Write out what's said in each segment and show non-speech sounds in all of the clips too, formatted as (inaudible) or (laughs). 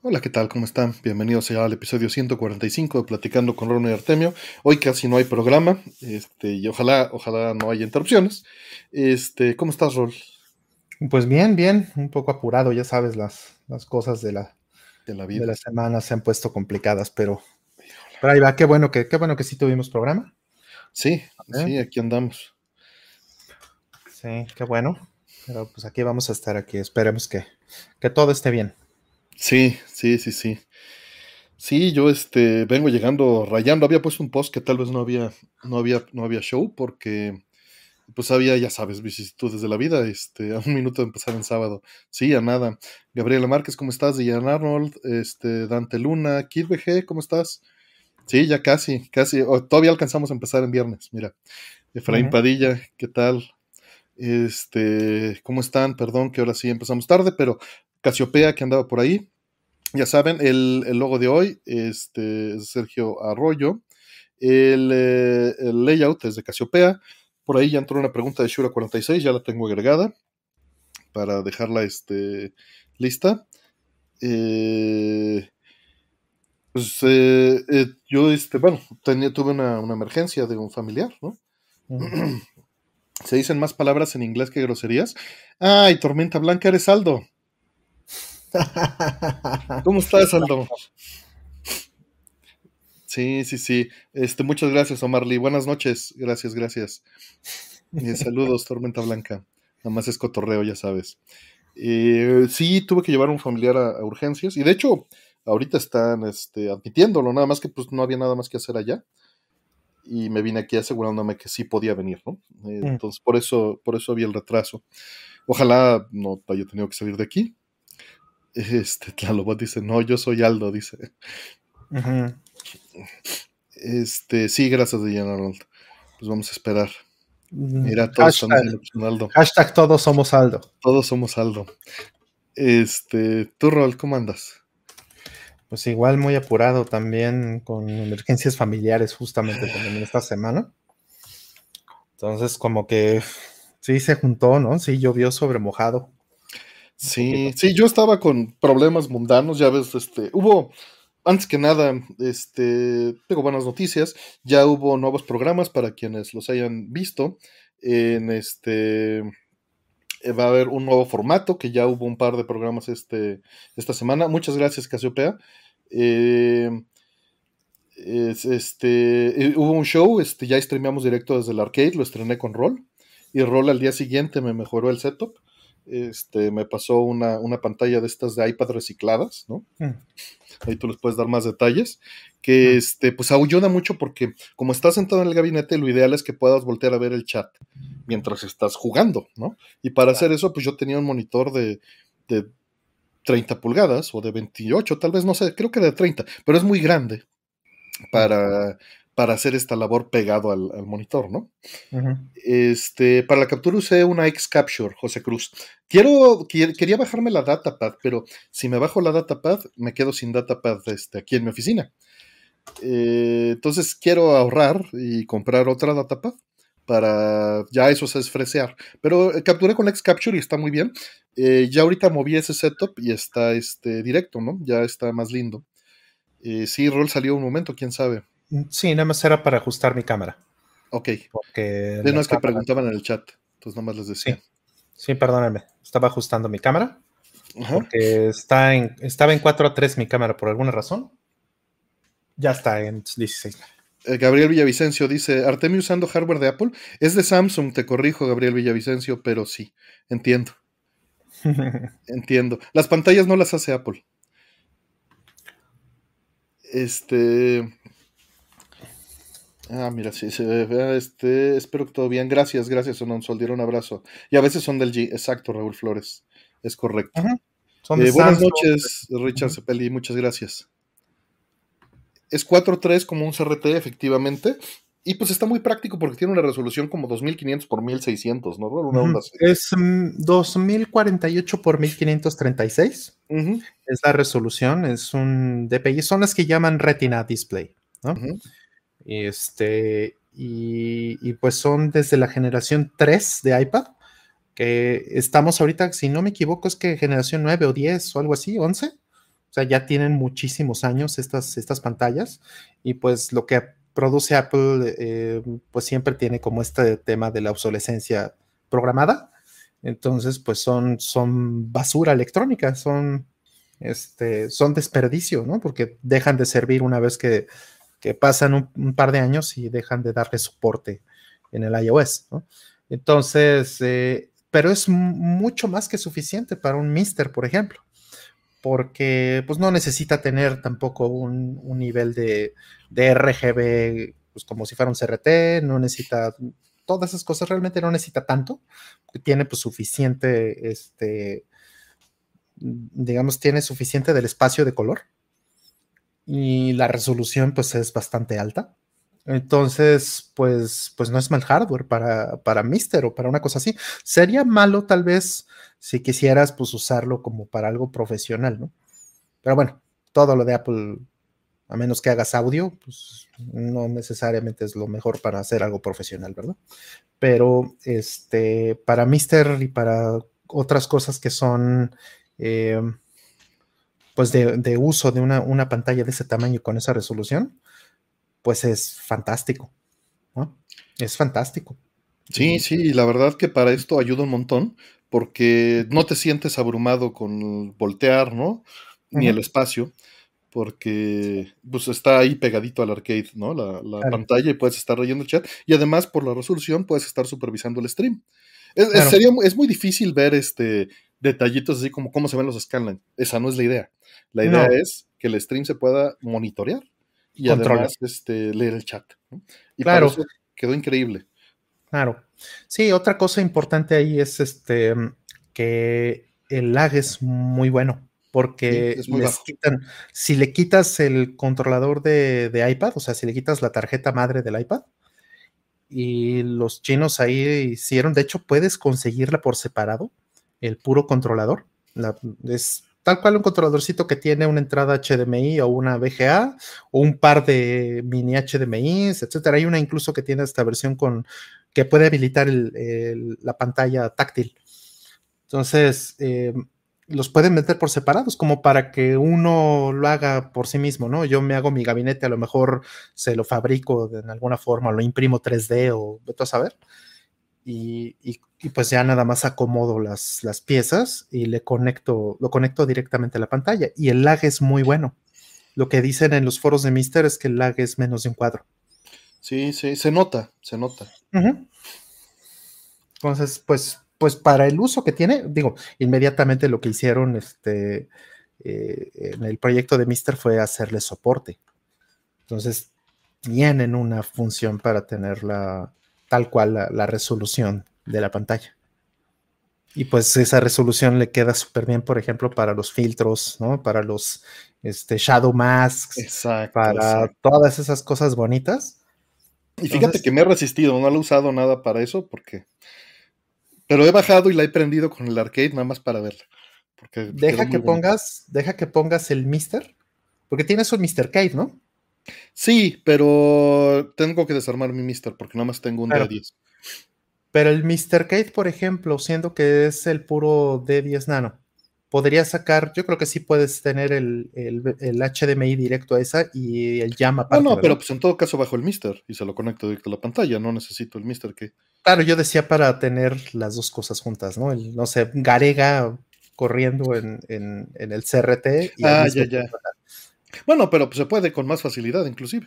Hola, ¿qué tal? ¿Cómo están? Bienvenidos al episodio 145 de Platicando con Ronald y Artemio. Hoy casi no hay programa, este, y ojalá, ojalá no haya interrupciones. Este, ¿cómo estás, Rol? Pues bien, bien, un poco apurado, ya sabes, las, las cosas de la, De la vida. de la semana se han puesto complicadas, pero, pero ahí va, qué bueno que, qué bueno que sí tuvimos programa. Sí, ver. sí, aquí andamos. Sí, qué bueno. Pero pues aquí vamos a estar aquí, esperemos que, que todo esté bien. Sí, sí, sí, sí. Sí, yo este vengo llegando rayando. Había puesto un post que tal vez no había, no había, no había show porque pues había, ya sabes, vicisitudes de la vida, este, (laughs) a un minuto de empezar en sábado. Sí, a nada. Gabriela Márquez, ¿cómo estás? Diane Arnold, este, Dante Luna, Kid BG, ¿cómo estás? Sí, ya casi, casi. o todavía alcanzamos a empezar en viernes, mira. Efraín. Padilla, ¿qué tal? Este, ¿cómo están? Perdón que ahora sí empezamos tarde, pero Casiopea que andaba por ahí. Ya saben, el, el logo de hoy este, es Sergio Arroyo. El, eh, el layout es de Casiopea. Por ahí ya entró una pregunta de Shura46, ya la tengo agregada para dejarla este, lista. Eh, pues eh, eh, yo, este, bueno, tenía, tuve una, una emergencia de un familiar, ¿no? (clears throat) Se dicen más palabras en inglés que groserías. Ay, Tormenta Blanca, eres Aldo. (laughs) ¿Cómo estás, Aldo? Sí, sí, sí. Este, muchas gracias, Omar Lee. Buenas noches. Gracias, gracias. Eh, saludos, (laughs) Tormenta Blanca. Nada más es cotorreo, ya sabes. Eh, sí, tuve que llevar a un familiar a, a urgencias. Y de hecho, ahorita están este, admitiéndolo, nada más que pues no había nada más que hacer allá. Y me vine aquí asegurándome que sí podía venir, ¿no? Eh, Mm. entonces, por eso, por eso había el retraso. Ojalá no haya tenido que salir de aquí. Este, Tlalobot dice, no, yo soy Aldo, dice. Este, sí, gracias, Diana Arnold. Pues vamos a esperar. Mm, Mira, todos hashtag, Aldo. hashtag todos somos Aldo. Todos somos Aldo. Este, tú, Rol, ¿cómo andas? Pues igual muy apurado también con emergencias familiares justamente también esta semana. Entonces como que sí se juntó, ¿no? Sí llovió sobre mojado. Sí, sí, yo estaba con problemas mundanos, ya ves, este, hubo, antes que nada, este, tengo buenas noticias, ya hubo nuevos programas para quienes los hayan visto, en este, eh, va a haber un nuevo formato, que ya hubo un par de programas este, esta semana, muchas gracias Casiopea, eh, es, este, eh, hubo un show, este, ya streameamos directo desde el arcade, lo estrené con Roll, y Roll al día siguiente me mejoró el setup, este, me pasó una, una pantalla de estas de iPad recicladas, ¿no? Mm. Ahí tú les puedes dar más detalles. Que Mm. este, pues ayuda mucho porque como estás sentado en el gabinete, lo ideal es que puedas voltear a ver el chat mientras estás jugando, ¿no? Y para hacer eso, pues yo tenía un monitor de, de 30 pulgadas o de 28, tal vez, no sé, creo que de 30, pero es muy grande para, para hacer esta labor pegado al, al monitor, ¿no? Este, para la captura usé una X-Capture, José Cruz. Quiero, qui- quería bajarme la datapad, pero si me bajo la datapad, me quedo sin datapad este, aquí en mi oficina. Eh, entonces quiero ahorrar y comprar otra datapad para ya eso es fresear. Pero eh, capturé con X-Capture y está muy bien. Eh, ya ahorita moví ese setup y está este, directo, ¿no? Ya está más lindo. Sí, Roll salió un momento, quién sabe. Sí, nada más era para ajustar mi cámara. Ok. Porque De la no es que preguntaban en el chat. Entonces nada más les decía. Sí. Sí, perdónenme. Estaba ajustando mi cámara. Ajá. Porque está en, estaba en 4 a 3 mi cámara por alguna razón. Ya está en 16. Eh, Gabriel Villavicencio dice, Artemio usando hardware de Apple. Es de Samsung, te corrijo, Gabriel Villavicencio, pero sí, entiendo, (laughs) entiendo. Las pantallas no las hace Apple. Este... Ah, mira, sí, se este, espero que todo bien. Gracias, gracias, Sonon Soldier, un abrazo. Y a veces son del G, exacto, Raúl Flores, es correcto. Son Eh, buenas noches, Richard. Cepelli, muchas gracias. Es 4.3 como un CRT, efectivamente. Y pues está muy práctico porque tiene una resolución como 2500 por 1600, ¿no? Una onda así. Es mm, 2048 por 1536. Ujú, Es la resolución. Es un DPI. Son las que llaman Retina Display. ¿no? ujú. Este, y, y pues son desde la generación 3 de iPad, que estamos ahorita, si no me equivoco, es que generación 9 o 10 o algo así, 11. O sea, ya tienen muchísimos años estas, estas pantallas y pues lo que produce Apple eh, pues siempre tiene como este tema de la obsolescencia programada. Entonces, pues son, son basura electrónica, son, este, son desperdicio, ¿no? Porque dejan de servir una vez que, pasan un, par de años y dejan de darle soporte en el iOS, ¿no? Entonces, eh, pero es mucho más que suficiente para un Mister, por ejemplo, porque pues no necesita tener tampoco un, nivel de, de, RGB, pues como si fuera un CRT, no necesita todas esas cosas, realmente no necesita tanto, tiene pues suficiente, este, digamos, tiene suficiente del espacio de color y la resolución pues es bastante alta. Entonces, pues, pues no es mal hardware para, para Mister o para una cosa así. Sería malo tal vez si quisieras pues usarlo como para algo profesional, ¿no? Pero bueno, todo lo de Apple, a menos que hagas audio, pues no necesariamente es lo mejor para hacer algo profesional, ¿verdad? Pero este, para Mister y para otras cosas que son eh, pues de, uso de una, una, pantalla de ese tamaño con esa resolución, pues es fantástico, ¿no? Es fantástico. Sí, sí, la verdad que para esto ayuda un montón, porque no te sientes abrumado con voltear, ¿no? Ni el espacio, porque pues está ahí pegadito al arcade, ¿no? La, pantalla y puedes estar leyendo el chat, y además por la resolución puedes estar supervisando el stream. Es, sería, es muy difícil ver este detallitos así como cómo se ven los Scanline. Esa no es la idea. La idea es que el stream se pueda monitorear y además este, leer el chat. Y claro. eso quedó increíble. Claro. Sí, otra cosa importante ahí es este que el lag es muy bueno. Porque si le quitas el controlador de, de, iPad, o sea, si le quitas la tarjeta madre del iPad, y los chinos ahí hicieron, de hecho, puedes conseguirla por separado, el puro controlador. es tal cual un controladorcito que tiene una entrada HDMI o una VGA o un par de mini HDMI, etcétera. Hay una incluso que tiene esta versión con que puede habilitar la pantalla táctil. Entonces, eh, los pueden meter por separados, como para que uno lo haga por sí mismo, ¿no? Yo me hago mi gabinete, a lo mejor se lo fabrico de alguna forma, lo imprimo 3D o vete a saber. Y, pues ya nada más acomodo las, las piezas y le conecto, lo conecto directamente a la pantalla. Y el lag es muy bueno. Lo que dicen en los foros de Mister es que el lag es menos de un cuadro. Sí, sí, se nota, se nota. Entonces, pues, pues para el uso que tiene, digo, inmediatamente lo que hicieron este, eh, en el proyecto de Mister fue hacerle soporte. Entonces, tienen una función para tenerla tal cual la, resolución de la pantalla. Y pues esa resolución le queda súper bien, por ejemplo, para los filtros, ¿no? Para los este, shadow masks, para todas esas cosas bonitas. Y fíjate que me he resistido, no lo he usado nada para eso, porque. Pero he bajado y la he prendido con el arcade nada más para verla. Porque deja que pongas, deja que pongas el Mister, porque tienes un Mister Cave, ¿no? Sí, pero tengo que desarmar mi Mister porque nada más tengo un D10. Pero el Mr. Kate, por ejemplo, siendo que es el puro D10 nano, podría sacar, yo creo que sí puedes tener el, HDMI directo a esa y el llama aparte. No, no, pero pues en todo caso bajo el Mister y se lo conecto directo a la pantalla, no necesito el Mister Kate. Claro, yo decía para tener las dos cosas juntas, ¿no? El, no sé, Garega corriendo en, el CRT y ah, ya, ya. Bueno, pero se puede con más facilidad, inclusive.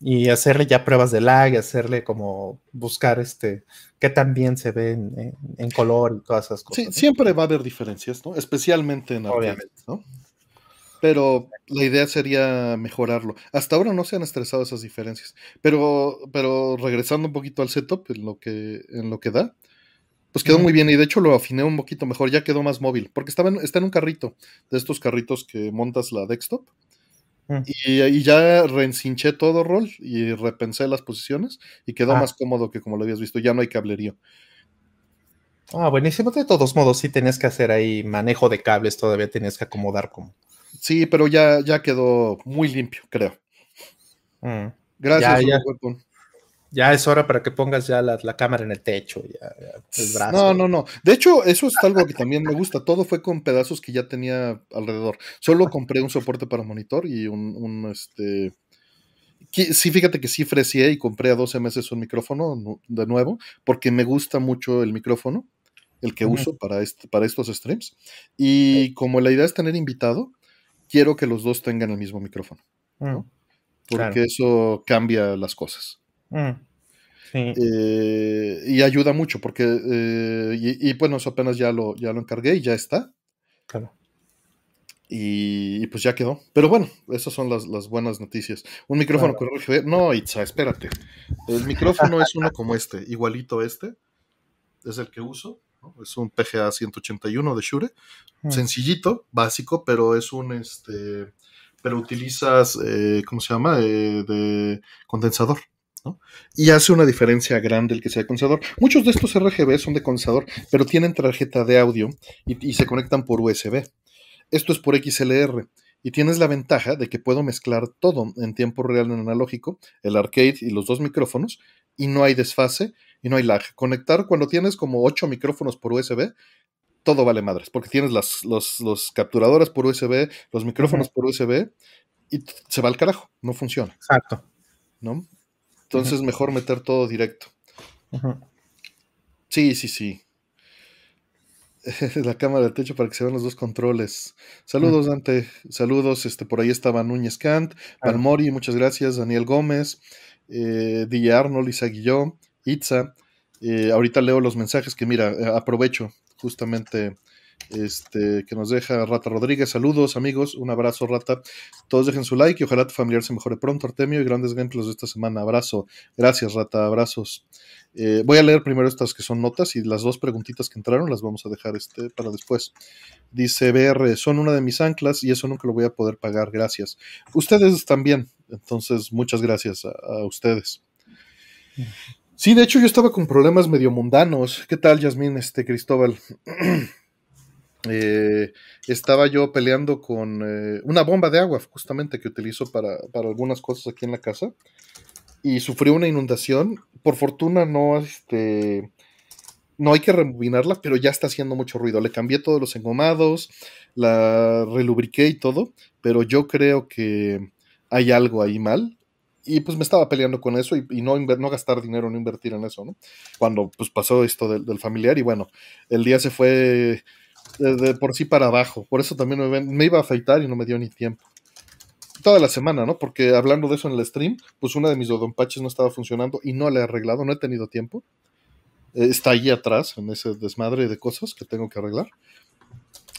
Y hacerle ya pruebas de lag, hacerle como buscar este qué tan bien se ve en, color y todas esas cosas. Sí, siempre va a haber diferencias, ¿no? Especialmente en Obviamente. ¿no? Pero la idea sería mejorarlo. Hasta ahora no se han estresado esas diferencias. Pero, pero regresando un poquito al setup, en lo que, en lo que da, pues quedó muy bien y de hecho lo afiné un poquito mejor, ya quedó más móvil, porque estaba está en un carrito, de estos carritos que montas la desktop. Mm. Y, ya reencinché todo rol y repensé las posiciones y quedó ah. más cómodo que como lo habías visto, ya no hay cablerío. Ah, buenísimo. De todos modos, sí tenías que hacer ahí manejo de cables, todavía tenías que acomodar como. Sí, pero ya, ya quedó muy limpio, creo. Mm. Gracias, Ya es hora para que pongas ya la, cámara en el techo, ya, el brazo. No, no, no. De hecho, eso es algo que también me gusta. Todo fue con pedazos que ya tenía alrededor. Solo compré un soporte para monitor y un, este. Sí, fíjate que sí ofrecí y compré a 12 meses un micrófono de nuevo, porque me gusta mucho el micrófono, el que uso para, este, para estos streams. Y como la idea es tener invitado, quiero que los dos tengan el mismo micrófono. Porque eso cambia las cosas. Mm, eh, y ayuda mucho, porque, eh, y, bueno, eso apenas ya lo, ya lo encargué y ya está. Claro. Y, pues ya quedó. Pero bueno, esas son las, buenas noticias. Un micrófono con RGB. No, Itza, espérate. El micrófono es uno como este, igualito este. Es el que uso. Es un PGA 181 de Shure. Mm. Sencillito, básico, pero es un este. Pero utilizas, eh, ¿cómo se llama? de condensador. Y hace una diferencia grande el que sea condensador. Muchos de estos RGB son de condensador, pero tienen tarjeta de audio y, se conectan por USB. Esto es por XLR. Y tienes la ventaja de que puedo mezclar todo en tiempo real en analógico, el arcade y los dos micrófonos, y no hay desfase y no hay lag. Conectar cuando tienes como ocho micrófonos por USB, todo vale madres, porque tienes las los, capturadoras por USB, los micrófonos por USB, y se va al carajo, no funciona. Exacto. ¿No? Entonces, mejor meter todo directo. Sí, sí, sí. (laughs) La cámara del techo para que se vean los dos controles. Saludos, Dante. Saludos. Este, por ahí estaba Núñez Kant, Palmori, muchas gracias. Daniel Gómez, eh, DJ Arnold, Isa Guilló, Itza. Eh, ahorita leo los mensajes que, mira, eh, aprovecho justamente este, que nos deja Rata Rodríguez. Saludos, amigos. Un abrazo, Rata. Todos dejen su like y ojalá tu familiar se mejore pronto, Artemio, y grandes gameplays de esta semana. Abrazo. Gracias, Rata. Abrazos. Eh, voy a leer primero estas que son notas y las dos preguntitas que entraron las vamos a dejar este para después. Dice BR, son una de mis anclas y eso nunca lo voy a poder pagar. Gracias. Ustedes también. Entonces, muchas gracias a, a ustedes. Sí, de hecho yo estaba con problemas medio mundanos. ¿Qué tal, Yasmín, este Cristóbal? (clears throat) Eh, estaba yo peleando con eh, una bomba de agua, justamente que utilizo para, algunas cosas aquí en la casa, y sufrió una inundación. Por fortuna no, este, no hay que rebobinarla, pero ya está haciendo mucho ruido. Le cambié todos los engomados, la relubriqué y todo, pero yo creo que hay algo ahí mal. Y pues me estaba peleando con eso y, no, no gastar dinero, no invertir en eso, ¿no? Cuando pues pasó esto del familiar y bueno, el día se fue de, por sí para abajo. Por eso también me, iba a afeitar y no me dio ni tiempo. Toda la semana, ¿no? Porque hablando de eso en el stream, pues una de mis odompaches no estaba funcionando y no la he arreglado, no he tenido tiempo. Eh, está ahí atrás, en ese desmadre de cosas que tengo que arreglar.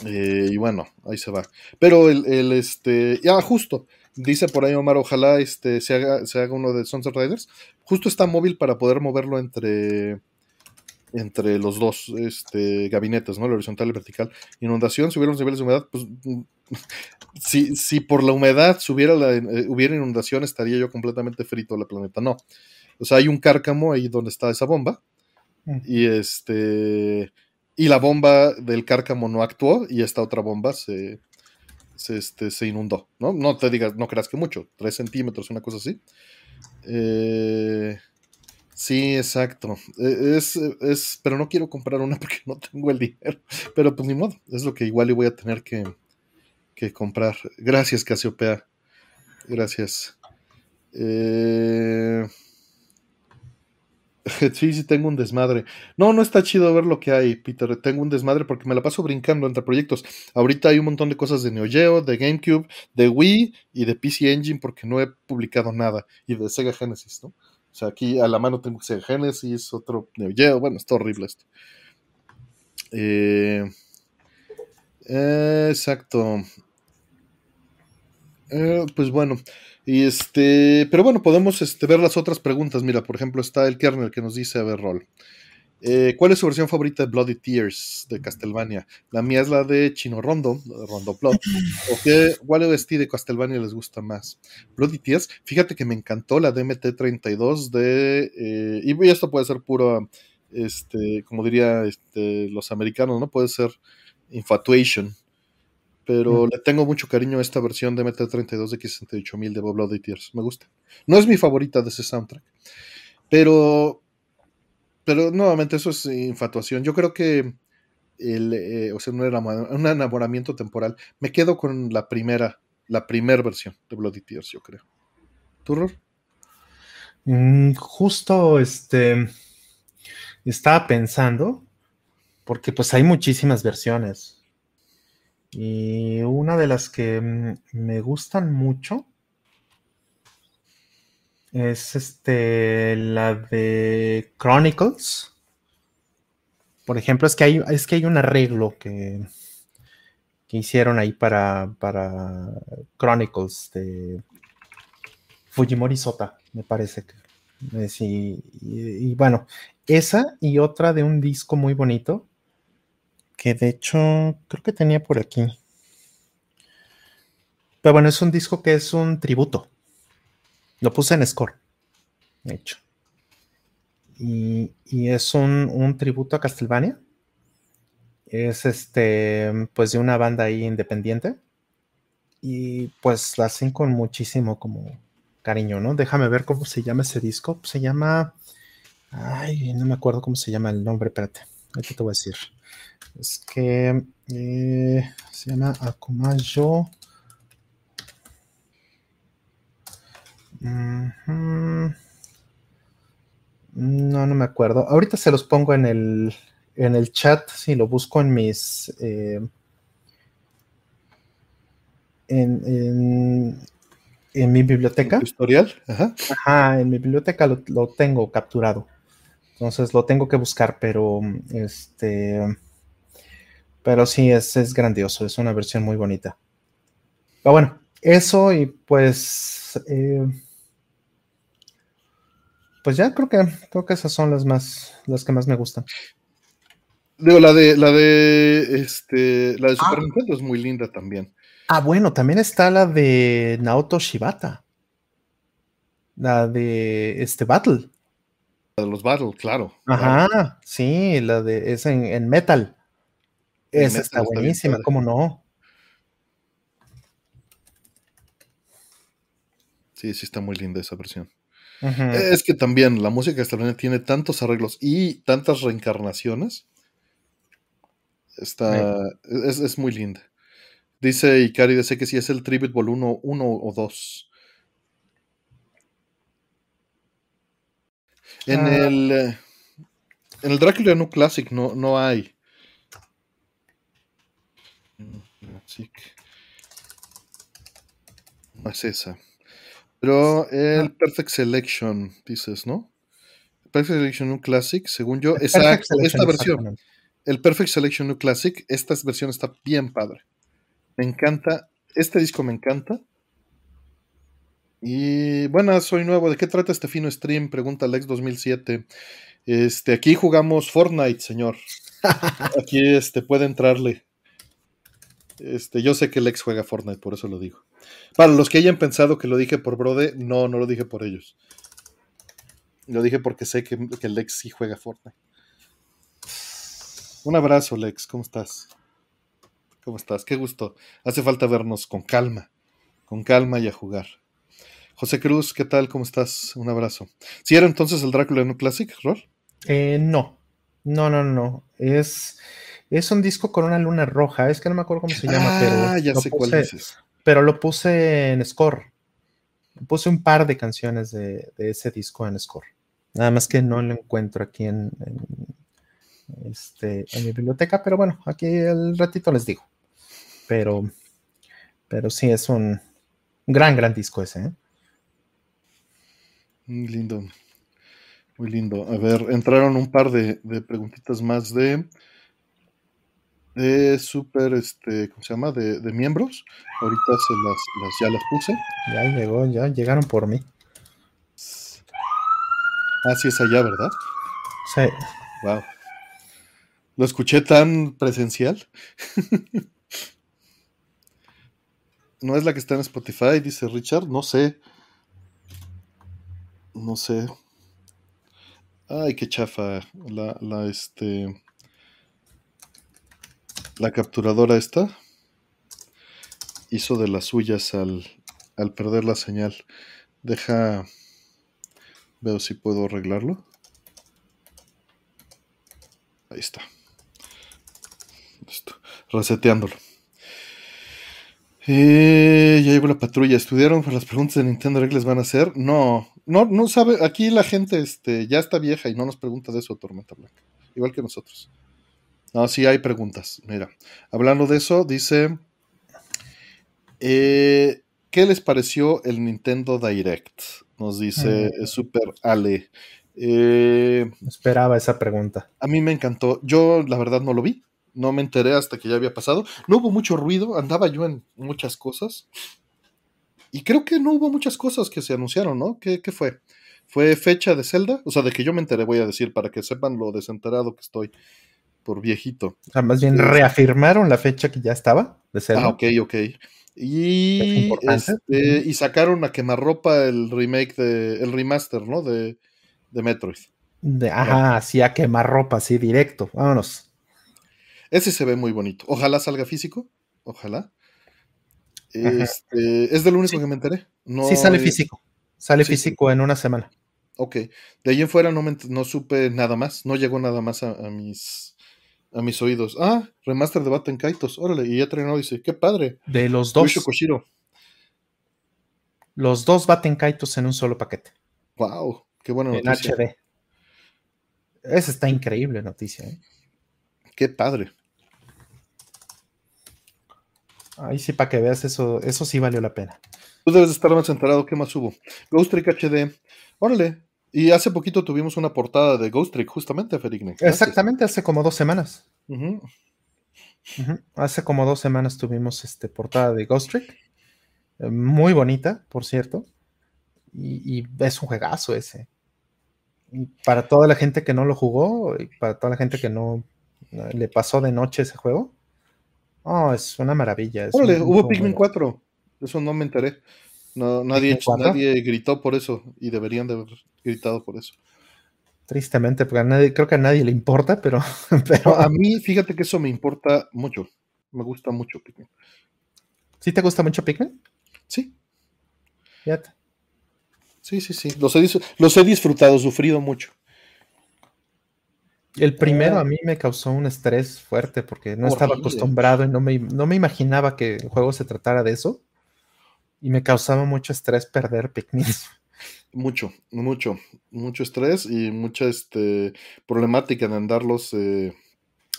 Eh, y bueno, ahí se va. Pero el, el este, ya justo, dice por ahí Omar, ojalá este, se, haga, se haga uno de Sunset Riders. Justo está móvil para poder moverlo entre entre los dos este, gabinetes, ¿no? La horizontal y vertical. Inundación, si hubiera los niveles de humedad, pues si, si por la humedad subiera la, eh, hubiera inundación, estaría yo completamente frito la planeta. No. O sea, hay un cárcamo ahí donde está esa bomba. Mm. Y este. Y la bomba del cárcamo no actuó. Y esta otra bomba se. Se, este, se inundó. ¿no? No te digas, no creas que mucho. Tres centímetros, una cosa así. Eh. Sí, exacto. E, es, es, pero no quiero comprar una (laughs) porque no tengo el dinero. Pero pues ni modo, es lo que igual y voy a tener que, comprar. Gracias, Casiopea. Gracias. Eh... (laughs) Sí, sí, tengo un desmadre. No, no está chido ver lo que hay, Peter. Tengo un desmadre porque me la paso brincando entre proyectos. Ahorita hay un montón de cosas de Neo Geo, de GameCube, de Wii y de PC Engine porque no he publicado nada. Y de Sega Genesis, ¿no? O sea, aquí a la mano tengo que ser Genesis, otro Neo Geo, bueno, está horrible esto. Eh, exacto. Eh, pues bueno, y este, pero bueno, podemos este, ver las otras preguntas. Mira, por ejemplo, está el kernel que nos dice, a ver, rol. Eh, ¿Cuál es su versión favorita de Bloody Tears de Castlevania? La mía es la de Chino Rondo, Rondo Blood. (laughs) ¿O qué, cuál OST de Castlevania les gusta más? Bloody Tears, fíjate que me encantó la DMT32 de. Eh, y esto puede ser puro, este, como diría este, los americanos, ¿no? Puede ser Infatuation. Pero le tengo mucho cariño a esta versión de MT32 de X68000 de Bloody Tears. Me gusta. No es mi favorita de ese soundtrack. Pero, pero nuevamente eso es infatuación. Yo creo que el, eh, o sea, un enamoramiento temporal. Me quedo con la primera, la primera versión de Bloody Tears, yo creo. ¿Tú, mm, justo este estaba pensando, porque pues hay muchísimas versiones. Y una de las que mm, me gustan mucho es este la de Chronicles por ejemplo, es que hay, es que hay un arreglo que, que hicieron ahí para, para Chronicles de Fujimori Sota, me parece que. y, bueno, esa y otra de un disco muy bonito, que de hecho creo que tenía por aquí. Pero bueno, es un disco que es un tributo. Lo puse en score, de hecho y, es un, tributo a Castlevania. Es este, pues de una banda ahí independiente. Y pues la hacen con muchísimo como cariño, ¿no? Déjame ver cómo se llama ese disco. Se llama. Ay, no me acuerdo cómo se llama el nombre, espérate. Aquí te voy a decir. Es que eh, se llama Akumayo. No, no me acuerdo. Ahorita se los pongo en el, en el chat, si lo busco en mis... Eh, en, en, mi biblioteca. historial? Ajá. Ajá, en mi biblioteca lo, lo, tengo capturado. Entonces lo tengo que buscar, pero este... Pero sí, es, es grandioso, es una versión muy bonita. Pero bueno, eso y pues... Eh, pues ya creo que creo que esas son las más las que más me gustan. Digo, la de la de este la de Super ah. Nintendo es muy linda también. Ah, bueno, también está la de Naoto Shibata. La de este Battle. La de los Battle, claro. Ajá, sí, la de es en, metal. esa está buenísima, ¿cómo no? Sí, sí está muy linda esa versión. Es que también la música castlevania tiene tantos arreglos y tantas reencarnaciones. Está. Es, muy linda. Dice Ikari, dice que si es el Tribute Ball 1, o 2. En ah. el. En el Dracula New Classic no, no hay. No es esa. Pero el Perfect Selection, dices, ¿no? Perfect Selection New Classic, según yo, exacto, esta versión. El Perfect Selection New Classic, esta versión está bien padre. Me encanta, este disco me encanta. Y bueno, soy nuevo. ¿De qué trata este fino stream? Pregunta Alex 2007. Este, aquí jugamos Fortnite, señor. (laughs) Aquí este, puede entrarle. Este, yo sé que Lex juega Fortnite, por eso lo digo. Para los que hayan pensado que lo dije por Brode, no, no lo dije por ellos. Lo dije porque sé que, Lex sí juega Fortnite. Un abrazo, Lex, ¿cómo estás? ¿Cómo estás? Qué gusto. Hace falta vernos con calma, con calma y a jugar. José Cruz, ¿qué tal? ¿Cómo estás? Un abrazo. ¿Si era entonces el Drácula New Classic, Rol? Eh, no, no, no, no. Es es un disco con una luna roja. Es que no me acuerdo cómo se llama, pero. Ah, ya sé cuál dices. Pero lo puse en score. Puse un par de canciones de, ese disco en score. Nada más que no lo encuentro aquí en, este, en mi biblioteca, pero bueno, aquí el ratito les digo. Pero, pero sí, es un gran, gran disco ese. ¿eh? Muy lindo. Muy lindo. A ver, entraron un par de preguntitas más de de súper, este, ¿cómo se llama? De, miembros. Ahorita se las, ya las puse. Ya llegó, ya llegaron por mí. Ah, sí es allá, ¿verdad? Sí. Wow. Lo escuché tan presencial. (laughs) no es la que está en Spotify, dice Richard. No sé. No sé. Ay, qué chafa. La, la, este la capturadora esta hizo de las suyas al, perder la señal. Deja, Veo si puedo arreglarlo. Ahí está. Listo. Reseteándolo. Eh, ya llegó la patrulla. ¿Estudiaron las preguntas de Nintendo Direct les van a hacer? No, no, no sabe. Aquí la gente este, ya está vieja y no nos pregunta de eso, Tormenta Blanca. Igual que nosotros. No, sí hay preguntas. Mira, hablando de eso, dice. Eh, ¿Qué les pareció el Nintendo Direct? Nos dice Mm. Super Ale. Eh, Esperaba esa pregunta. a mí me encantó. Yo, la verdad, no lo vi. No me enteré hasta que ya había pasado. No hubo mucho ruido. Andaba yo en muchas cosas. Y creo que no hubo muchas cosas que se anunciaron, ¿no? ¿Qué, qué fue? ¿Fue fecha de Zelda? O sea, de que yo me enteré, voy a decir, para que sepan lo desenterado que estoy por viejito. O sea, más bien Sí. reafirmaron la fecha que ya estaba de Zelda. Ah, ok, ok. Y, Es este, y sacaron a quemarropa el remake de. el remaster, ¿no? De, de Metroid. De, ajá, así a quemar ropa, así directo. Vámonos. Ese se ve muy bonito. Ojalá salga físico. Ojalá. Este, es del único Sí. que me enteré. No sí, sale físico. Sale sí, sí. físico en una semana. Ok. De ahí en fuera no, me no supe nada más. No llegó nada más a, a mis a mis oídos. Ah, remaster de Batten Kaitos. Órale. Y ya terminó. Dice, qué padre. De los dos, Koshiro. los dos baten kaitos en un solo paquete. Wow. Qué buena En noticia. HD. Esa está increíble noticia. ¿eh? Qué padre. Ahí sí, para que veas eso, eso sí valió la pena. Tú debes de estar más enterado. ¿Qué más hubo? Ghost Trick HD. Órale. Y hace poquito tuvimos una portada de Ghost Trick, justamente, Ferigne. Exactamente, hace como dos semanas. Hace como dos semanas tuvimos este portada de Ghost Trick. Eh, Muy bonita, por cierto. Y, y es un juegazo ese. Y para toda la gente que no lo jugó y para toda la gente que no eh, le pasó de noche ese juego. Oh, es una maravilla. es Órale, un- hubo Pikmin juego. 4. Eso no me enteré. No, nadie, ¿Pikmin 4? nadie gritó por eso y deberían de haber gritado por eso. Tristemente, porque a nadie, creo que a nadie le importa, pero, (laughs) pero a mí, fíjate que eso me importa mucho. Me gusta mucho Pikmin. ¿sí te gusta mucho Pikmin? Sí, Fíjate. sí, sí, sí. Los he, los he disfrutado, sufrido mucho. El primero Ah. a mí me causó un estrés fuerte porque no estaba acostumbrado y no me, no me imaginaba que el juego se tratara de eso. Y me causaba mucho estrés perder Pikmin. (laughs) Mucho, mucho, mucho estrés y mucha este, problemática en andarlos eh,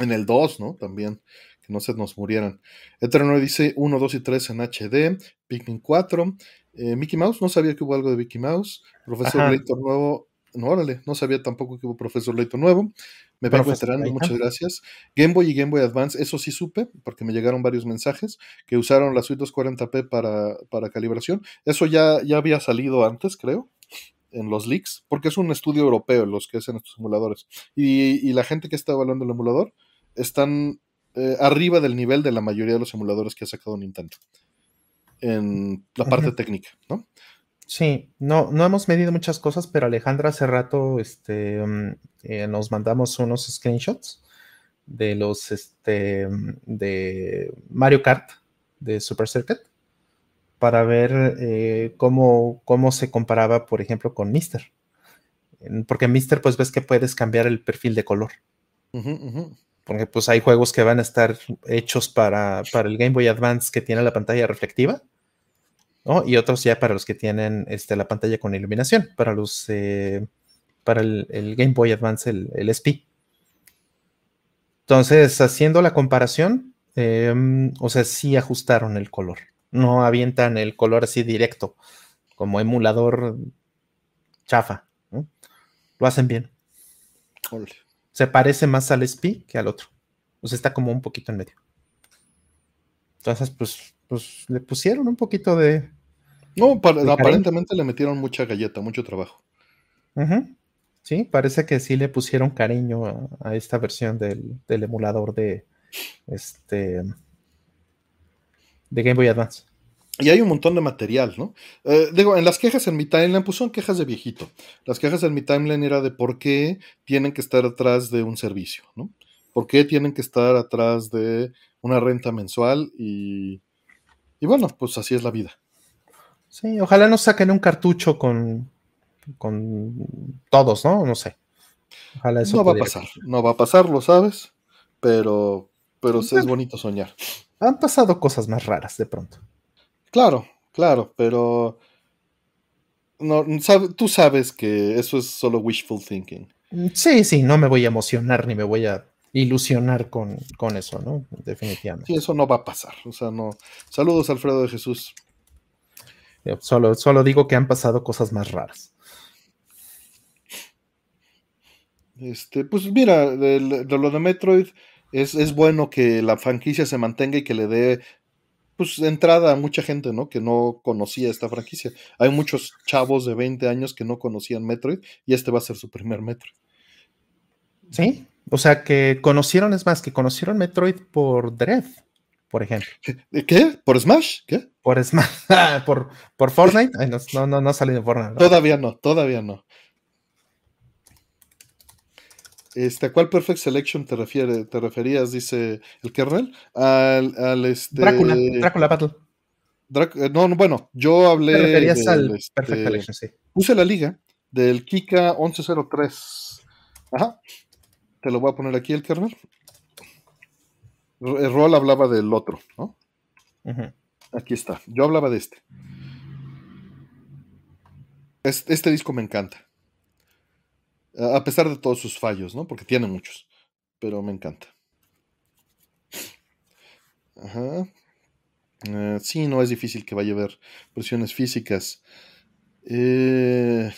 en el 2, ¿no? También, que no se nos murieran. Eterno dice 1, 2 y 3 en HD, Pikmin 4, eh, Mickey Mouse, no sabía que hubo algo de Mickey Mouse, Profesor. Layton nuevo, no, órale, no sabía tampoco que hubo Profesor Layton nuevo, me vengo enterando, muchas gracias. Game Boy y Game Boy Advance, eso sí supe, porque me llegaron varios mensajes, que usaron la suite 240p para, para calibración, eso ya, ya había salido antes, creo en los leaks, porque es un estudio europeo los que hacen estos emuladores. Y, y la gente que está evaluando el emulador están eh, arriba del nivel de la mayoría de los emuladores que ha sacado Nintendo. En la parte técnica, ¿no? Sí, no, no hemos medido muchas cosas, pero Alejandra hace rato este, mm, eh, nos mandamos unos screenshots de los este, mm, de Mario Kart de Super Circuit para ver eh, cómo, cómo se comparaba, por ejemplo, con Mister. En- Porque Mister, pues ves que puedes cambiar el perfil de color. Porque pues hay juegos que van a estar hechos para, para el Game Boy Advance que tiene la pantalla reflectiva. ¿No? Y otros ya para los que tienen este, la pantalla con iluminación, para los eh, para el, el Game Boy Advance, el, el SP. Entonces, haciendo la comparación, em, o sea, sí ajustaron el color. No avientan el color así directo, como emulador chafa. ¿no? Lo hacen bien. Se parece más al SP que al otro. O sea, está como un poquito en medio. Entonces, pues, pues le pusieron un poquito de, No, aparentemente le metieron mucha galleta, mucho trabajo. Sí, parece que sí le pusieron cariño a, a esta versión del, del emulador de este de Game Boy Advance. Y hay un montón de material, ¿no? Eh, digo, en las quejas en mi timeline, pues son quejas de viejito. Las quejas en mi timeline era de por qué tienen que estar atrás de un servicio, ¿no? ¿Por qué tienen que estar atrás de una renta mensual? Y, y bueno, pues así es la vida. Sí, ojalá nos saquen un cartucho con con todos, ¿no? No sé. Ojalá eso no va a pasar, no va a pasar, lo sabes, pero, pero es bonito soñar. Han pasado cosas más raras de pronto. Claro, claro, pero no, tú sabes que eso es solo wishful thinking. Sí, sí, no me voy a emocionar ni me voy a ilusionar con, con eso, ¿no? Definitivamente. Sí, eso no va a pasar. O sea, no. Saludos, Alfredo de Jesús. Solo, solo digo que han pasado cosas más raras. Este, pues mira, de, lo de Metroid, es, es, bueno que la franquicia se mantenga y que le dé pues entrada a mucha gente, ¿no? Que no conocía esta franquicia. Hay muchos chavos de 20 años que no conocían Metroid y este va a ser su primer Metroid. Sí, o sea que conocieron, es más, que conocieron Metroid por Dread, por ejemplo. ¿Qué? ¿Por Smash? ¿Qué? Por Smash, (laughs) por, por Fortnite. no, no, no, ha salido Fortnite. Todavía no, todavía no. Este, ¿A cuál Perfect Selection te, refiere, te referías? Dice el kernel. Al, al este... Drácula, Drácula Battle. Eh, no, no, bueno, yo hablé. Te referías al este, Perfect Selection, sí. Puse la liga del Kika 1103. Ajá. Te lo voy a poner aquí el kernel. El rol hablaba del otro, ¿no? Aquí está. Yo hablaba de este. este disco me encanta. A pesar de todos sus fallos, ¿no? Porque tiene muchos. Pero me encanta. Ajá. Eh, sí, no es difícil que vaya a haber versiones físicas. Eh,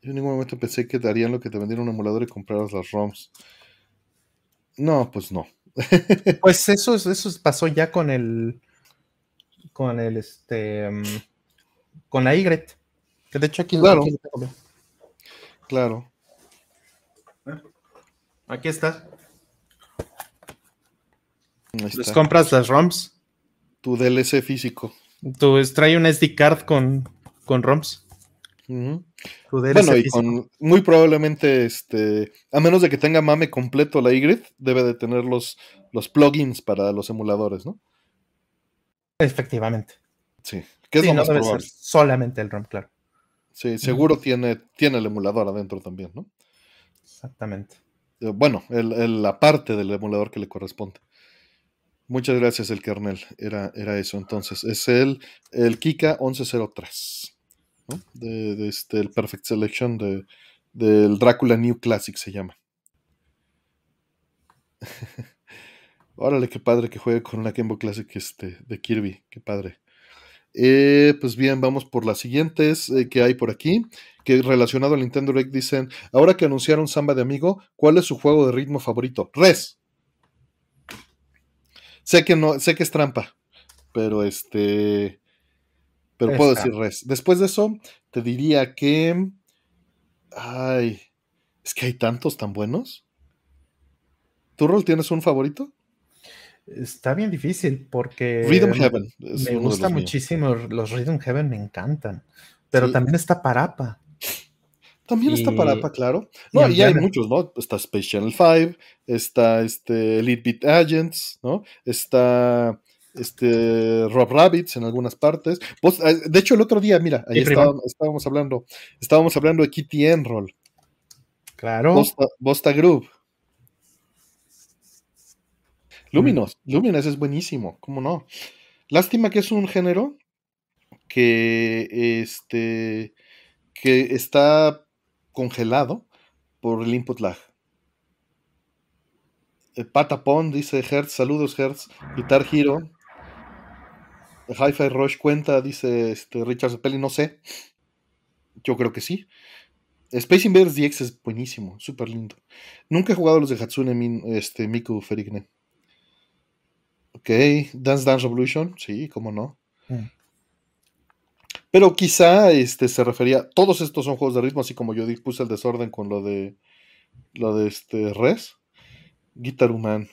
yo en ningún momento pensé que darían lo que te vendieron un emulador y compraras las ROMs. No, pues no. (laughs) pues eso, eso pasó ya con el. Con el este. Mm, con la Y. Que de hecho aquí, claro. Claro. Aquí está. Les compras las ROMs. Tu DLC físico. Tu trae un SD card con, con ROMs. Bueno, y con muy probablemente, este, a menos de que tenga mame completo la Y, debe de tener los, los plugins para los emuladores, ¿no? Efectivamente. Sí, que es lo más probable. solamente el ROM, claro. Sí, seguro tiene, tiene el emulador adentro también, ¿no? Exactamente. Eh, bueno, el, la parte del emulador que le corresponde. Muchas gracias, el kernel. Era, era eso. Entonces, es el, el Kika 1103. ¿No? De, este, el Perfect Selection de, del Drácula New Classic se llama. (laughs) Órale, qué padre que juegue con una Game Boy Classic este, de Kirby. Qué padre. Eh, pues bien, vamos por las siguientes eh, que hay por aquí, que relacionado al Nintendo Direct dicen, ahora que anunciaron Samba de Amigo, ¿cuál es su juego de ritmo favorito? Res. Sé que no, sé que es trampa, pero este, pero puedo decir Res. Después de eso, te diría que, ay, es que hay tantos tan buenos. ¿Tu rol tienes un favorito? Está bien difícil porque Rhythm Heaven me gusta muchísimo. Los Rhythm Heaven me encantan. Pero también está Parapa. También está Parapa, claro. No, y, hay muchos, ¿no? Está Space Channel 5, está este Elite Beat Agents, ¿no? Está este Rob Rabbits en algunas partes. Eh, de hecho, el otro día, mira, ahí estábamos, hablando, estábamos hablando de Kitty Enroll. Claro. Bosta, Bosta Groove. Luminos, Luminos es buenísimo, ¿cómo no? Lástima que es un género que, este, que está congelado por el input lag. El Patapon dice Hertz, saludos Hertz, Guitar Hero. Hi-Fi Rush cuenta, dice este, Richard Zeppelin, no sé. Yo creo que sí. Space Invaders DX es buenísimo, súper lindo. Nunca he jugado los de Hatsune este, Miku Ferigne. Ok, Dance Dance Revolution, sí, cómo no. Mm. Pero quizá este, se refería, todos estos son juegos de ritmo, así como yo puse el desorden con lo de lo de este Res. Guitar Human.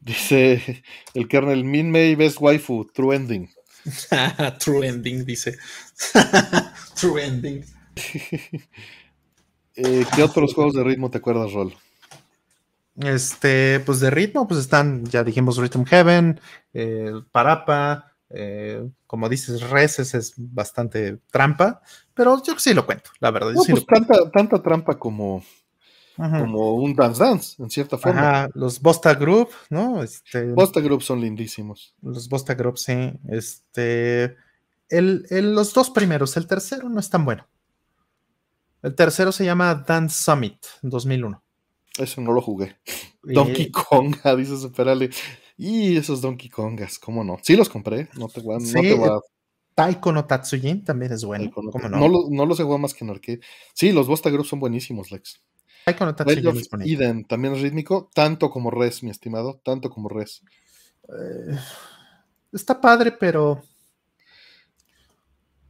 Dice el kernel Min May Best Waifu, True Ending. (laughs) True Ending, dice. (laughs) True Ending. (laughs) Eh, ¿Qué otros juegos de ritmo te acuerdas, Rol? Este, pues de ritmo, pues están, ya dijimos Rhythm Heaven, Parapa, Eh, como dices, Reses es bastante trampa, pero yo sí lo cuento, la verdad. No, sí pues tanta, tanta trampa como, como un Dance Dance, en cierta forma. los Bosta Group, ¿no? Este, Bosta Group son lindísimos. Los Bosta Group, sí. Este, el, los dos primeros, el tercero no es tan bueno. El tercero se llama Dance Summit 2001. Eso no lo jugué. Donkey Konga, (laughs) dice Superale. Y esos Donkey Kongas, ¿cómo no? Sí los compré, no te voy a... no te voy Taiko no Tatsujin también es bueno. no, no? no, los he jugado más que en arcade. Sí, los Bosta Group son buenísimos, Lex. Tatsujin es Eden también es rítmico, tanto como Res, mi estimado, tanto como Res. Eh, está padre, pero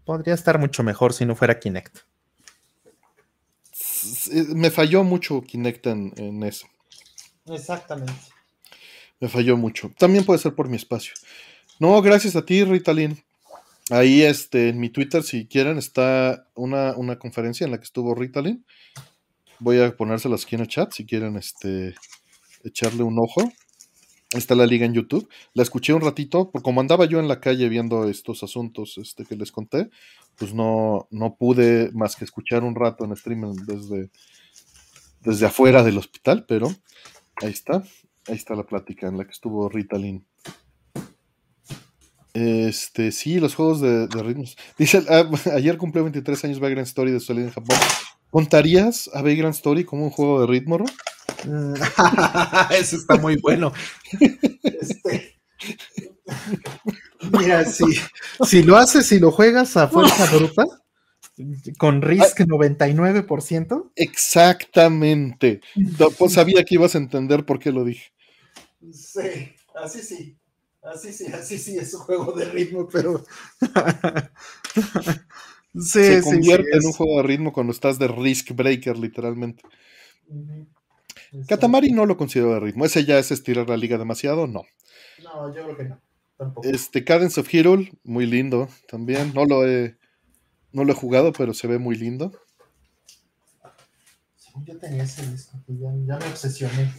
podría estar mucho mejor si no fuera Kinect. Me falló mucho Kinect en, en eso. Exactamente. Me falló mucho. También puede ser por mi espacio. No, gracias a ti, Ritalin. Ahí este, en mi Twitter, si quieren, está una, conferencia en la que estuvo Ritalin. Voy a ponérselas aquí en el chat si quieren este, echarle un ojo. Está la liga en YouTube. La escuché un ratito, porque como andaba yo en la calle viendo estos asuntos este, que les conté, pues no, no pude más que escuchar un rato en streaming desde, desde afuera del hospital, pero ahí está. Ahí está la plática en la que estuvo Ritalin. Este, sí, los juegos de, ritmos. Dice, ah, (laughs) ayer cumplió 23 años Vagrant Story de salida en Japón. ¿Contarías a Vagrant Story como un juego de ritmo, (laughs) Eso está muy bueno. Este, mira, si, si lo haces y lo juegas a fuerza bruta, con Risk 99%. Exactamente. Pues sabía que ibas a entender por qué lo dije. Sí, así sí. Así sí, así sí, es un juego de ritmo, pero. (laughs) se convierte en un juego de ritmo cuando estás de Risk Breaker, literalmente. Katamari no lo considero de ritmo. Ese ya es estirar la liga demasiado, no. No, yo creo que no. Tampoco. Este Cadence of Hero, muy lindo también. No lo he no lo he jugado, pero se ve muy lindo. yo tenía ese disco, ya, me obsesioné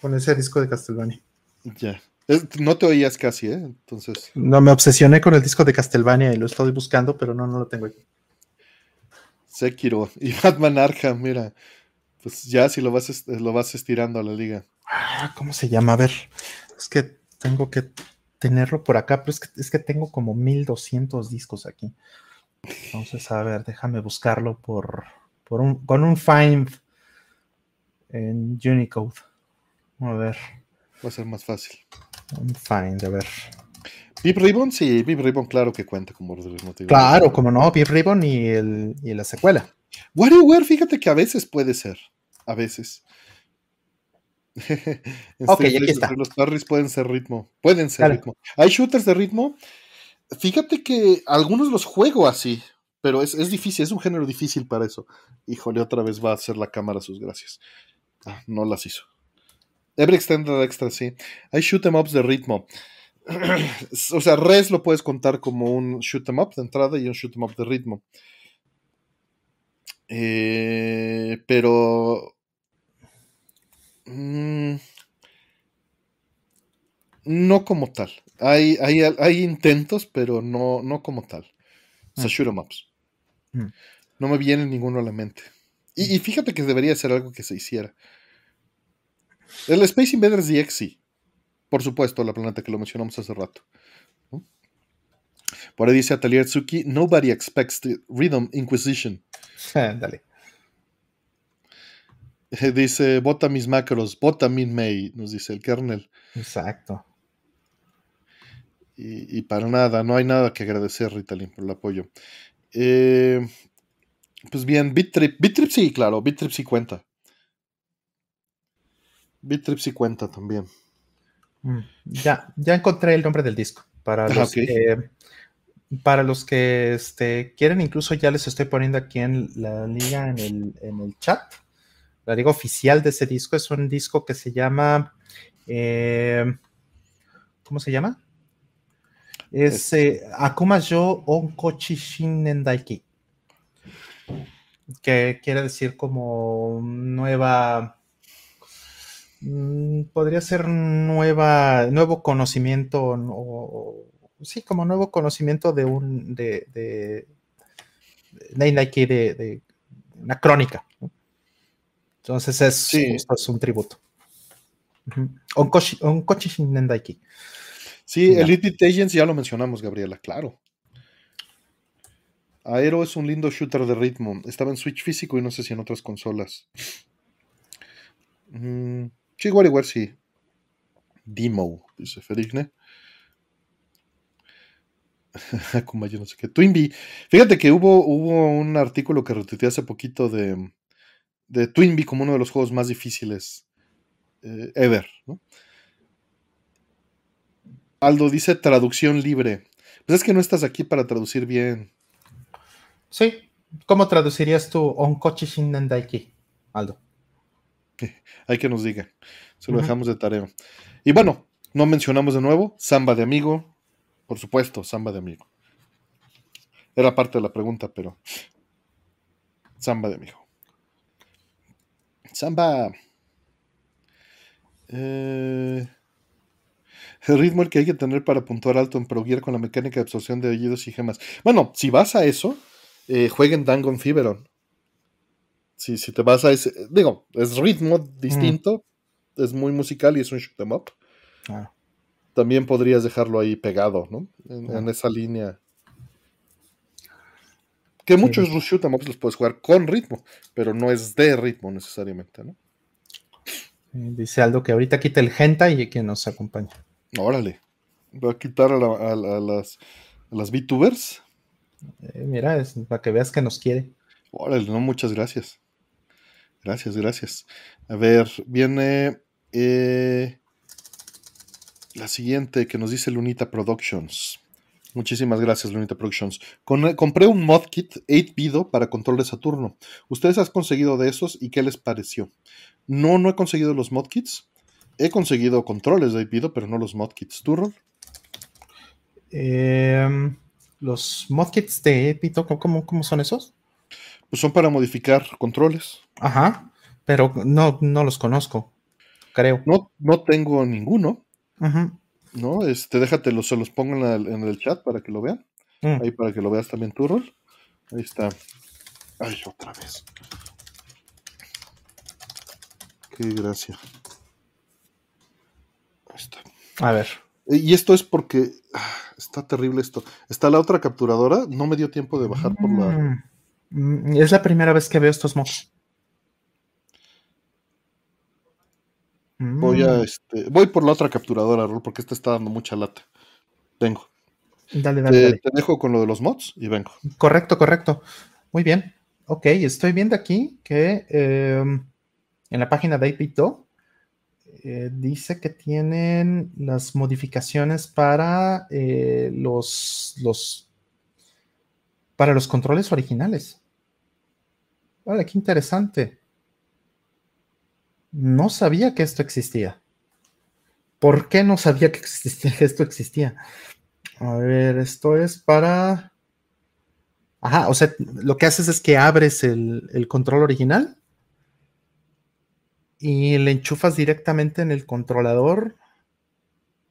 con ese disco de Castlevania. Ya. No te oías casi, ¿eh? Entonces. No, me obsesioné con el disco de Castlevania y lo estoy buscando, pero no, no lo tengo aquí. Sekiro y (laughs) Batman Arkham, mira. Pues ya si lo vas, lo vas estirando a la liga. Ah, ¿cómo se llama? A ver, es que tengo que tenerlo por acá, pero es que, es que tengo como 1200 discos aquí. Entonces, a ver, déjame buscarlo por, un, con un find en Unicode. A ver. Va a ser más fácil. Un find, a ver. Pip Ribbon, sí, Pip Ribbon, claro que cuenta como motivo. Claro, como no, Pip Ribbon y, el, y la secuela. WarioWare, fíjate que a veces puede ser. A veces. (laughs) ok, aquí está. Los parries pueden ser ritmo. Pueden ser ritmo. Hay shooters de ritmo Fíjate que algunos los juego así, pero es, difícil, es un género difícil para eso. Híjole, otra vez va a hacer la cámara sus gracias. Ah, no las hizo. Every Extended Extra, sí. Hay shoot em ups de ritmo. (clears throat) o sea, Res lo puedes contar como un shoot em up de entrada y un shoot em up de ritmo. Eh, pero. Mm, no como tal. Hay, hay, intentos, pero no, no como tal. O sea, mm. shoot em ups. Mm. No me viene ninguno a la mente. Y, fíjate que debería ser algo que se hiciera. El Space Invaders DX sí. Por supuesto, la planeta que lo mencionamos hace rato. Por ahí dice Atelier Tsuki, nobody expects the Rhythm Inquisition. (laughs) Dale. Dice, bota mis macros, bota min May, nos dice el kernel. Exacto. Y, para nada, no hay nada que agradecer, Ritalin, por el apoyo. Eh, pues bien, BitTrip. BitTrip sí, claro, BitTrip sí cuenta. BitTrip sí cuenta también. Mm, ya, ya encontré el nombre del disco. Para los que, para los que este, quieren, incluso ya les estoy poniendo aquí en la liga en el, en el chat. La liga oficial de ese disco es un disco que se llama. Eh, ¿Cómo se llama? es eh, Akuma Yo Onkochi Shinendaiki, que quiere decir como nueva, podría ser nueva, nuevo conocimiento o, sí, como nuevo conocimiento de un, de, de, de, de, una crónica. Entonces es, es un tributo. Onkochi Nendaiki. Sí, Elite Agents ya lo mencionamos, Gabriela, claro. Aero es un lindo shooter de ritmo. Estaba en Switch físico y no sé si en otras consolas. Mm, sí, WarioWare sí. Demo, dice Ferigne. Como (laughs) yo no sé qué. Twinbee. Fíjate que hubo, hubo un artículo que retuiteé hace poquito de, de Twinbee como uno de los juegos más difíciles eh, ever. Aldo dice traducción libre. Pues es que no estás aquí para traducir bien. Sí. ¿Cómo traducirías tú Onkochi Shinnendaiki, Aldo? Hay que nos diga. Se lo dejamos de tarea. Y bueno, no mencionamos de nuevo Samba de Amigo. Por supuesto, Samba de Amigo. Era parte de la pregunta, pero. Samba de Amigo. Samba. Eh, el ritmo el que hay que tener para puntuar alto en Pro con la mecánica de absorción de oídos y gemas. Bueno, si vas a eso, eh, jueguen Dangon Fiberon. Si, si te vas a ese. Digo, es ritmo distinto, es muy musical y es un shoot em up. Ah. También podrías dejarlo ahí pegado, ¿no? En, esa línea. Que muchos shoot em ups los puedes jugar con ritmo, pero no es de ritmo necesariamente, ¿no? Dice Aldo que ahorita quita el Genta y que nos acompaña. Órale. Voy a quitar a, las, a las VTubers. Eh, mira, es para que veas que nos quiere. Órale, no, muchas gracias. Gracias, gracias. A ver, viene eh, la siguiente que nos dice Lunita Productions. Muchísimas gracias, Lunita Productions. compré un mod kit 8-bido para control de Saturno. ¿Ustedes han conseguido de esos y qué les pareció? No, no he conseguido los mod kits. He conseguido controles de 8-bido, pero no los mod kits. ¿Tú, em, los mod kits de 8 ¿cómo, ¿cómo, son esos? Pues son para modificar controles. Ajá, pero no, no los conozco, creo. No, no tengo ninguno. Ajá. ¿no? Este, déjate, se los pongo en, el chat para que lo vean. Mm. Ahí para que lo veas también tú, Rol. Ahí está. Ay, otra vez. Qué gracia. Ahí está. A ver. Y esto es porque ah, está terrible esto. Está la otra capturadora, no me dio tiempo de bajar por la. Mm, es la primera vez que veo estos mods. Voy a mm. este, voy por la otra capturadora, Rol, porque esta está dando mucha lata. Vengo. Dale, dale, te, dejo con lo de los mods y vengo. Correcto, correcto. Muy bien. Ok, estoy viendo aquí que em, en la página de Ipito eh, dice que tienen las modificaciones para eh, los, los para los controles originales. Vale, qué interesante. No sabía que esto existía. ¿Por qué no sabía que, existía, (laughs) esto existía? A ver, esto es para... Ajá, o sea, lo que haces es que abres el, control original y le enchufas directamente en el controlador,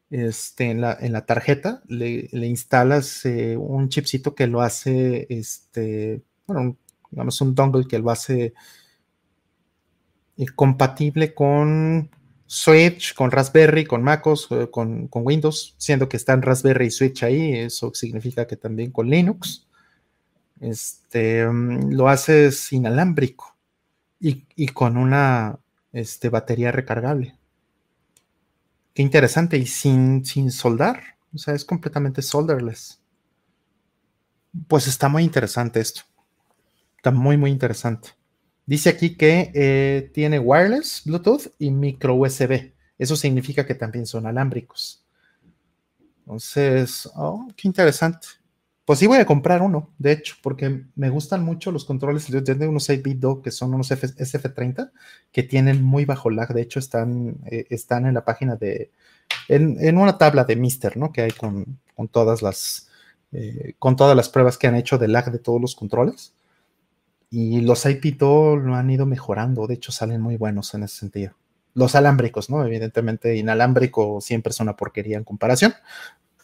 este, en, la, tarjeta, le, instalas eh, un chipcito que lo hace, este, bueno, digamos un dongle que lo hace compatible con Switch, con Raspberry, con MacOS, eh, con, Windows, siendo que están Raspberry y Switch ahí, eso significa que también con Linux. Este, mm, lo haces inalámbrico y, con una este, batería recargable. Qué interesante y sin, sin soldar, o sea, es completamente solderless. Pues está muy interesante esto. Está muy, muy interesante. Dice aquí que eh, tiene wireless, Bluetooth y micro USB. Eso significa que también son alámbricos. Entonces, oh, qué interesante. Pues sí voy a comprar uno, de hecho, porque me gustan mucho los controles de unos 8-bit que son unos SF30, que tienen muy bajo lag. De hecho, están, eh, están en la página de, en, una tabla de Mister, ¿no? Que hay con, todas las, eh, con todas las pruebas que han hecho de lag de todos los controles. Y los IPTO lo han ido mejorando, de hecho salen muy buenos en ese sentido. Los alámbricos, ¿no? Evidentemente inalámbrico siempre es una porquería en comparación,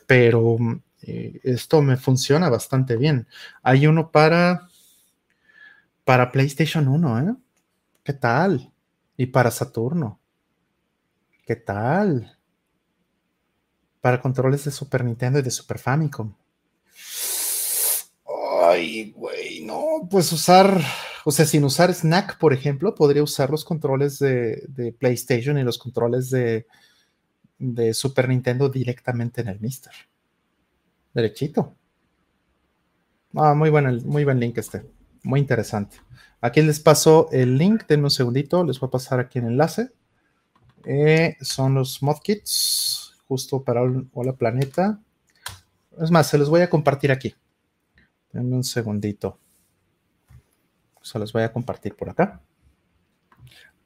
pero eh, esto me funciona bastante bien. Hay uno para, para PlayStation 1, ¿eh? ¿Qué tal? Y para Saturno. ¿Qué tal? Para controles de Super Nintendo y de Super Famicom. Ay, güey, no, pues usar, o sea, sin usar Snack, por ejemplo, podría usar los controles de, PlayStation y los controles de, Super Nintendo directamente en el Mister. Derechito. Ah, muy buen, muy buen link este. Muy interesante. Aquí les paso el link, denme un segundito, les voy a pasar aquí el enlace. Eh, son los mod kits, justo para Hola Planeta. Es más, se los voy a compartir aquí. Denme un segundito. Se los voy a compartir por acá.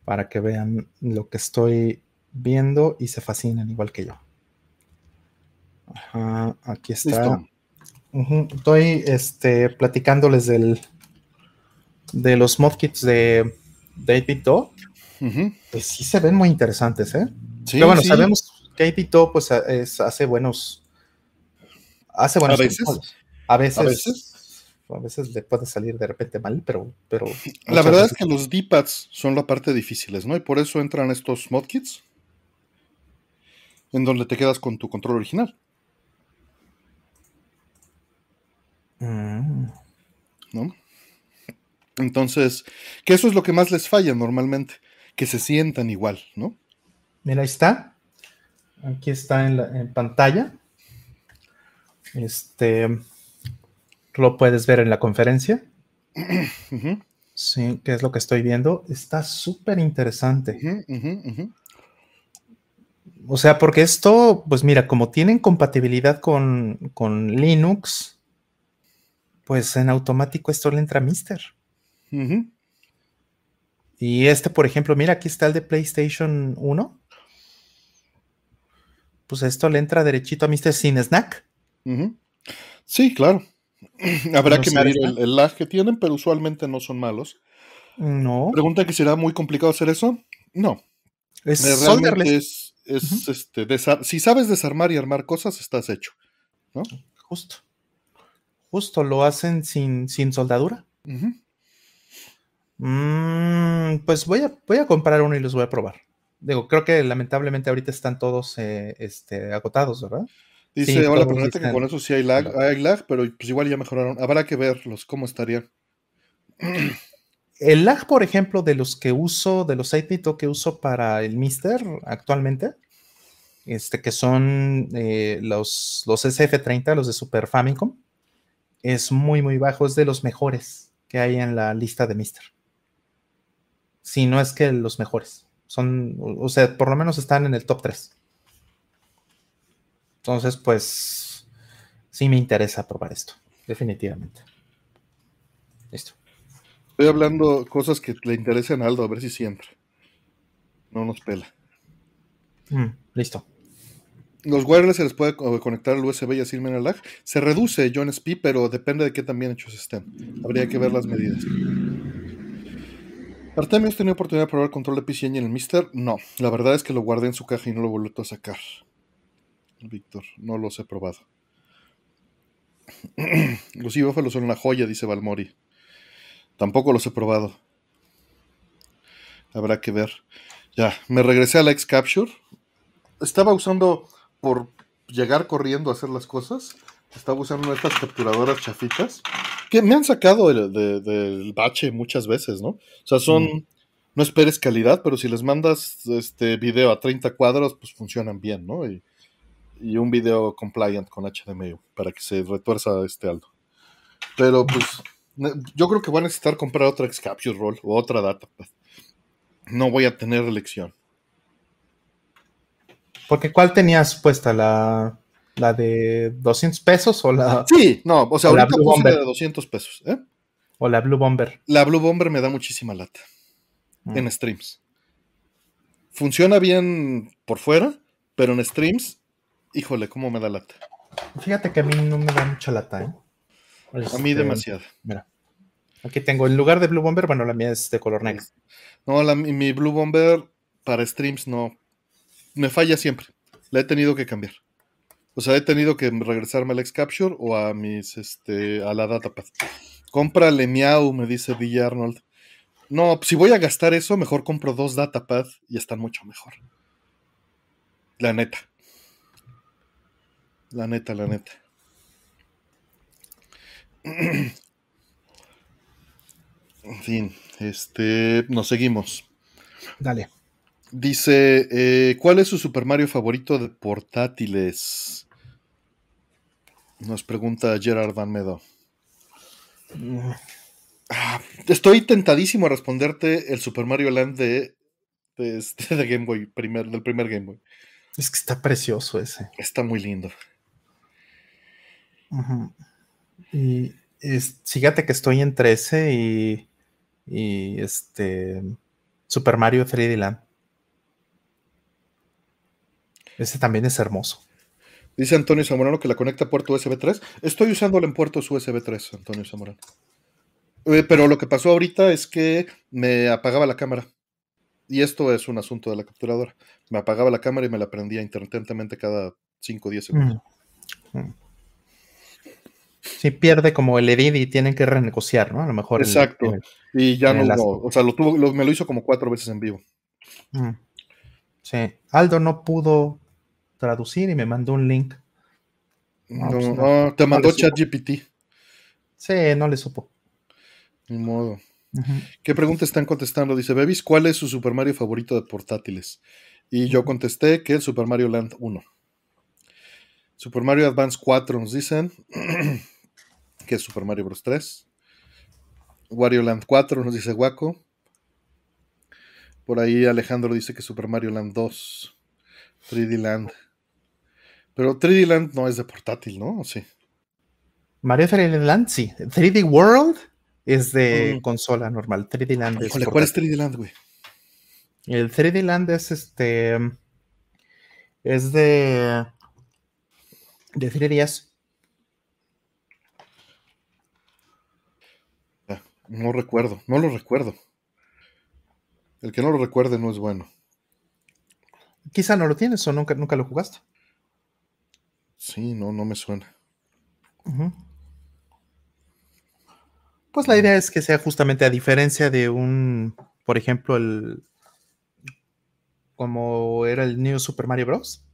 Para que vean lo que estoy viendo y se fascinen igual que yo. Ajá, aquí está. Estoy este, platicándoles del, de los modkits de David Doe. Pues sí se ven muy interesantes, ¿eh? Sí, Pero bueno, sabemos que David Doe pues hace buenos. Hace buenos. A veces. A veces. A veces. Le puede salir de repente mal, pero. pero (laughs) la verdad es que los D-pads son la parte difíciles, ¿no? Y por eso entran estos modkits en donde te quedas con tu control original. Mm. ¿No? Entonces, que eso es lo que más les falla normalmente, que se sientan igual, ¿no? Mira, ahí está. Aquí está en, la, pantalla. Este, lo puedes ver en la conferencia. (clears throat) Sí, que es lo que estoy viendo. Está súper interesante. o sea, porque esto, pues mira, como tienen compatibilidad con, con Linux, pues en automático esto le entra a Mister. Y este, por ejemplo, mira, aquí está el de PlayStation 1. Pues esto le entra derechito a Mister sin snack. Sí, claro. (clears throat) Habrá que medir el, lag que tienen, pero usualmente no son malos. No. Pregunta que será muy complicado hacer eso. No. Es eh, Realmente es, este, si sabes desarmar y armar cosas, estás hecho. ¿no? Justo. Justo lo hacen sin, sin soldadura. Mm, pues voy a, voy a comprar uno y los voy a probar. Digo, creo que lamentablemente ahorita están todos eh, este, agotados, ¿verdad? Dice, hola, pero que con eso sí hay lag, hay lag, pero pues igual ya mejoraron. Habrá que verlos, cómo estarían. El lag, por ejemplo, de los que uso, de los 8 que uso para el Mister actualmente, este, que son eh, los, los SF30, los de Super Famicom, es muy, muy bajo. Es de los mejores que hay en la lista de Mister. Si no es que los mejores. Son, o sea, por lo menos están en el top 3. Entonces, pues, sí me interesa probar esto, definitivamente. Listo. Estoy hablando cosas que le interesan a Aldo, a ver si siempre. No nos pela. Mm, listo. Los wireless se les puede conectar al USB y así el lag. Se reduce John SP, pero depende de qué tan bien hechos estén. Habría que ver las medidas. Artemio, ¿has tenido oportunidad de probar el control de PC en el Mister? No, la verdad es que lo guardé en su caja y no lo volví a sacar. Víctor, no los he probado. (clears throat) los ibófalos son una joya, dice Valmori. Tampoco los he probado. Habrá que ver. Ya, me regresé a la X-Capture. Estaba usando por llegar corriendo a hacer las cosas, estaba usando estas capturadoras chafitas que me han sacado del, bache muchas veces, ¿no? O sea, son, mm. no esperes calidad, pero si les mandas este video a 30 cuadros, pues funcionan bien, ¿no? Y, un video compliant con HDMI para que se retuerza este alto. Pero pues yo creo que voy a necesitar comprar otra X-Capture Roll o otra data. No voy a tener elección. Porque ¿cuál tenías puesta? ¿La, la de 200 pesos o la...? Sí, no, o sea, ahorita puse la de 200 pesos. ¿eh? O la Blue Bomber. La Blue Bomber me da muchísima lata mm. en streams. Funciona bien por fuera, pero en streams, híjole, cómo me da lata. Fíjate que a mí no me da mucha lata, ¿eh? a mí este, demasiado. Mira. Aquí tengo, en lugar de Blue Bomber, bueno, la mía es de color negro. No, la, mi Blue Bomber para streams no, me falla siempre. La he tenido que cambiar. O sea, he tenido que regresarme al X-Capture o a mis, este, a la datapad. Cómprale miau, me dice DJ Arnold. No, si voy a gastar eso, mejor compro dos datapad y están mucho mejor. La neta. La neta, la neta. En fin, este, nos seguimos. Dale. Dice, eh, ¿cuál es su Super Mario favorito de portátiles? Nos pregunta Gerard Van Medo. Ah, estoy tentadísimo a responderte el Super Mario Land de, de, este, de Game Boy, primer, del primer Game Boy. Es que está precioso ese. Está muy lindo. Y es- fíjate que estoy entre ese y, y este Super Mario 3D Land. Ese también es hermoso. Dice Antonio Zamorano que la conecta a puerto USB 3. Estoy usándola en puertos USB 3, Antonio Zamorano. Eh, pero lo que pasó ahorita es que me apagaba la cámara. Y esto es un asunto de la capturadora. Me apagaba la cámara y me la prendía intermitentemente cada 5 o 10 segundos. Mm. Mm. Sí, pierde como el edit y tienen que renegociar, ¿no? A lo mejor. Exacto. el- Y ya en no O sea, lo tuvo, lo- me lo hizo como cuatro veces en vivo. Mm. Sí. Aldo no pudo traducir y me mandó un link. No, No, pues no. no, te mandó. ChatGPT. Sí, no le supo. Ni modo. ¿Qué pregunta están contestando? Dice Bebis, ¿cuál es su Super Mario favorito de portátiles? Y yo contesté que el Super Mario Land 1. Super Mario Advance 4 nos dicen (clears throat) que es Super Mario Bros. 3. Wario Land 4 nos dice Waco. Por ahí Alejandro dice que Super Mario Land 2. 3D Land. Pero 3D Land no es de portátil, ¿no? ¿O sí? Mario 3D Land, sí. 3D World es de Mm. consola normal. 3D Land es ¿cuál es portátil. 3D Land, güey? El 3D Land es este. Es de. De 3DS. Ah, No recuerdo, no lo recuerdo. El que no lo recuerde no es bueno. Quizá no lo tienes o nunca, nunca lo jugaste. Sí, no, no me suena. Pues la idea es que sea justamente a diferencia de un, por ejemplo, el como era el New Super Mario Bros.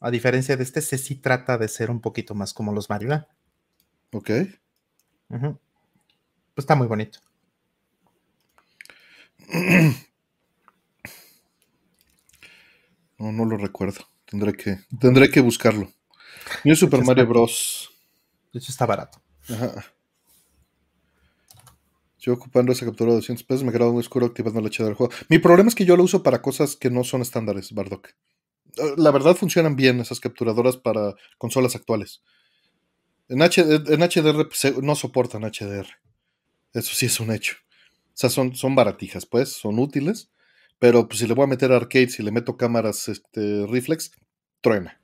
A diferencia de este, se sí trata de ser un poquito más como los Mario Land. Ok. Ujú. Pues está muy bonito. (clears throat) No, no lo recuerdo. Tendré que, tendré que buscarlo. New Super Mario Bros. De hecho, está barato. Ajá. Yo ocupando esa captura de 200 pesos me quedaba muy oscuro activando la HD del juego. Mi problema es que yo lo uso para cosas que no son estándares, Bardock. Eh, La verdad funcionan bien esas capturadoras para consolas actuales. En, HD, en HDR no soportan HDR. Eso sí es un hecho. O sea, son, son baratijas, pues, son útiles. Pero pues, si le voy a meter arcade, si le meto cámaras este, reflex, truena.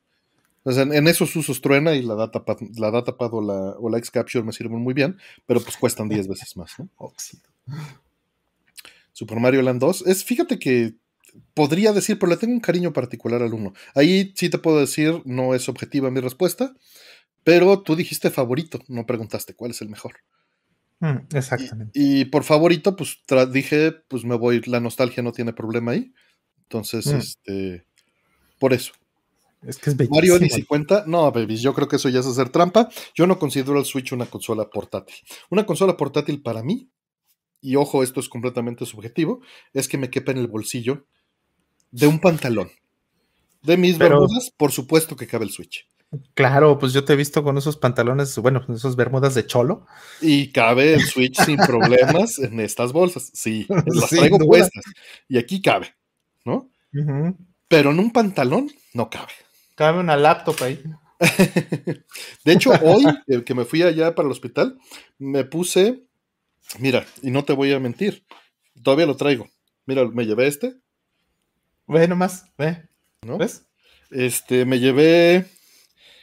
O sea, en, en esos usos truena y la datapad, la datapad o la, o la X-Capture me sirven muy bien, pero pues cuestan 10 veces más. ¿no? (laughs) Óxido. Super Mario Land 2. Es, fíjate que podría decir, pero le tengo un cariño particular al 1. Ahí sí te puedo decir, no es objetiva mi respuesta, pero tú dijiste favorito, no preguntaste cuál es el mejor. Mm, exactamente. Y, y por favorito, pues dije, pues me voy, la nostalgia no tiene problema ahí. Entonces, Mm. este, por eso. Es que es bellísimo. Mario Odyssey cuenta, no, babies, yo creo que eso ya es hacer trampa. Yo no considero el Switch una consola portátil. Una consola portátil para mí, y ojo, esto es completamente subjetivo, es que me quepa en el bolsillo de un pantalón. De mis Pero- bermudas, por supuesto que cabe el Switch. Claro, pues yo te he visto con esos pantalones, bueno, con esos bermudas de cholo. Y cabe el Switch sin problemas en estas bolsas. Sí, (laughs) las traigo duda. puestas. Y aquí cabe, ¿no? Pero en un pantalón no cabe. Cabe una laptop ahí. (laughs) De hecho, hoy que me fui allá para el hospital, me puse, mira, y no te voy a mentir, todavía lo traigo. Mira, me llevé este, Ve nomás, ve. ¿no? ¿Ves? Este, me llevé,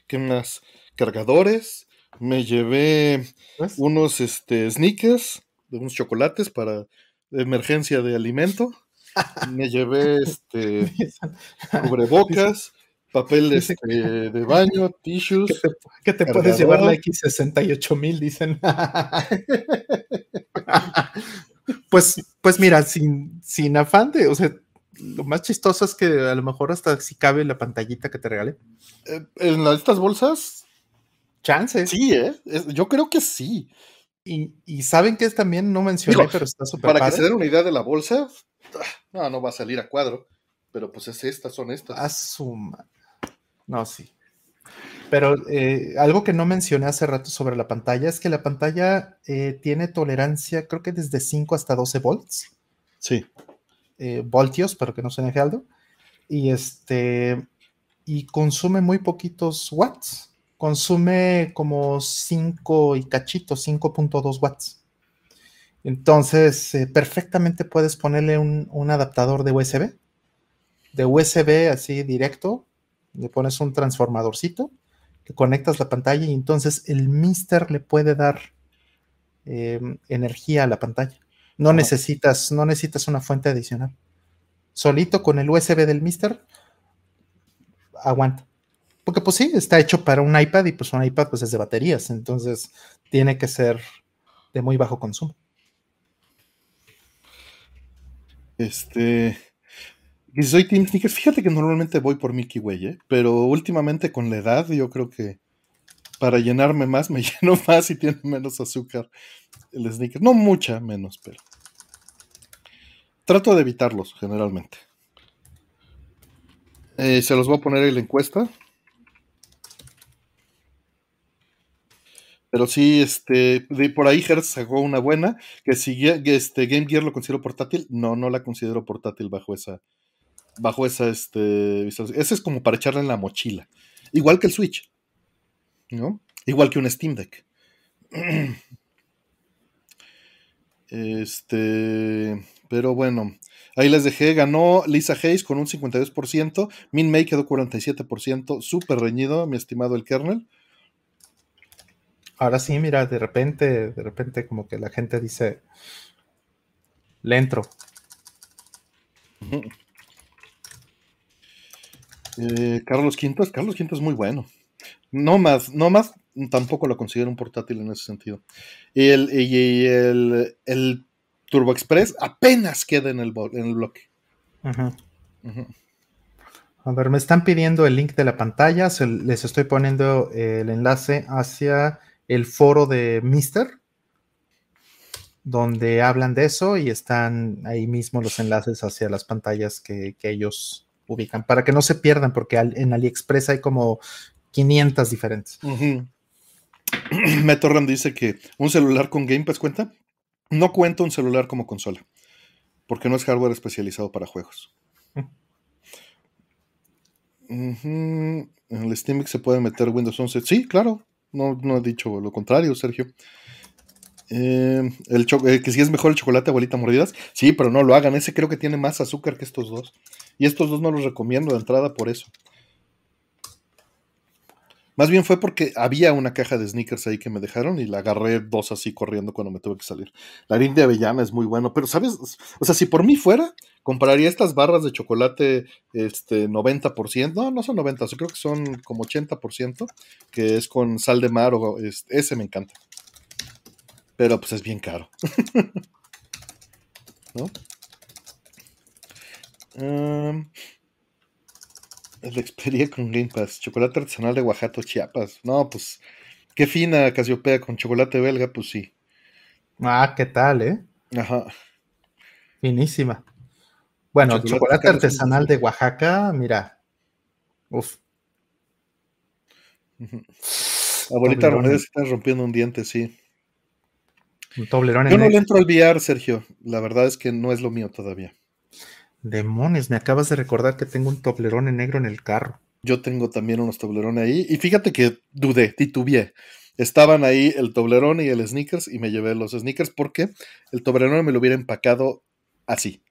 ¿qué más? Cargadores, me llevé unos este, sneakers, de unos chocolates para emergencia de alimento. Me llevé este (laughs) cubrebocas, papel este, de baño, tissues. Que te, puedes llevar la X68000, dicen. (laughs) pues, pues mira, sin, sin afán de, o sea, lo más chistoso es que a lo mejor hasta si cabe la pantallita que te regale. Eh, ¿En estas bolsas? Chances. Sí, ¿eh? yo creo que sí. Y, saben que también no mencioné, pero está súper Para que se den una idea de la bolsa, ah, no, no va a salir a cuadro, pero pues es estas, son estas. Asuma. No, sí. Pero eh, algo que no mencioné hace rato sobre la pantalla es que la pantalla eh, tiene tolerancia, creo que desde 5 hasta 12 volts. Sí. Eh, voltios, pero que no suene Aldo. Y este. Y consume muy poquitos watts consume como 5 y cachito, 5.2 watts. Entonces, eh, perfectamente puedes ponerle un, adaptador de USB. De USB así directo, le pones un transformadorcito, que conectas la pantalla y entonces el Mister le puede dar em, energía a la pantalla. No necesitas, no necesitas una fuente adicional. Solito con el USB del Mister, aguanta. Porque pues sí, está hecho para un iPad y pues un iPad pues es de baterías, entonces tiene que ser de muy bajo consumo. Este, y soy Team Sneakers, fíjate que normalmente voy por Mickey Way, ¿eh? pero últimamente con la edad yo creo que para llenarme más me (laughs) lleno más y tiene menos azúcar el sneaker. No mucha menos, pero trato de evitarlos generalmente. Eh, se los voy a poner en la encuesta. Pero sí, este, de por ahí Hertz sacó una buena, que si este, Game Gear lo considero portátil, no, no la considero portátil bajo esa, bajo esa, este, ese es como para echarle en la mochila, igual que el Switch, ¿no? Igual que un Steam Deck. (clears throat) Este, pero bueno, ahí les dejé, ganó Lisa Hayes con un 52%, Min May quedó 47%, súper reñido, mi estimado el kernel. Ahora sí, mira, de repente, de repente como que la gente dice, le entro. Eh, Carlos Quintos, Carlos Quintos es muy bueno. No más, no más, tampoco lo considero un portátil en ese sentido. Y el, y el, el Turbo Express apenas queda en el, en el bloque. A ver, me están pidiendo el link de la pantalla, les estoy poniendo el enlace hacia el foro de Mister, donde hablan de eso y están ahí mismo los enlaces hacia las pantallas que, ellos ubican, para que no se pierdan, porque en AliExpress hay como 500 diferentes. Uh (clears throat) dice que un celular con Game Pass cuenta. No cuenta un celular como consola, porque no es hardware especializado para juegos. (laughs) En el Steam se puede meter Windows 11. Sí, claro. No, no he dicho lo contrario, Sergio. Eh, el eh, que si es mejor el chocolate abuelita mordidas. Sí, pero no lo hagan. Ese creo que tiene más azúcar que estos dos. Y estos dos no los recomiendo de entrada por eso. Más bien fue porque había una caja de sneakers ahí que me dejaron y la agarré dos así corriendo cuando me tuve que salir. La harina de avellana es muy bueno, pero ¿sabes? O sea, si por mí fuera, compraría estas barras de chocolate este 90%, no, no son 90, creo que son como 80%, que es con sal de mar o ese me encanta. Pero pues es bien caro. (laughs) ¿No? La experiencia (laughs) con Game Pass. Chocolate artesanal de Oaxaca, Chiapas. No, pues, qué fina Casiopea con chocolate belga, pues sí. Ah, ¿qué tal, eh? Ajá. Finísima. Bueno, chocolate, artesanal de Oaxaca, mira. Uf. Abuelita Romero se está rompiendo un diente, sí. Un toblerón Yo no le entro al VR, Sergio. La verdad es que no es lo mío todavía. Demonios, me acabas de recordar que tengo un toblerón en negro en el carro. Yo tengo también unos toblerones ahí. Y fíjate que dudé, titubeé. Estaban ahí el toblerón y el sneakers y me llevé los sneakers porque el toblerón me lo hubiera empacado así.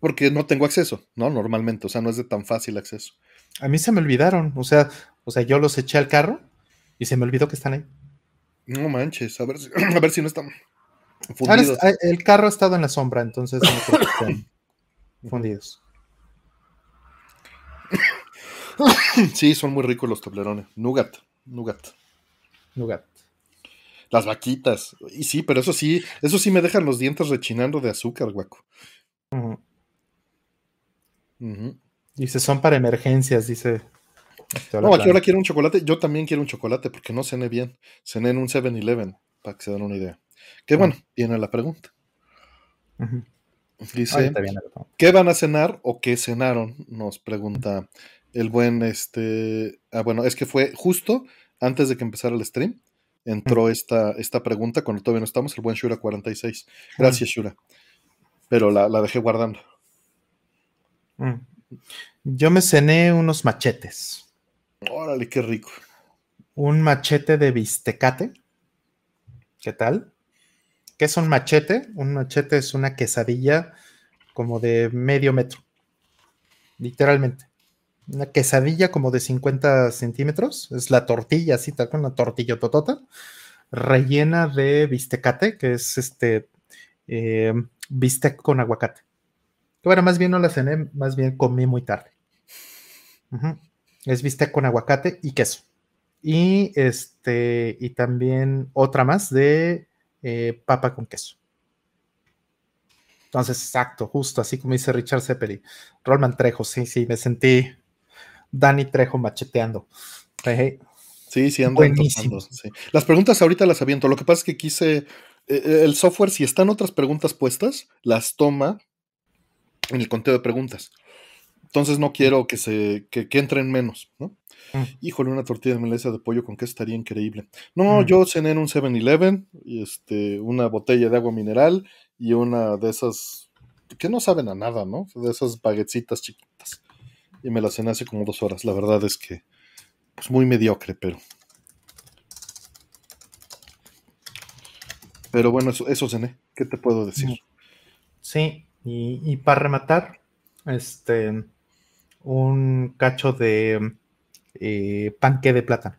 Porque no tengo acceso, ¿no? Normalmente, o sea, no es de tan fácil acceso. A mí se me olvidaron, o sea, o sea, yo los eché al carro y se me olvidó que están ahí. No manches, a ver, (clears throat) a ver si no están el carro ha estado en la sombra, entonces no (laughs) fundidos. sí, son muy ricos los toblerones. Nougat, nougat. Nougat. Las vaquitas. Y sí, pero eso sí, eso sí me dejan los dientes rechinando de azúcar, guaco. Dice, son para emergencias, dice. No, aquí ahora quiero un chocolate. Yo también quiero un chocolate porque no cené bien. Cené en un 7-Eleven, para que se den una idea. Que bueno, viene la pregunta. Dice, ¿qué van a cenar o qué cenaron? Nos pregunta el buen, este, ah, bueno, es que fue justo antes de que empezara el stream, entró esta, esta pregunta cuando todavía no estamos, el buen Shura46. Gracias, Shura. Pero la, dejé guardando. Yo me cené unos machetes. Órale, qué rico. Un machete de bistecate. ¿Qué tal? ¿Qué es un machete? Un machete es una quesadilla como de medio metro. Literalmente. Una quesadilla como de 50 centímetros. Es la tortilla, así tal con una tortilla totota. Rellena de bistecate, que es este eh, bistec con aguacate. Bueno, más bien no la cené, más bien comí muy tarde. Es bistec con aguacate y queso. Y este, y también otra más de eh, papa con queso. Entonces, exacto, justo así como dice Richard Zeppeli. Rolman Trejo, sí, sí, me sentí Dani Trejo macheteando. Sí, sí, ando Buenísimo. Las preguntas ahorita las aviento. Lo que pasa es que quise. Eh, eh, el software, si están otras preguntas puestas, las toma en el conteo de preguntas. Entonces no quiero que se que, que entren menos, ¿no? Mm. Híjole, una tortilla de meleza de pollo con queso estaría increíble. No, mm. yo cené en un 7-Eleven, este, una botella de agua mineral y una de esas que no saben a nada, ¿no? De esas baguetsitas chiquitas. Y me la cené hace como dos horas. La verdad es que, pues muy mediocre, pero. Pero bueno, eso, eso cené. ¿Qué te puedo decir? Mm. Sí, y, y para rematar, este, un cacho de eh, panque de plátano.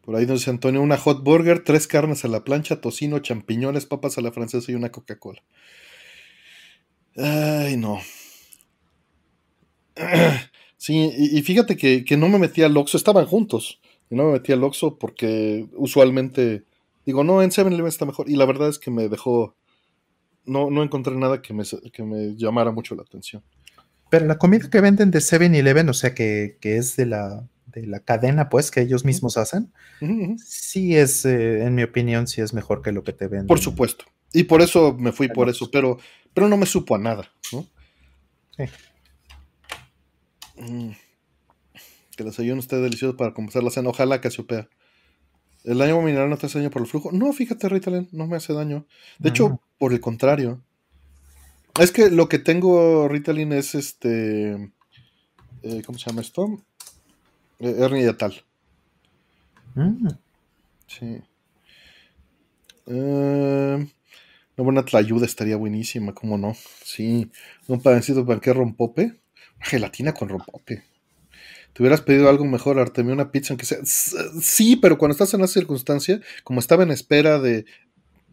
Por ahí dice Antonio, una hot burger, tres carnes a la plancha, tocino, champiñones, papas a la francesa y una Coca-Cola. Ay, no. (clears throat) Sí, y, fíjate que, no me metí al Oxxo, estaban juntos. Y no me metí al Oxxo porque usualmente digo, no, en 7-Eleven está mejor. Y la verdad es que me dejó. No, no encontré nada que me, que me llamara mucho la atención. Pero la comida que venden de 7-Eleven, o sea, que, es de la, de la cadena, pues, que ellos mismos hacen, sí es, eh, en mi opinión, sí es mejor que lo que te venden. Por supuesto. Y por eso me fui por eso, pero, pero no me supo a nada, ¿no? Sí. Mm. Que el desayuno esté delicioso para comenzar la cena. Ojalá que se opea. ¿El daño mineral no te hace daño por el flujo? No, fíjate, Ritalin, no me hace daño. De hecho, por el contrario, es que lo que tengo, Ritalin, es este. Eh, ¿Cómo se llama esto? Eh, hernia yatal. Mm. Sí. Eh, una buena tlayuda estaría buenísima, ¿cómo no? Sí. Un panecito para que rompope. gelatina con rompope. ¿Te hubieras pedido algo mejor, Artemio? Una pizza, aunque sea. Sí, pero cuando estás en esa circunstancia, como estaba en espera de,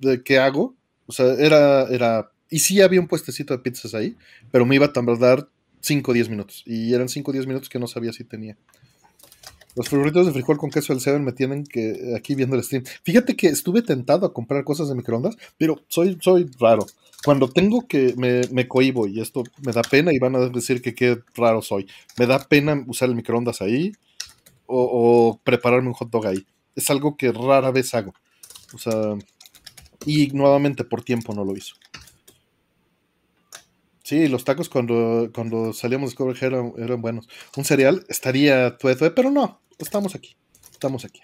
de qué hago, o sea, era, era y sí había un puestecito de pizzas ahí, pero me iba a tardar 5 o 10 minutos. Y eran 5 o 10 minutos que no sabía si tenía. Los favoritos de frijol con queso del Seven me tienen que aquí viendo el stream. Fíjate que estuve tentado a comprar cosas de microondas, pero soy, soy raro. Cuando tengo que me, me cohibo y esto me da pena y van a decir que qué raro soy. Me da pena usar el microondas ahí o, o prepararme un hot dog ahí. Es algo que rara vez hago. O sea, y nuevamente por tiempo no lo hizo. Sí, los tacos cuando, cuando salíamos de Discovery eran, eran buenos. Un cereal estaría tueto, pero no, estamos aquí. Estamos aquí.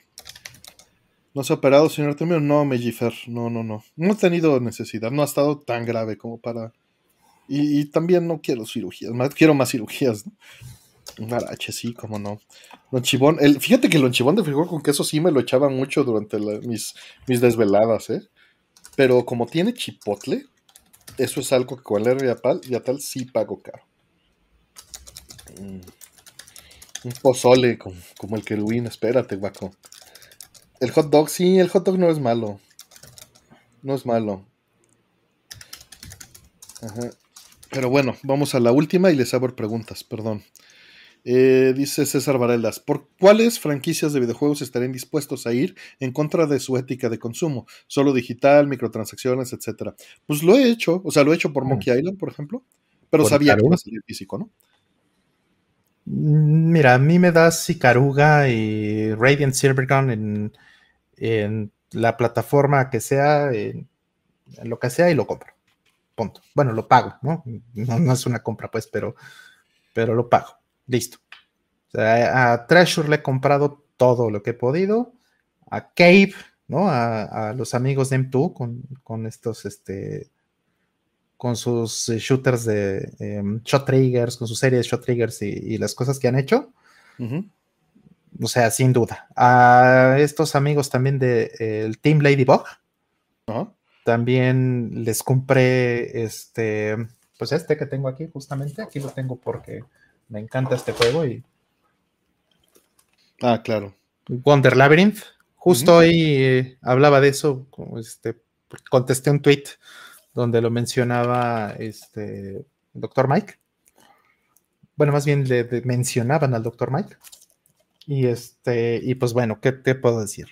¿No se ha operado, señor Artemio? No, Mellifer, no, no, no. No he tenido necesidad, no ha estado tan grave como para... Y, también no quiero cirugías, más, quiero más cirugías, ¿no? Un arache, sí, como no. Lonchibón, el, fíjate que el lonchibón de frijol con queso sí me lo echaba mucho durante mis, mis desveladas, ¿eh? Pero como tiene chipotle, eso es algo que con el y a tal sí pago caro. Un pozole como, el querubín, espérate, guaco. El hot dog, sí, el hot dog no es malo. No es malo. Pero bueno, vamos a la última y les abro preguntas, perdón. Eh, dice César Varelas, ¿por cuáles franquicias de videojuegos estarían dispuestos a ir en contra de su ética de consumo? Solo digital, microtransacciones, etcétera. Pues lo he hecho, o sea, lo he hecho por mm. Monkey Island, por ejemplo, pero sabía que iba a salir físico, ¿no? Mm, mira, a mí me da Sicaruga y Radiant Silvergun en, en la plataforma que sea, en, lo que sea, y lo compro. Punto. Bueno, lo pago, ¿no? No, es una compra, pues, pero, pero lo pago. Listo. a Treasure le he comprado todo lo que he podido. A Cave, ¿no? A, los amigos de M2 con, con estos, este, con sus eh, shooters de em, shot triggers, con su serie de shot triggers y, las cosas que han hecho. O sea, sin duda. A estos amigos también del de, Team Ladybug. También les compré este, pues este que tengo aquí, justamente. Aquí lo tengo porque me encanta este juego y. Ah, claro. Wonder Labyrinth. Justo hoy eh, hablaba de eso. Este, contesté un tweet donde lo mencionaba este doctor Mike. Bueno, más bien le, mencionaban al doctor Mike. Y este, y pues bueno, ¿qué te puedo decir?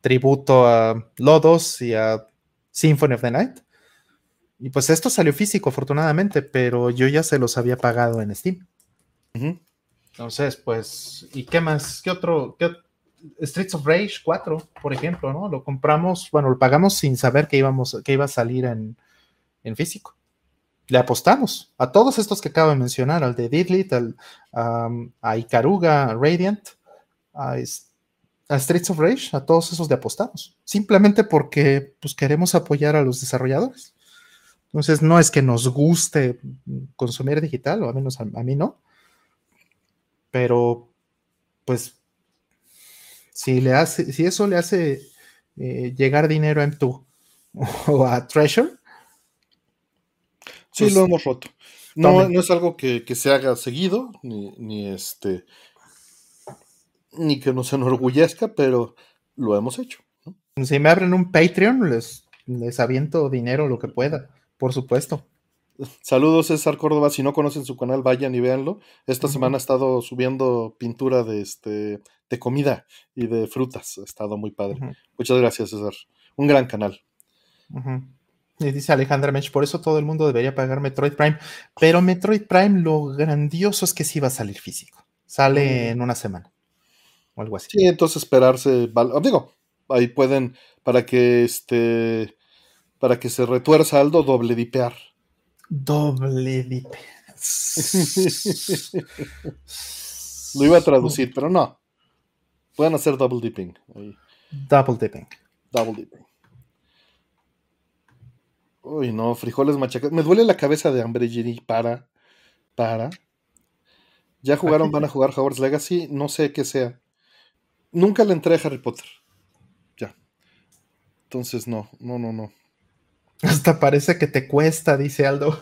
Tributo a Lodos y a Symphony of the Night. Y pues esto salió físico, afortunadamente, pero yo ya se los había pagado en Steam. Entonces, pues, ¿y qué más? ¿Qué otro? Streets of Rage 4, por ejemplo, ¿no? Lo compramos, bueno, lo pagamos sin saber que íbamos, que iba a salir en, en físico. Le apostamos a todos estos que acabo de mencionar, al de Didlit, al, a Icaruga, a Radiant, a, Streets of Rage, a todos esos le apostamos. Simplemente porque pues, queremos apoyar a los desarrolladores. Entonces, no es que nos guste consumir digital, o al menos a, mí no. Pero, pues, si, le hace, si eso le hace eh, llegar dinero a (laughs) M2 o a Treasure, Sí, pues lo hemos roto. No, no es algo que, se haga seguido, ni, este, ni que nos enorgullezca, pero lo hemos hecho. Si me abren un Patreon, les, les aviento dinero lo que pueda, por supuesto. Saludos César Córdoba, si no conocen su canal, vayan y véanlo. Esta semana ha estado subiendo pintura de este de comida y de frutas. Ha estado muy padre. Muchas gracias, César. Un gran canal. Y dice Alejandra Mensch, por eso todo el mundo debería pagar Metroid Prime. Pero Metroid Prime, lo grandioso es que sí va a salir físico. Sale en una semana. O algo así. Sí, entonces esperarse. Digo, ahí pueden, para que este. Para que se retuerza algo, doble dipear. Doble dipear. lo iba a traducir, pero no. Pueden hacer double dipping. Double dipping. Double dipping. Uy, no, frijoles machacados. Me duele la cabeza de hambre, Giri. Para. Para. Ya jugaron, van a jugar Hogwarts Legacy. No sé qué sea. Nunca le entré a Harry Potter. Ya. Entonces, no, no, no, no. Hasta parece que te cuesta, dice Aldo.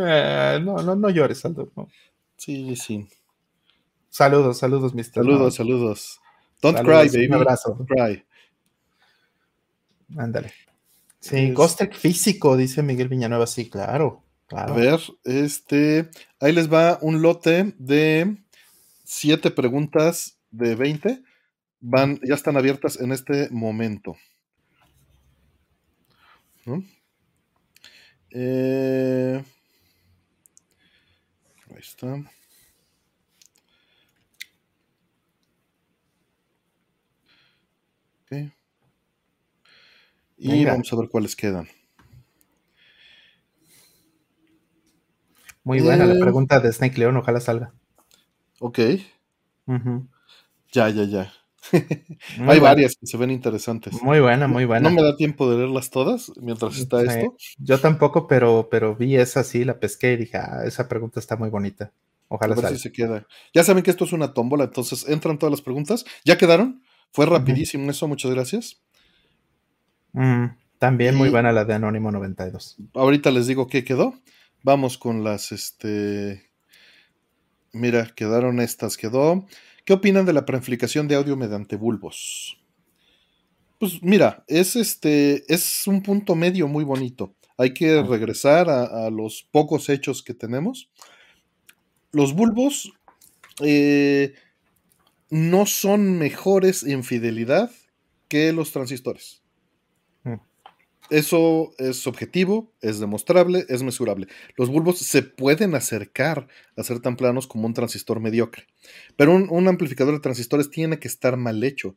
Eh, no, no, no llores, Aldo. Sí, sí. Saludos, saludos, Mr. Saludos, saludos. Don't cry, baby. Un abrazo. Don't cry. Ándale. Sí, Ghostek físico, dice Miguel Villanueva. Sí, claro, claro. A ver, este. Ahí les va un lote de siete preguntas de 20. Van, ya están abiertas en este momento. Eh, ahí está. Y vamos a ver cuáles quedan. Muy buena la eh, pregunta de Snake Leon, ojalá salga. Ok. Ya, ya, ya. (laughs) Hay varias que se ven interesantes. Muy buena, muy buena. No me da tiempo de leerlas todas mientras está esto. Yo tampoco, pero, pero vi esa sí, la pesqué y dije, ah, esa pregunta está muy bonita. Ojalá salga. Si se queda. Ya saben que esto es una tómbola, entonces entran todas las preguntas. ¿Ya quedaron? Fue rapidísimo eso, muchas gracias. Mm, también muy buena la de Anónimo 92. Ahorita les digo qué quedó. Vamos con las, este... Mira, quedaron estas, quedó. ¿Qué opinan de la preamplificación de audio mediante bulbos? Pues mira, es este, es un punto medio muy bonito. Hay que regresar a, los pocos hechos que tenemos. Los bulbos eh, no son mejores en fidelidad que los transistores. Eso es objetivo, es demostrable, es mesurable. Los bulbos se pueden acercar a ser tan planos como un transistor mediocre, pero un amplificador de transistores tiene que estar mal hecho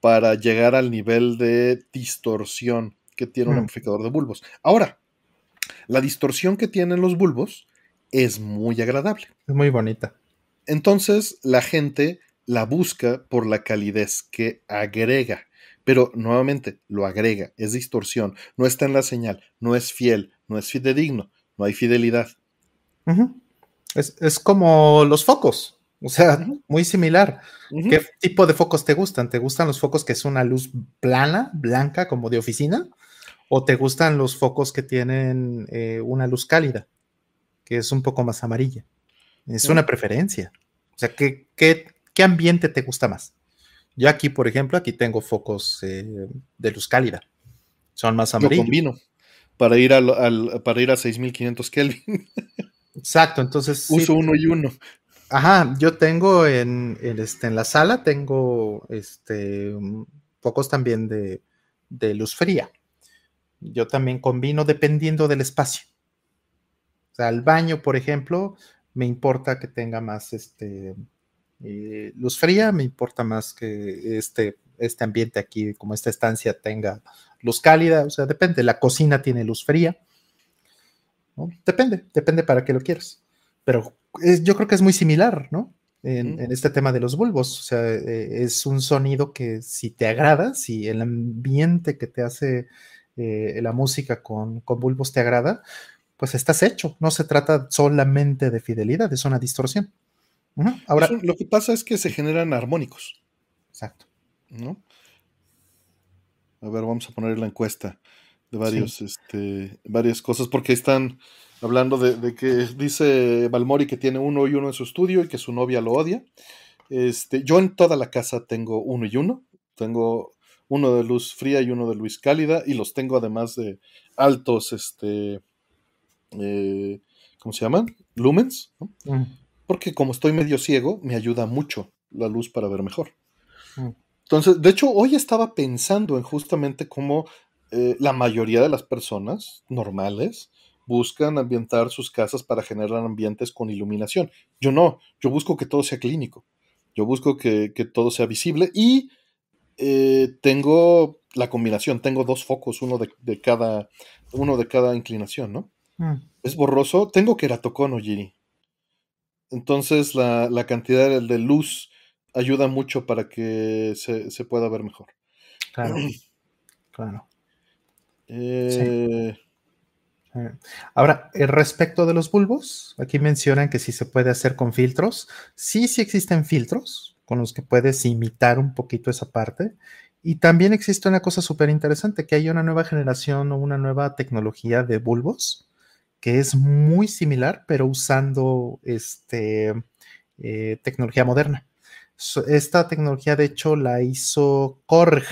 para llegar al nivel de distorsión que tiene un mm. amplificador de bulbos. Ahora, la distorsión que tienen los bulbos es muy agradable. Es muy bonita. Entonces, la gente la busca por la calidez que agrega. Pero nuevamente, lo agrega, es distorsión, no está en la señal, no es fiel, no es fidedigno, no hay fidelidad. es, es, como los focos. O sea, muy similar. ¿Qué tipo de focos te gustan? ¿Te gustan los focos que es una luz plana, blanca, como de oficina? ¿O te gustan los focos que tienen eh, una luz cálida, que es un poco más amarilla? Es una preferencia. O sea, ¿qué, qué, ambiente te gusta más? Yo aquí, por ejemplo, aquí tengo focos eh, de luz cálida. Son más amarillos. Yo combino para ir, al, para ir a 6500 Kelvin. Exacto, entonces. Uso uno y uno. Ajá, yo tengo en, este, en la sala, tengo este, focos también de, luz fría. Yo también combino dependiendo del espacio. O sea, el baño, por ejemplo, me importa que tenga más este, eh, luz fría, me importa más que este, este ambiente aquí, como esta estancia, tenga luz cálida. O sea, depende. La cocina tiene luz fría. Depende, depende para qué lo quieras. Pero yo creo que es muy similar, ¿no? En, este tema de los bulbos. O sea, eh, es un sonido que si te agrada, si el ambiente que te hace eh, la música con, bulbos te agrada, pues estás hecho. No se trata solamente de fidelidad, es una distorsión. Ahora, lo que pasa es que se generan armónicos. Exacto. ¿No? A ver, vamos a poner la encuesta de varios, este, varias cosas, porque están hablando de, que dice Balmori que tiene uno y uno en su estudio y que su novia lo odia. Este, yo en toda la casa tengo uno y uno. Tengo uno de luz fría y uno de luz cálida, y los tengo además de altos, este, eh, ¿cómo se llaman? Lumens, mm. Porque como estoy medio ciego, me ayuda mucho la luz para ver mejor. Mm. Entonces, de hecho, hoy estaba pensando en justamente cómo eh, la mayoría de las personas normales buscan ambientar sus casas para generar ambientes con iluminación. Yo no, yo busco que todo sea clínico, yo busco que, todo sea visible y eh, tengo la combinación, tengo dos focos, uno de, cada, uno de cada inclinación, ¿no? Mm. Es borroso, tengo queratocono, Giri. Entonces la, cantidad de, luz ayuda mucho para que se, se pueda ver mejor. Claro, claro. Eh, Ahora, eh, respecto de los bulbos, aquí mencionan que si se puede hacer con filtros. Sí, sí existen filtros con los que puedes imitar un poquito esa parte. Y también existe una cosa súper interesante, que hay una nueva generación o una nueva tecnología de bulbos que es muy similar, pero usando este, eh, tecnología moderna. esta tecnología, de hecho, la hizo Korg,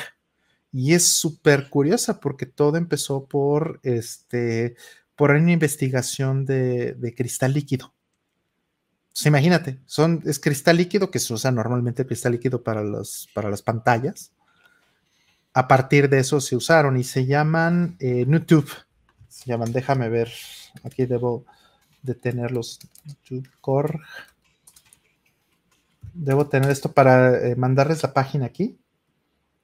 y es súper curiosa porque todo empezó por, este, por una investigación de, cristal líquido. imagínate, son, es cristal líquido que se usa normalmente cristal líquido para, los, para las pantallas. A partir de eso se usaron y se llaman eh, YouTube. Se llaman, déjame ver, aquí debo de tener los. Debo tener esto para eh, mandarles la página aquí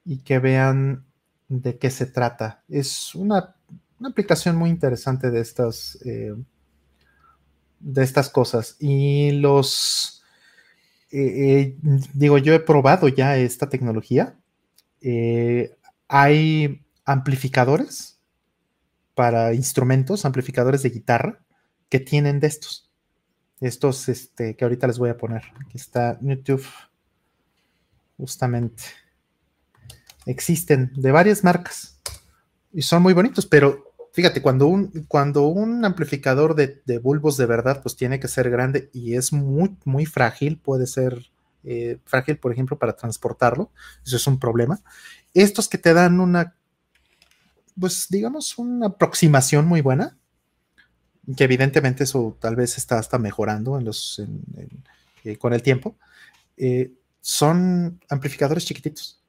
y que vean de qué se trata. Es una, aplicación muy interesante de estas, eh, de estas cosas. Y los, eh, digo, yo he probado ya esta tecnología. hay amplificadores para instrumentos, amplificadores de guitarra, que tienen de estos. Estos este, que ahorita les voy a poner. Aquí está YouTube, justamente existen de varias marcas y son muy bonitos, pero fíjate, cuando un, cuando un amplificador de, bulbos de verdad, pues tiene que ser grande y es muy, muy frágil, puede ser eh, frágil, por ejemplo, para transportarlo, eso es un problema. estos que te dan una, pues digamos, una aproximación muy buena, que evidentemente eso tal vez está hasta mejorando en los, eh, con el tiempo, eh, son amplificadores chiquititos.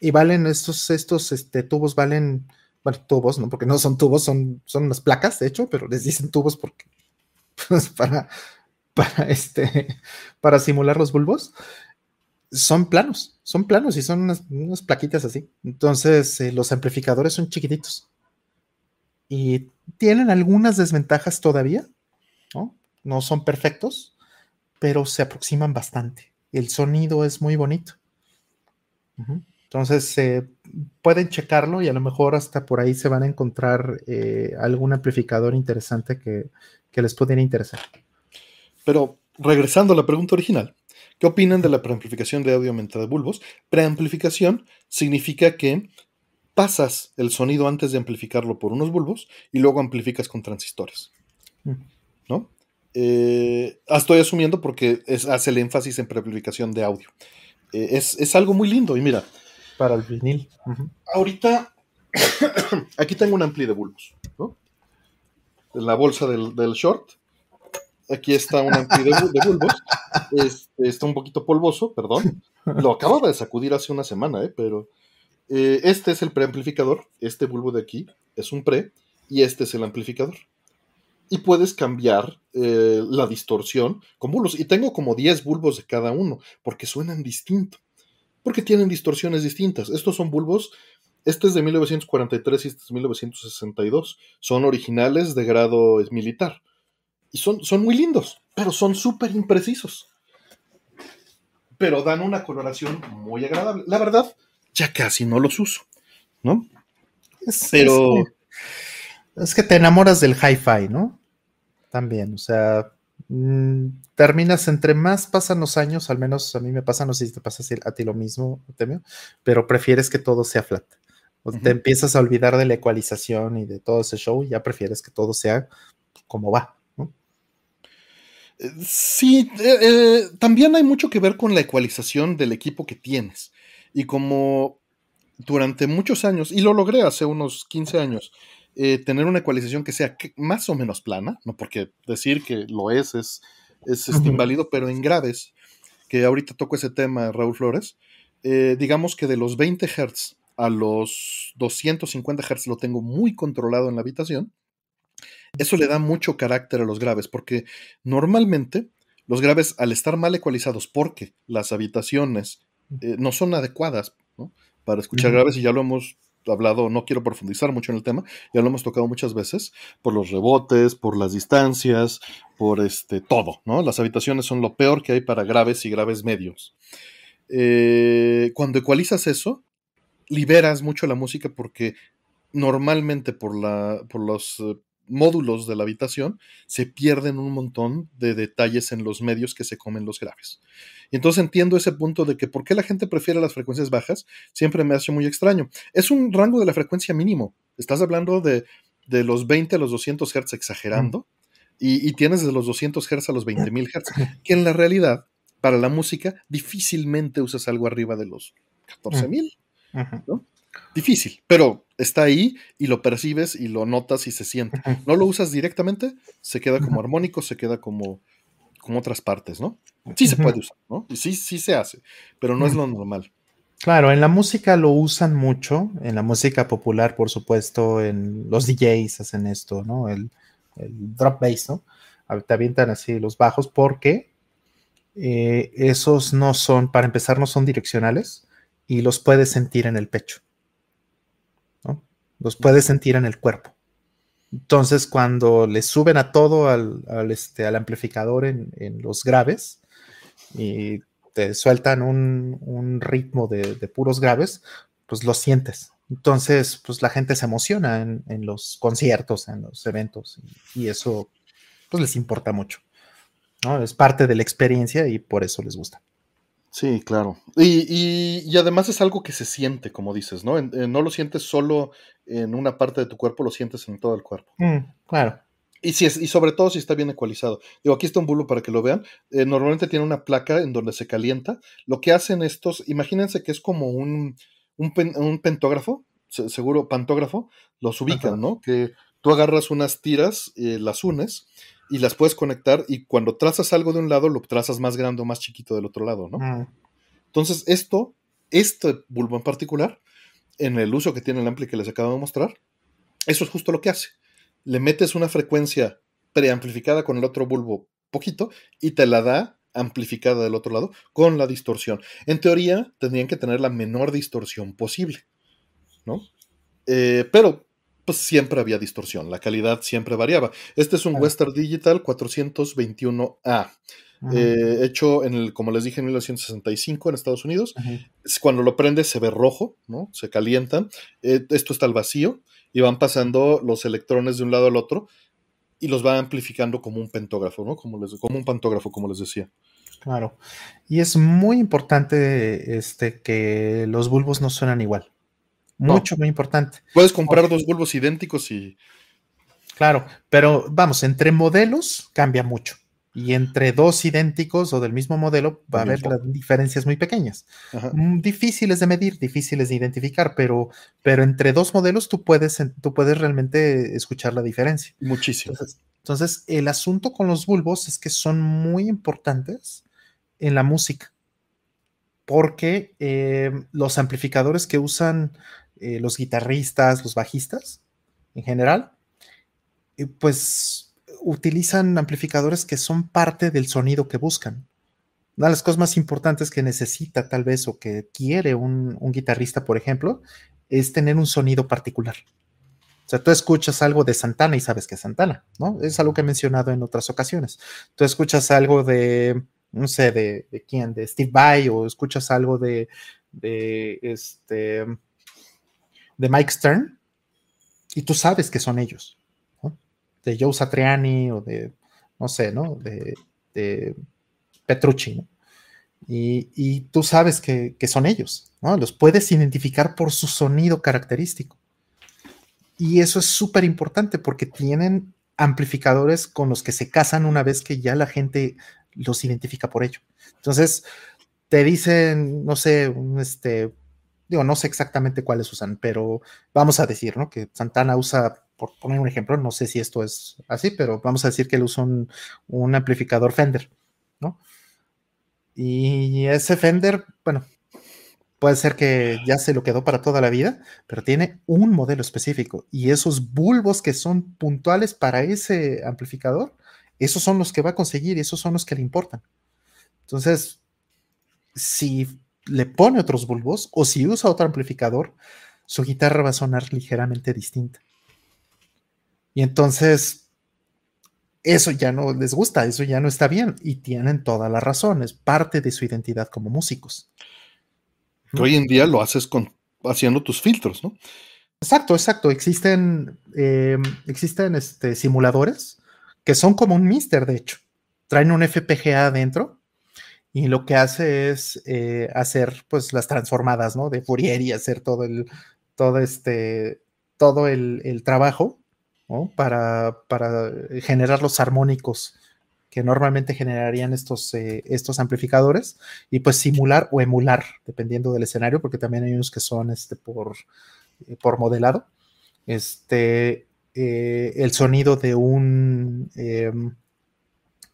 Y valen estos, estos este, tubos, valen, bueno, tubos, ¿no? Porque no son tubos, son, son unas placas, de hecho, pero les dicen tubos porque, (laughs) pues, para, para, este, (laughs) para simular los bulbos son planos, son planos y son unas, plaquitas así. Entonces, eh, los amplificadores son chiquititos y tienen algunas desventajas todavía, ¿no? No son perfectos, pero se aproximan bastante. El sonido es muy bonito. Entonces, eh, pueden checarlo y a lo mejor hasta por ahí se van a encontrar eh, algún amplificador interesante que, que les pudiera interesar. Pero regresando a la pregunta original, ¿Qué opinan de la preamplificación de audio aumentada de bulbos? Preamplificación significa que pasas el sonido antes de amplificarlo por unos bulbos y luego amplificas con transistores. Mm. ¿No? Eh, estoy asumiendo porque hace el énfasis en preamplificación de audio. Eh, es, algo muy lindo y mira. Para el vinil. Ahorita, (coughs) aquí tengo un ampli de bulbos. ¿no? En la bolsa del, del short Aquí está un ampli de, bulbos. Este, está un poquito polvoso, perdón. Lo acabo de sacudir hace una semana, ¿eh? pero eh, este es el preamplificador. Este bulbo de aquí es un pre y este es el amplificador. Y puedes cambiar eh, la distorsión con bulbos. Y tengo como 10 bulbos de cada uno porque suenan distinto. Porque tienen distorsiones distintas. Estos son bulbos este es de 1943 y este es de 1962. Son originales de grado militar. Y son, son muy lindos, pero son súper imprecisos. Pero dan una coloración muy agradable. La verdad, ya casi no los uso, ¿no? pero. Es que, te enamoras del hi-fi, ¿no? También, o sea, mm, terminas entre más pasan los años, al menos a mí me pasa, no sé si te pasa a ti lo mismo, Temio, pero prefieres que todo sea flat. O Te empiezas a olvidar de la ecualización y de todo ese show y ya prefieres que todo sea como va. Sí, eh, eh, también hay mucho que ver con la ecualización del equipo que tienes. Y como durante muchos años, y lo logré hace unos 15 años, eh, tener una ecualización que sea más o menos plana, no porque decir que lo es es, es este, inválido, pero en graves, que ahorita toco ese tema, Raúl Flores, digamos que de los 20 Hz a los 250 Hz lo tengo muy controlado en la habitación eso le da mucho carácter a los graves, porque normalmente los graves, al estar mal ecualizados, porque las habitaciones eh, no son adecuadas para escuchar graves, y ya lo hemos hablado, no quiero profundizar mucho en el tema, ya lo hemos tocado muchas veces, por los rebotes, por las distancias, por este todo, ¿no? Las habitaciones son lo peor que hay para graves y graves medios. Eh, cuando ecualizas eso, liberas mucho la música porque normalmente por, la, por los eh, módulos de la habitación, se pierden un montón de detalles en los medios que se comen los graves. Y entonces entiendo ese punto de que por qué la gente prefiere las frecuencias bajas, siempre me hace muy extraño. Es un rango de la frecuencia mínimo. Estás hablando de, de los 20 a los 200 Hz exagerando, y, tienes de los 200 Hz a los 20.000 Hz, (laughs) que en la realidad, para la música, difícilmente usas algo arriba de los 14.000. ¿no? Difícil, pero está ahí y lo percibes y lo notas y se siente. No lo usas directamente, se queda como armónico, se queda como, como otras partes, ¿no? Sí se puede usar, ¿no? Y sí, sí se hace, pero no es lo normal. Claro, en la música lo usan mucho, en la música popular, por supuesto, en los DJs hacen esto, ¿no? El, drop bass, ¿no? Te avientan así los bajos porque eh, esos no son, para empezar, no son direccionales y los puedes sentir en el pecho los puedes sentir en el cuerpo. Entonces, cuando le suben a todo al, este, al amplificador en, los graves y te sueltan un, ritmo de, puros graves, pues lo sientes. Entonces, pues la gente se emociona en, los conciertos, en los eventos, y, eso pues les importa mucho. ¿no? Es parte de la experiencia y por eso les gusta. Sí, claro. Y, además es algo que se siente, como dices, ¿no? no lo sientes solo en una parte de tu cuerpo, lo sientes en todo el cuerpo. Mm, claro. Y, si es, y sobre todo si está bien ecualizado. Digo, aquí está un bulbo para que lo vean. Eh, normalmente tiene una placa en donde se calienta. Lo que hacen estos, imagínense que es como un, un, pentógrafo, seguro pantógrafo, los ubican, ¿no? Que tú agarras unas tiras, eh, las unes y las puedes conectar y cuando trazas algo de un lado lo trazas más grande o más chiquito del otro lado, ¿no? Mm. Entonces esto, este bulbo en particular, en el uso que tiene el ampli que les acabo de mostrar, eso es justo lo que hace. Le metes una frecuencia preamplificada con el otro bulbo poquito y te la da amplificada del otro lado con la distorsión. En teoría tendrían que tener la menor distorsión posible, ¿no? Eh, pero pues siempre había distorsión, la calidad siempre variaba. Este es un Western Digital 421A. Eh, hecho en el, como les dije, en 1965 en Estados Unidos. Cuando lo prende se ve rojo, ¿no? Se calienta. Eh, esto está al vacío y van pasando los electrones de un lado al otro y los va amplificando como un pentógrafo, ¿no? Como, les, como un pantógrafo, como les decía. Claro. Y es muy importante este, que los bulbos no suenan igual. Mucho, muy importante. Puedes comprar dos bulbos idénticos y. Claro, pero vamos, entre modelos cambia mucho. Y entre dos idénticos o del mismo modelo va a haber diferencias muy pequeñas. Mm, difíciles de medir, difíciles de identificar, pero, pero entre dos modelos tú puedes, tú puedes realmente escuchar la diferencia. Muchísimo. Entonces, el asunto con los bulbos es que son muy importantes en la música, porque eh, los amplificadores que usan eh, los guitarristas, los bajistas en general, eh, pues utilizan amplificadores que son parte del sonido que buscan. Una de las cosas más importantes que necesita tal vez o que quiere un, guitarrista, por ejemplo, es tener un sonido particular. O sea, tú escuchas algo de Santana y sabes que es Santana, ¿no? Es algo que he mencionado en otras ocasiones. Tú escuchas algo de, no sé, de, de quién, de Steve Vai o escuchas algo de, de este, de Mike Stern y tú sabes que son ellos, de Joe Satriani o de, no sé, ¿no? De, Petrucci, ¿no? Y, tú sabes que, son ellos, ¿no? Los puedes identificar por su sonido característico. Y eso es súper importante porque tienen amplificadores con los que se casan una vez que ya la gente los identifica por ello. Entonces, te dicen, no sé, un, este, digo, no sé exactamente cuáles usan, pero vamos a decir, ¿no? Que Santana usa, por poner un ejemplo, no sé si esto es así, pero vamos a decir que él usa un, amplificador Fender, ¿no? Y ese Fender, bueno, puede ser que ya se lo quedó para toda la vida, pero tiene un modelo específico y esos bulbos que son puntuales para ese amplificador, esos son los que va a conseguir y esos son los que le importan. Entonces, si le pone otros bulbos o si usa otro amplificador, su guitarra va a sonar ligeramente distinta. Y entonces, eso ya no les gusta, eso ya no está bien y tienen toda la razón, es parte de su identidad como músicos. hoy en día lo haces con, haciendo tus filtros, ¿no? Exacto, exacto. Existen, eh, existen este, simuladores que son como un Mister, de hecho. Traen un FPGA adentro y lo que hace es eh, hacer pues las transformadas, ¿no? De Fourier y hacer todo el, todo este, todo el, trabajo, ¿no? Para, para, generar los armónicos que normalmente generarían estos, eh, estos amplificadores y pues simular o emular, dependiendo del escenario, porque también hay unos que son este, por, eh, por modelado, este, el sonido de un em,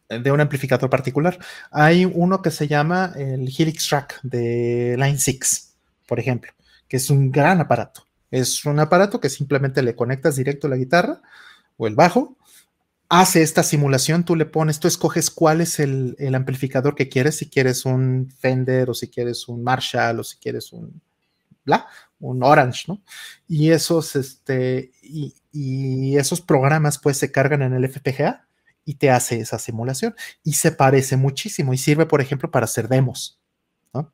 de un amplificador particular. Hay uno que se llama el Helix Track de Line 6, por ejemplo, que es un gran aparato. Es un aparato que simplemente le conectas directo a la guitarra o el bajo, hace esta simulación, tú le pones, tú escoges cuál es el, amplificador que quieres, si quieres un Fender o si quieres un Marshall o si quieres un bla, un Orange, ¿no? Y esos, este, y, y esos programas pues se cargan en el FPGA y te hace esa simulación. Y se parece muchísimo y sirve, por ejemplo, para hacer demos. ¿no?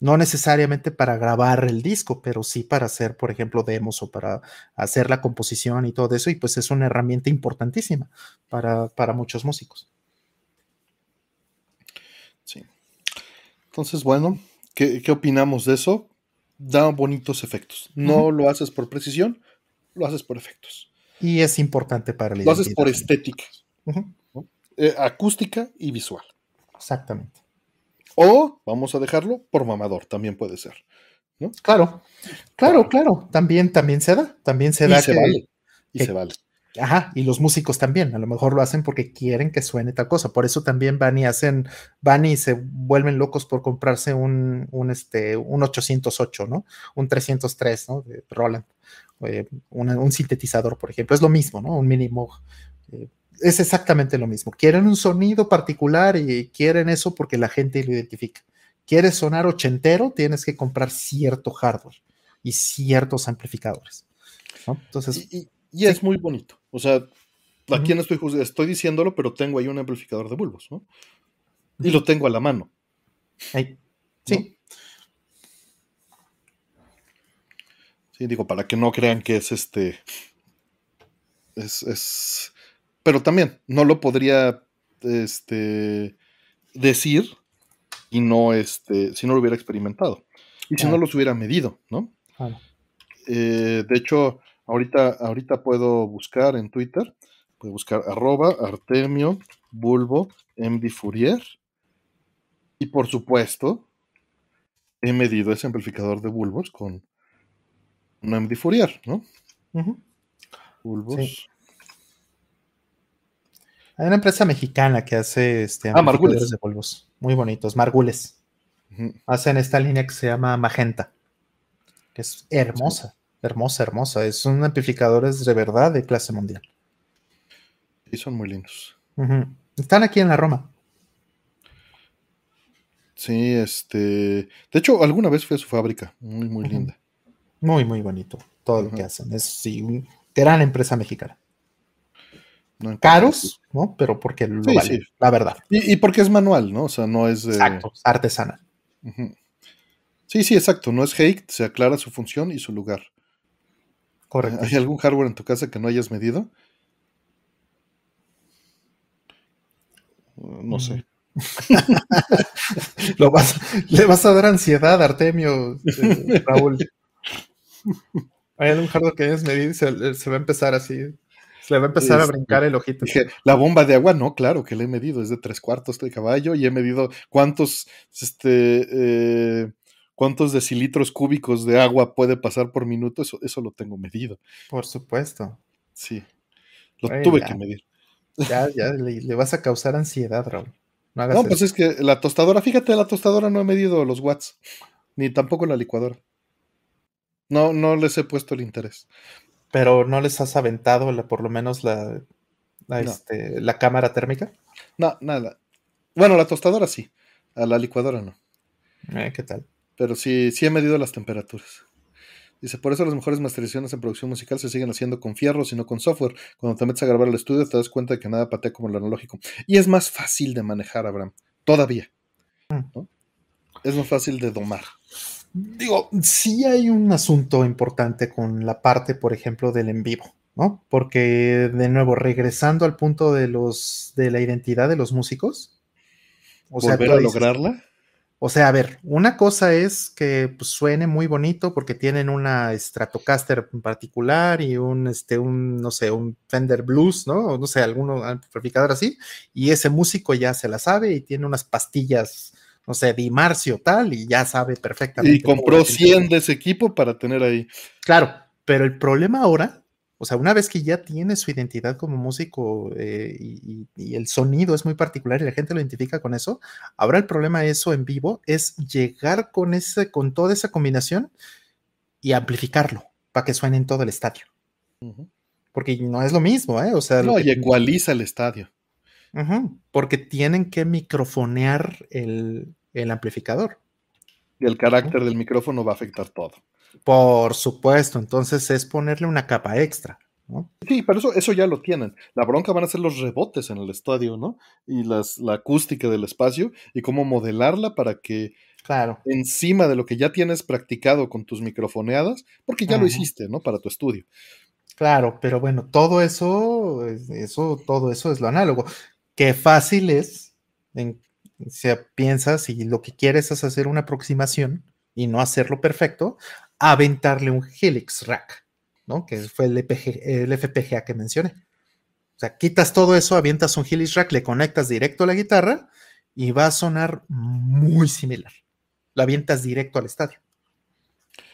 no necesariamente para grabar el disco, pero sí para hacer, por ejemplo, demos o para hacer la composición y todo eso. Y pues es una herramienta importantísima para, muchos músicos. Sí. Entonces, bueno, ¿qué, opinamos de eso? Da bonitos efectos. No lo haces por precisión, lo haces por efectos. Y es importante para el Lo haces por estética. Eh, acústica y visual. Exactamente. O vamos a dejarlo por mamador, también puede ser. ¿no? Claro, claro, claro. También, también se da. También se da. Y se que- vale. Y que- se vale. Ajá, y los músicos también, a lo mejor lo hacen porque quieren que suene tal cosa. Por eso también van y hacen, van y se vuelven locos por comprarse un, un, este, un 808, ¿no? Un 303, ¿no? De Roland. Eh, una- un sintetizador, por ejemplo. Es lo mismo, ¿no? Un mínimo. eh, es exactamente lo mismo. Quieren un sonido particular y quieren eso porque la gente lo identifica. Quieres sonar ochentero, tienes que comprar cierto hardware y ciertos amplificadores. ¿no? Entonces, Y, y- y es muy bonito. O sea, aquí no estoy, estoy diciéndolo, pero tengo ahí un amplificador de bulbos, ¿no? Y lo tengo a la mano. ahí- sí. Sí, digo, para que no crean que es este. Es. es- Pero también, no lo podría este, decir y no, este, si no lo hubiera experimentado. Y si no los hubiera medido, ¿no? Claro. Eh, de hecho, ahorita, ahorita puedo buscar en Twitter, puedo buscar arroba Artemio Bulbo MD Fourier. Y por supuesto, he medido ese amplificador de bulbos con un MD Fourier, ¿no? Bulbos. Sí. Hay una empresa mexicana que hace este, Ah, Margules. de polvos muy bonitos, Margules. Hacen esta línea que se llama Magenta, que es hermosa, hermosa, hermosa. Es un amplificadores de verdad de clase mundial. Y son muy lindos. Están aquí en la Roma. Sí, este. De hecho, alguna vez fui a su fábrica. Muy, muy linda. Muy, muy bonito todo lo que hacen. Es sí, una gran empresa mexicana. No Caros, ¿no? Pero porque lo Sí, vale, sí. la verdad. Y, y porque es manual, ¿no? O sea, no es de. Exacto, artesana. Ujú. Sí, sí, exacto. No es hate, se aclara su función y su lugar. Correcto. ¿Hay algún hardware en tu casa que no hayas medido? Uh, No sé. (laughs) Lo vas, le vas a dar ansiedad, Artemio, eh, Raúl. (laughs) Hay algún hardware que hayas medido y se, se va a empezar así. Se le va a empezar a Este, brincar el ojito. Dije, la bomba de agua, no, claro que la he medido, es de tres cuartos de caballo y he medido cuántos, este, eh, cuántos decilitros cúbicos de agua puede pasar por minuto, eso, eso lo tengo medido. Por supuesto. Sí, lo tuve ya. que medir. Ya, ya le, le vas a causar ansiedad, Raúl. No hagas No, eso. pues es que la tostadora, fíjate, la tostadora no he medido los watts, ni tampoco la licuadora. No, no les he puesto el interés. Pero no les has aventado la- por lo menos la, la, No. este, la cámara térmica. No, nada. Bueno, la tostadora sí, a la licuadora no. Eh, ¿Qué tal? Pero sí, sí he medido las temperaturas. Dice, por eso las mejores masterizaciones en producción musical se siguen haciendo con fierros y no con software. Cuando te metes a grabar el estudio te das cuenta de que nada patea como lo analógico. Y es más fácil de manejar, Abraham. Todavía. ¿no? Es más fácil de domar. Digo, sí hay un asunto importante con la parte, por ejemplo, del en vivo, ¿no? Porque, de nuevo, regresando al punto de los de la identidad de los músicos. O sea, Volver a dices- lograrla. O sea, a ver, una cosa es que pues, suene muy bonito porque tienen una Stratocaster en particular y un, este, un, no sé, un Fender Blues, ¿no? O no sé, alguno amplificador así, y ese músico ya se la sabe y tiene unas pastillas, no sé, Di Marcio tal, y ya sabe perfectamente. Y compró cómo utilizar. 100 de ese equipo para tener ahí. Claro, pero el problema ahora, o sea, una vez que ya tiene su identidad como músico eh, y, y- el sonido es muy particular y la gente lo identifica con eso, ahora el problema eso en vivo es llegar con ese, con toda esa combinación y amplificarlo para que suene en todo el estadio. Ujú. Porque no es lo mismo, ¿eh? O sea, No, y ecualiza el estadio. Ujú, porque tienen que microfonear el, el amplificador. Y el carácter del micrófono va a afectar todo. Por supuesto, entonces es ponerle una capa extra, ¿no? Sí, pero eso, eso ya lo tienen. La bronca van a ser los rebotes en el estadio, ¿no? Y las, la acústica del espacio y cómo modelarla para que Claro. encima de lo que ya tienes practicado con tus microfoneadas, porque ya lo hiciste, ¿no? Para tu estudio. Claro, pero bueno, todo eso, es- eso, todo eso es lo análogo. Qué fácil es, en, si piensas y lo que quieres es hacer una aproximación y no hacerlo perfecto, aventarle un Helix Rack, ¿no? Que fue el, EPG el FPGA que mencioné. O sea, quitas todo eso, avientas un Helix Rack, le conectas directo a la guitarra y va a sonar muy similar. Lo avientas directo al estadio.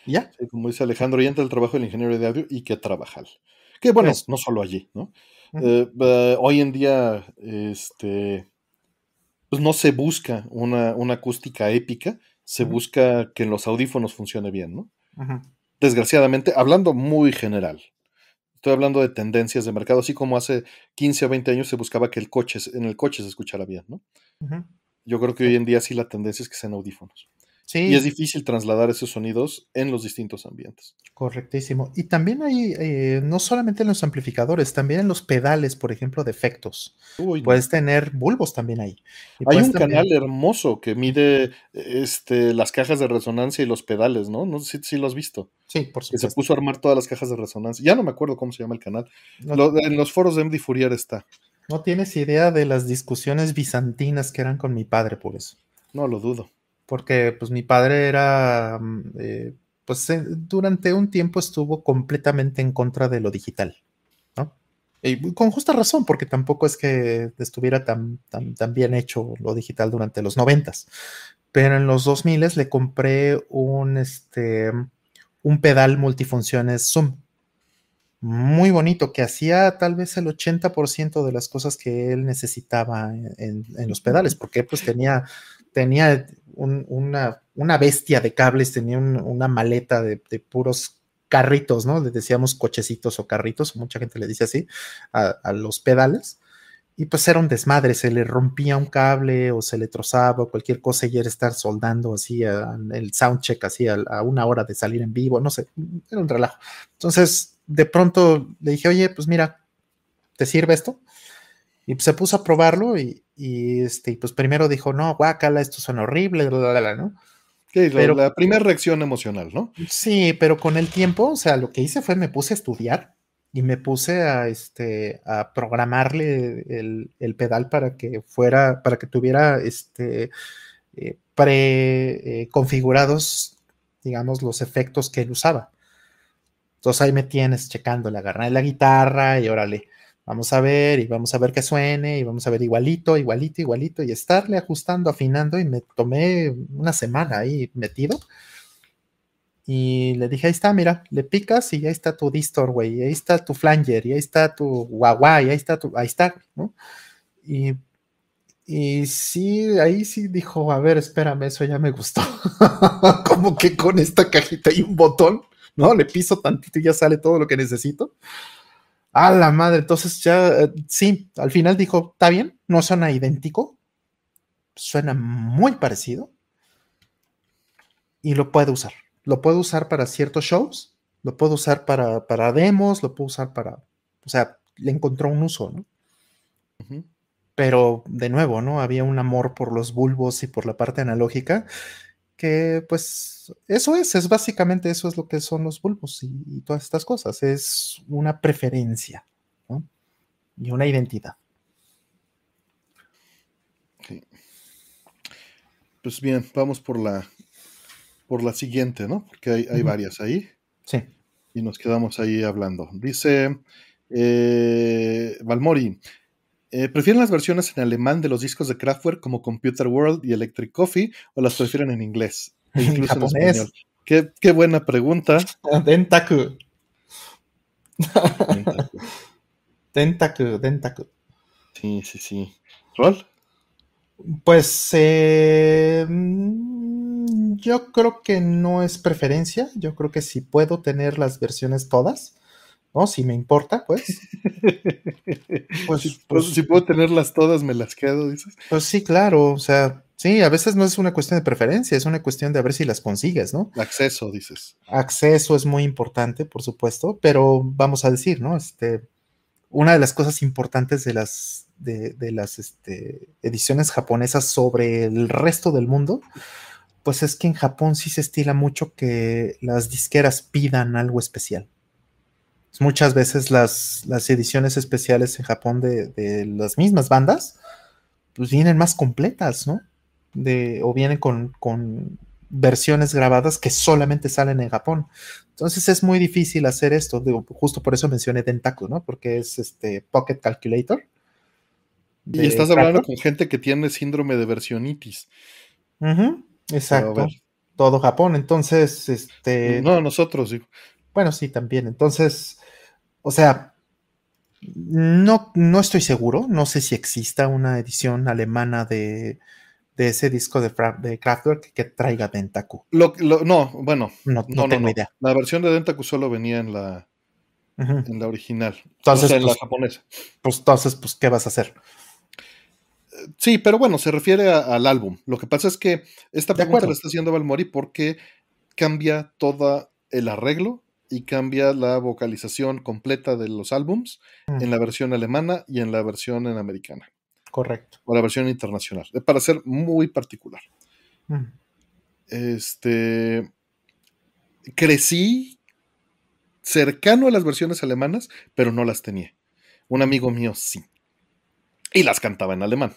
Ya. como dice Alejandro, y entra el trabajo del ingeniero de audio y que trabajar. Que bueno, Pues no solo allí, ¿no? Eh, eh, hoy en día, este, pues no se busca una, una acústica épica, se busca que en los audífonos funcione bien, ¿no? Desgraciadamente, hablando muy general, estoy hablando de tendencias de mercado, así como hace 15 o 20 años se buscaba que el coche, en el coche se escuchara bien, ¿no? Yo creo que hoy en día sí la tendencia es que sean audífonos. Sí, Y es difícil trasladar esos sonidos en los distintos ambientes. correctísimo. Y también hay, eh, no solamente en los amplificadores, también en los pedales, por ejemplo, de efectos. Uy. Puedes tener bulbos también ahí. Y Hay un también- canal hermoso que mide este, las cajas de resonancia y los pedales, ¿no? No sé si, si lo has visto. Sí, por Que se supuesto. puso a armar todas las cajas de resonancia. Ya no me acuerdo cómo se llama el canal. No, Lo- en los foros de MD Fourier está. no tienes idea de las discusiones bizantinas que eran con mi padre por eso. No lo dudo. Porque pues mi padre era, mm, eh, pues eh, durante un tiempo estuvo completamente en contra de lo digital, ¿no? Y con justa razón, porque tampoco es que estuviera tan, tan, tan bien hecho lo digital durante los noventas. Pero en los 2000 le compré un, este, un pedal multifunciones Zoom. Muy bonito, que hacía tal vez el 80% de las cosas que él necesitaba en, en- en los pedales, porque pues tenía, tenía un- una, una bestia de cables, tenía un- una maleta de, puros carritos, ¿no? Le decíamos cochecitos o carritos, mucha gente le dice así, a, los pedales. Y pues era un desmadre, se le rompía un cable o se le trozaba o cualquier cosa y era estar soldando así a- el soundcheck así a una hora de salir en vivo, no sé, era un relajo. Entonces, de pronto le dije, oye, pues mira, ¿te sirve esto? Y pues se puso a probarlo y, y, este, y pues primero dijo, no, guácala, esto suena horrible, bla, bla, bla, ¿no? Sí, la- Pero- la primera reacción emocional, ¿no? Sí, pero con el tiempo, o sea, lo que hice fue me puse a estudiar y me puse a, este, a programarle el, el pedal para que fuera, para que tuviera este, eh, pre eh, digamos, los efectos que él usaba. Entonces ahí me tienes checando, le agarré la guitarra y órale, vamos a ver y vamos a ver que suene y vamos a ver igualito, igualito, igualito y estarle ajustando, afinando y me tomé una semana ahí metido. Y le dije, ahí está, mira, le picas y ahí está tu distor, güey, ahí está tu flanger, y ahí está tu guagua, y ahí está tu, ahí está, ¿no? Y, y sí, ahí sí dijo, a ver, espérame, eso ya me gustó. (laughs) Como que con esta cajita y un botón, ¿no? Le piso tantito y ya sale todo lo que necesito. A la madre, entonces ya, eh, sí, al final dijo, está bien, no suena idéntico, suena muy parecido y lo puedo usar. Lo puedo usar para ciertos shows, lo puedo usar para, para demos, lo puedo usar para, o sea, le encontró un uso, ¿no? Pero de nuevo, ¿no? Había un amor por los bulbos y por la parte analógica que pues eso es, es básicamente eso es lo que son los bulbos y, y todas estas cosas, es una preferencia, ¿no? Y una identidad. Pues bien, vamos por la por la siguiente, ¿no? Porque hay, hay varias ahí Sí. y nos quedamos ahí hablando. Dice eh, Valmori, eh, ¿prefieren las versiones en alemán de los discos de Kraftwerk como Computer World y Electric Coffee o las prefieren en inglés? (laughs) E incluso en japonés. español. Qué, qué buena pregunta. (laughs) (laughs) Dentaku, Dentaku, Dentaku. Sí, sí, sí. ¿Rol? Pues eh, mm, yo creo que no es preferencia. Yo creo que si puedo tener las versiones todas, ¿no? Si me importa, pues. (laughs) Pues, si, pues- si puedo tenerlas todas, me las quedo, dices. Pues sí, claro. O sea, sí, a veces no es una cuestión de preferencia, es una cuestión de a ver si las consigues, ¿no? Acceso, dices. Acceso es muy importante, por supuesto, pero vamos a decir, ¿no? Este, una de las cosas importantes de las, de, de las este, ediciones japonesas sobre el resto del mundo, pues es que en Japón sí se estila mucho que las disqueras pidan algo especial. Muchas veces las, las ediciones especiales en Japón de, de las mismas bandas, pues vienen más completas, ¿no? De, o vienen con, con versiones grabadas que solamente salen en Japón. Entonces es muy difícil hacer esto. Digo, justo por eso mencioné Dentaku, ¿no? Porque es este Pocket Calculator. Y estás hablando con gente que tiene síndrome de versionitis. Exacto. todo Japón. Entonces, este. No, nosotros, digo. Bueno, sí, también. Entonces, o sea, no, no estoy seguro. No sé si exista una edición alemana de, de ese disco de, de Kraftwerk que traiga Dentaku. Lo, lo, no, bueno, no, no, no tengo idea. La versión de Dentaku solo venía en la, uh -huh. en la original. Entonces, o sea, en pues, la japonesa. Pues entonces, pues, ¿qué vas a hacer? Sí, pero bueno, se refiere a, al álbum. Lo que pasa es que esta pregunta la está haciendo Valmori porque cambia todo el arreglo y cambia la vocalización completa de los álbums en la versión alemana y en la versión en americana. Correcto. O la versión internacional. Para ser muy particular. Este. Crecí cercano a las versiones alemanas, pero no las tenía. Un amigo mío sí. Y las cantaba en alemán.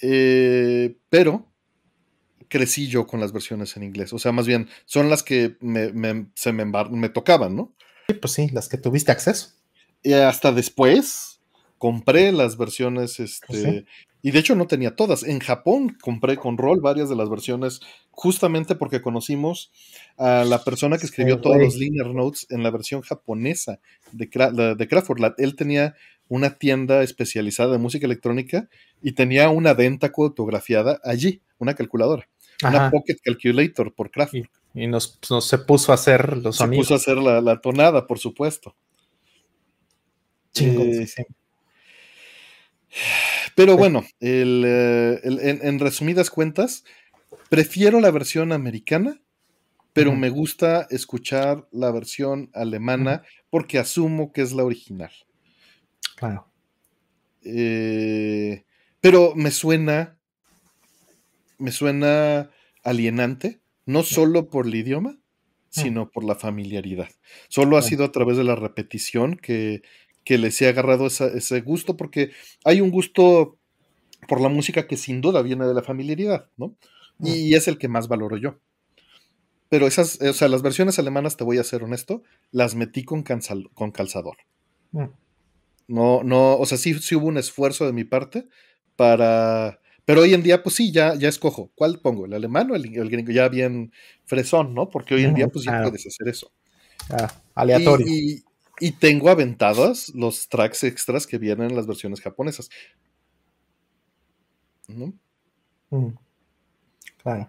Eh, pero crecí yo con las versiones en inglés. O sea, más bien, son las que me, me, se me, me, tocaban, ¿no? Sí, pues sí, las que tuviste acceso. Y hasta después compré las versiones, este, pues sí. y de hecho no tenía todas. En Japón compré con Roll varias de las versiones, justamente porque conocimos a la persona que escribió sí, todos los liner notes en la versión japonesa de, de, de Crawford. Él tenía una tienda especializada de música electrónica y tenía una Dentaco autografiada allí, una calculadora. Ajá. Una Pocket Calculator por Kraftwerk. Y, y nos, nos, se puso a hacer los se puso a hacer la, la tonada, por supuesto. Eh, sí, sí. Pero bueno, el, el, en, en, resumidas cuentas, prefiero la versión americana, pero uh -huh. me gusta escuchar la versión alemana uh -huh. porque asumo que es la original. Claro. Eh, pero me suena, me suena alienante, no solo por el idioma, sino por la familiaridad. Solo ha sido a través de la repetición que, que les he agarrado esa, ese gusto, porque hay un gusto por la música que sin duda viene de la familiaridad, ¿no? Y es el que más valoro yo. Pero esas, o sea, las versiones alemanas, te voy a ser honesto, las metí con, calzal, con calzador. No, no, o sea, sí, sí hubo un esfuerzo de mi parte para. Pero hoy en día, pues sí, ya, ya escojo. ¿Cuál pongo? ¿El alemán o el, el gringo? Ya bien fresón, ¿no? Porque hoy en día, pues ya ah. puedes hacer eso. Ah, aleatorio. Y, y, y, tengo aventadas los tracks extras que vienen en las versiones japonesas. ¿No? Mm. Claro.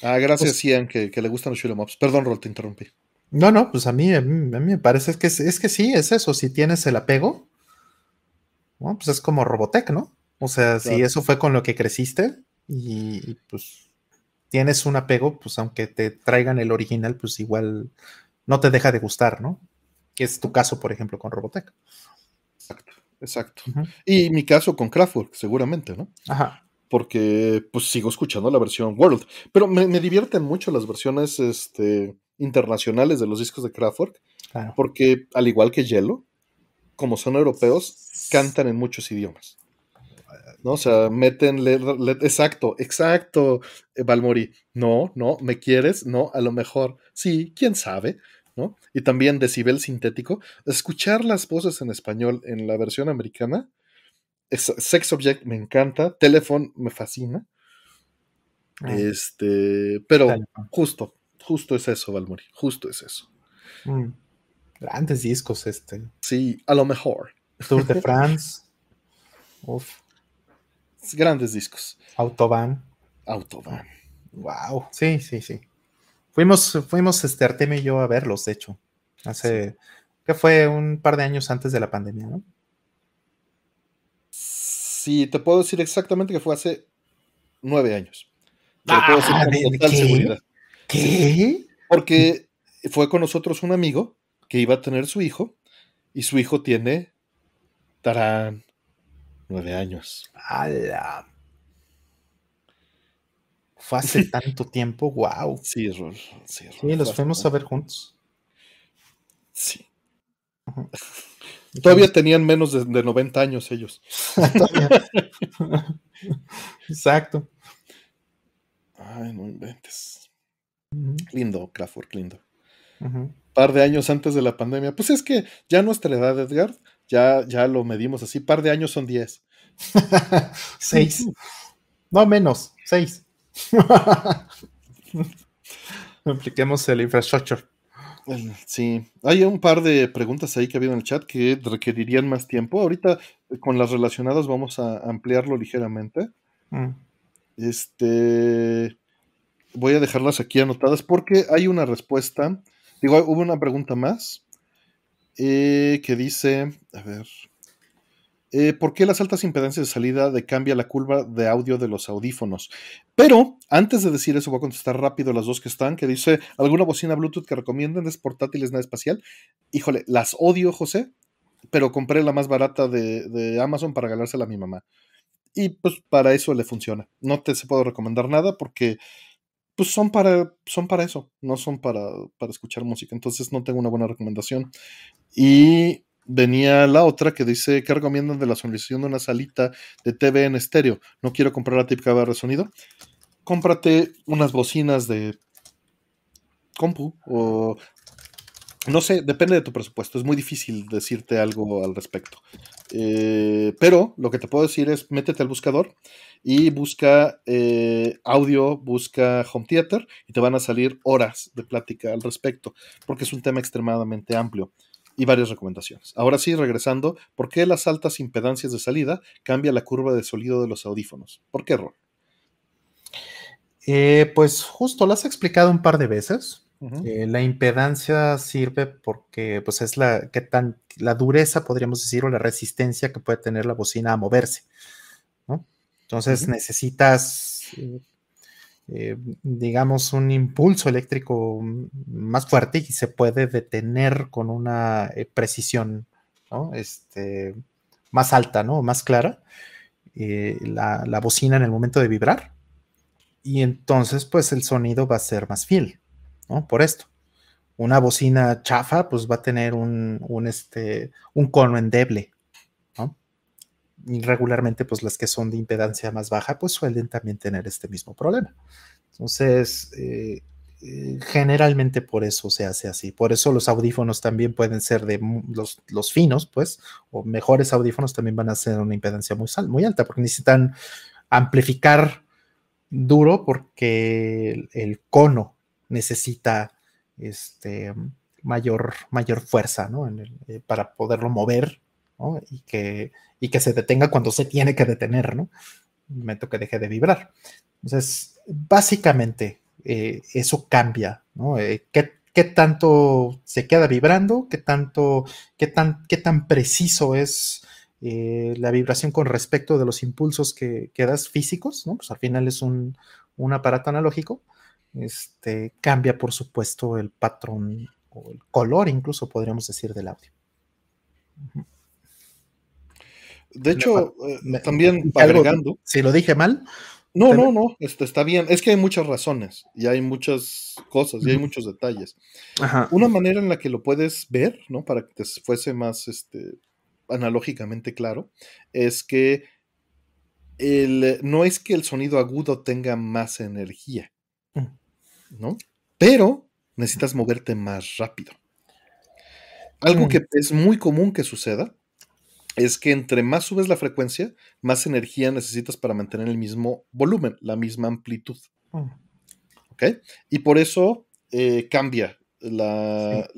Ah, gracias, pues, Ian, que, que, le gustan los shoot'em ups. Perdón, Rol, te interrumpí. No, no, pues a mí, a mí, a mí me parece que es, es, que sí, es eso. Si tienes el apego, ¿no? pues es como Robotech, ¿no? O sea, claro. si eso fue con lo que creciste y, y, pues tienes un apego, pues aunque te traigan el original, pues igual no te deja de gustar, ¿no? Que es tu caso, por ejemplo, con Robotech. Exacto, exacto. Uh -huh. Y mi caso con Kraftwerk, seguramente, ¿no? Ajá porque pues sigo escuchando la versión World. Pero me, me divierten mucho las versiones este, internacionales de los discos de Kraftwerk, claro. porque al igual que Yellow, como son europeos, cantan en muchos idiomas. ¿No? O sea, meten, le, le, exacto, exacto, Valmori, no, no, ¿me quieres? No, a lo mejor, sí, quién sabe, ¿no? Y también decibel sintético, escuchar las voces en español en la versión americana, Sex Object me encanta, Telephone me fascina. Ah. Este, pero justo, justo es eso, Valmori, justo es eso. Mm. Grandes discos este. Sí, a lo mejor. Tour de (laughs) France. Uf. Grandes discos. Autobahn. Autobahn. Wow. Sí, sí, sí. Fuimos, fuimos este Artemio y yo a verlos, de hecho. Hace, sí. que fue un par de años antes de la pandemia, ¿no? Sí, te puedo decir exactamente que fue hace nueve años. Te ah, puedo decir con total ¿qué? seguridad. ¿Qué? Porque fue con nosotros un amigo que iba a tener su hijo y su hijo tiene, tarán, nueve años. ¡Hala! Fue hace (laughs) tanto tiempo, wow. Sí, Rol. Sí, Rol, sí los fuimos a ver juntos. Sí. (laughs) Todavía tenían menos de, de 90 años ellos. (laughs) Exacto. Ay, no inventes. Uh -huh. Lindo, Kraftwerk, lindo. Uh -huh. Par de años antes de la pandemia. Pues es que ya nuestra edad, Edgar, ya, ya lo medimos así. Par de años son 10. (laughs) seis. No menos, seis. (laughs) Apliquemos el infrastructure. Sí, hay un par de preguntas ahí que ha habido en el chat que requerirían más tiempo. Ahorita con las relacionadas vamos a ampliarlo ligeramente. Mm. Este, voy a dejarlas aquí anotadas porque hay una respuesta. Digo, hubo una pregunta más eh, que dice, a ver, eh, ¿por qué las altas impedancias de salida de cambia la curva de audio de los audífonos? Pero antes de decir eso, voy a contestar rápido las dos que están, que dice, ¿alguna bocina Bluetooth que recomienden? ¿Es portátiles, nada espacial? Híjole, las odio, José, pero compré la más barata de, Amazon para ganársela a mi mamá. Y pues para eso le funciona. No te se puedo recomendar nada porque pues son para, son para eso, no son para, para escuchar música. Entonces no tengo una buena recomendación. Y venía la otra que dice, ¿qué recomiendan de la sonorización de una salita de TV en estéreo? No quiero comprar la típica barra de sonido. Cómprate unas bocinas de compu o no sé, depende de tu presupuesto. Es muy difícil decirte algo al respecto. Eh, pero lo que te puedo decir es métete al buscador y busca eh, audio, busca home theater y te van a salir horas de plática al respecto, porque es un tema extremadamente amplio y varias recomendaciones. Ahora sí, regresando, ¿por qué las altas impedancias de salida cambia la curva de sonido de los audífonos? ¿Por qué, error? Eh, pues justo lo has explicado un par de veces. Eh, la impedancia sirve porque pues es la que tan la dureza podríamos decir o la resistencia que puede tener la bocina a moverse entonces necesitas eh, eh, digamos, un impulso eléctrico más fuerte y se puede detener con una eh, precisión este, más alta, ¿no? Más clara, eh, la, bocina en el momento de vibrar. Y entonces, pues el sonido va a ser más fiel, ¿no? Por esto. Una bocina chafa, pues va a tener un, un, este, un cono endeble, regularmente pues las que son de impedancia más baja pues suelen también tener este mismo problema. Entonces, eh, eh, generalmente por eso se hace así. Por eso los audífonos también pueden ser de los, finos, pues, o mejores audífonos también van a ser una impedancia muy, muy alta porque necesitan amplificar duro porque el, cono necesita este, mayor, mayor fuerza ¿no? Eh, para poderlo mover y, que, y que se detenga cuando se tiene que detener, ¿no? El momento que deje de vibrar. Entonces, básicamente, eh, eso cambia, ¿no? Eh, ¿qué, tanto se queda vibrando? ¿Qué tanto, qué tan, qué tan preciso es eh, la vibración con respecto de los impulsos que, que, das físicos? ¿no? Pues al final es un, un aparato analógico. Este, cambia, por supuesto, el patrón o el color, incluso podríamos decir, del audio. De hecho, eh, también agregando. Si lo dije mal. No, no, no, este, está bien. Es que hay muchas razones y hay muchas cosas y hay muchos detalles. Una manera en la que lo puedes ver, ¿no? Para que te fuese más este, analógicamente claro, es que el, no es que el sonido agudo tenga más energía, mm. ¿no? Pero necesitas moverte más rápido. Algo mm. que es muy común que suceda es que entre más subes la frecuencia, más energía necesitas para mantener el mismo volumen, la misma amplitud. Mm. ¿Ok? Y por eso eh, cambia la,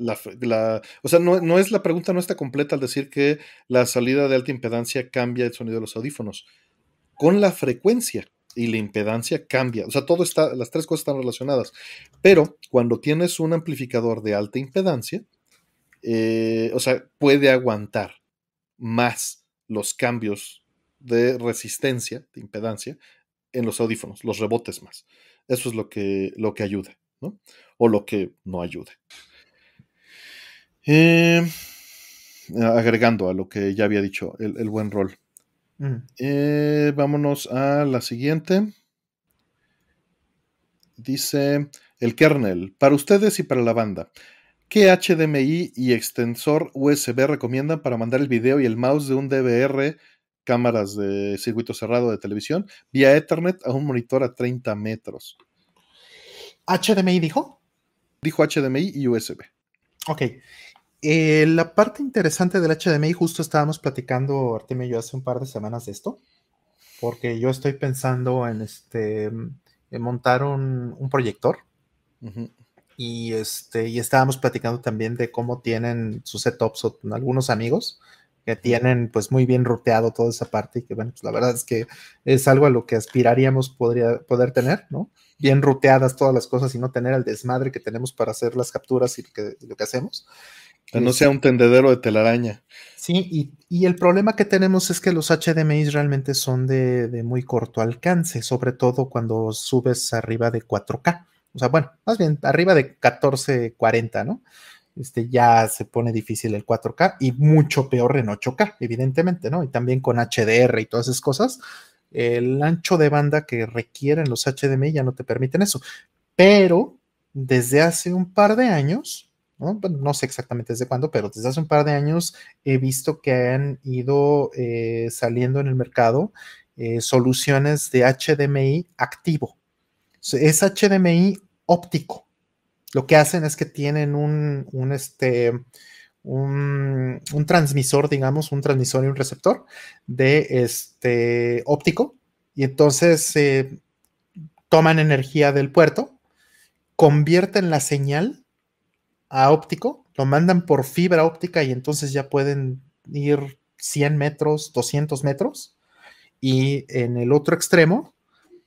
O sea, no, es la pregunta, no está completa al decir que la salida de alta impedancia cambia el sonido de los audífonos. Con la frecuencia y la impedancia cambia. O sea, todo está, las tres cosas están relacionadas. Pero cuando tienes un amplificador de alta impedancia, eh, o sea, puede aguantar más los cambios de resistencia, de impedancia, en los audífonos, los rebotes más. Eso es lo que, lo que ayuda, ¿no? O lo que no ayuda. Eh, agregando a lo que ya había dicho, el, buen rol. Mm. Eh, vámonos a la siguiente. Dice el kernel, para ustedes y para la banda. ¿Qué HDMI y extensor USB recomiendan para mandar el video y el mouse de un DVR, cámaras de circuito cerrado de televisión, vía Ethernet a un monitor a 30 metros? ¿HDMI dijo? Dijo HDMI y USB. Ok. Eh, la parte interesante del HDMI, justo estábamos platicando, Artemio y yo, hace un par de semanas de esto, porque yo estoy pensando en este montar un, proyector. Y, este, y estábamos platicando también de cómo tienen sus setups algunos amigos que tienen pues muy bien ruteado toda esa parte y que bueno, pues la verdad es que es algo a lo que aspiraríamos podría, poder tener, ¿no? Bien ruteadas todas las cosas y no tener el desmadre que tenemos para hacer las capturas y lo que, hacemos. Que no sea un tendedero de telaraña. Sí, y, el problema que tenemos es que los HDMI realmente son de, de muy corto alcance, sobre todo cuando subes arriba de 4K. O sea, bueno, más bien arriba de 1440, ¿no? este, ya se pone difícil el 4K y mucho peor en 8K, evidentemente, ¿no? Y también con HDR y todas esas cosas, el ancho de banda que requieren los HDMI ya no te permiten eso. Pero desde hace un par de años, ¿no? Bueno, no sé exactamente desde cuándo, pero desde hace un par de años he visto que han ido eh, saliendo en el mercado eh, soluciones de HDMI activo. Es HDMI óptico. Lo que hacen es que tienen un, este, un, transmisor, digamos, un transmisor y un receptor de este óptico, y entonces eh, toman energía del puerto, convierten la señal a óptico, lo mandan por fibra óptica y entonces ya pueden ir 100 metros, 200 metros, y en el otro extremo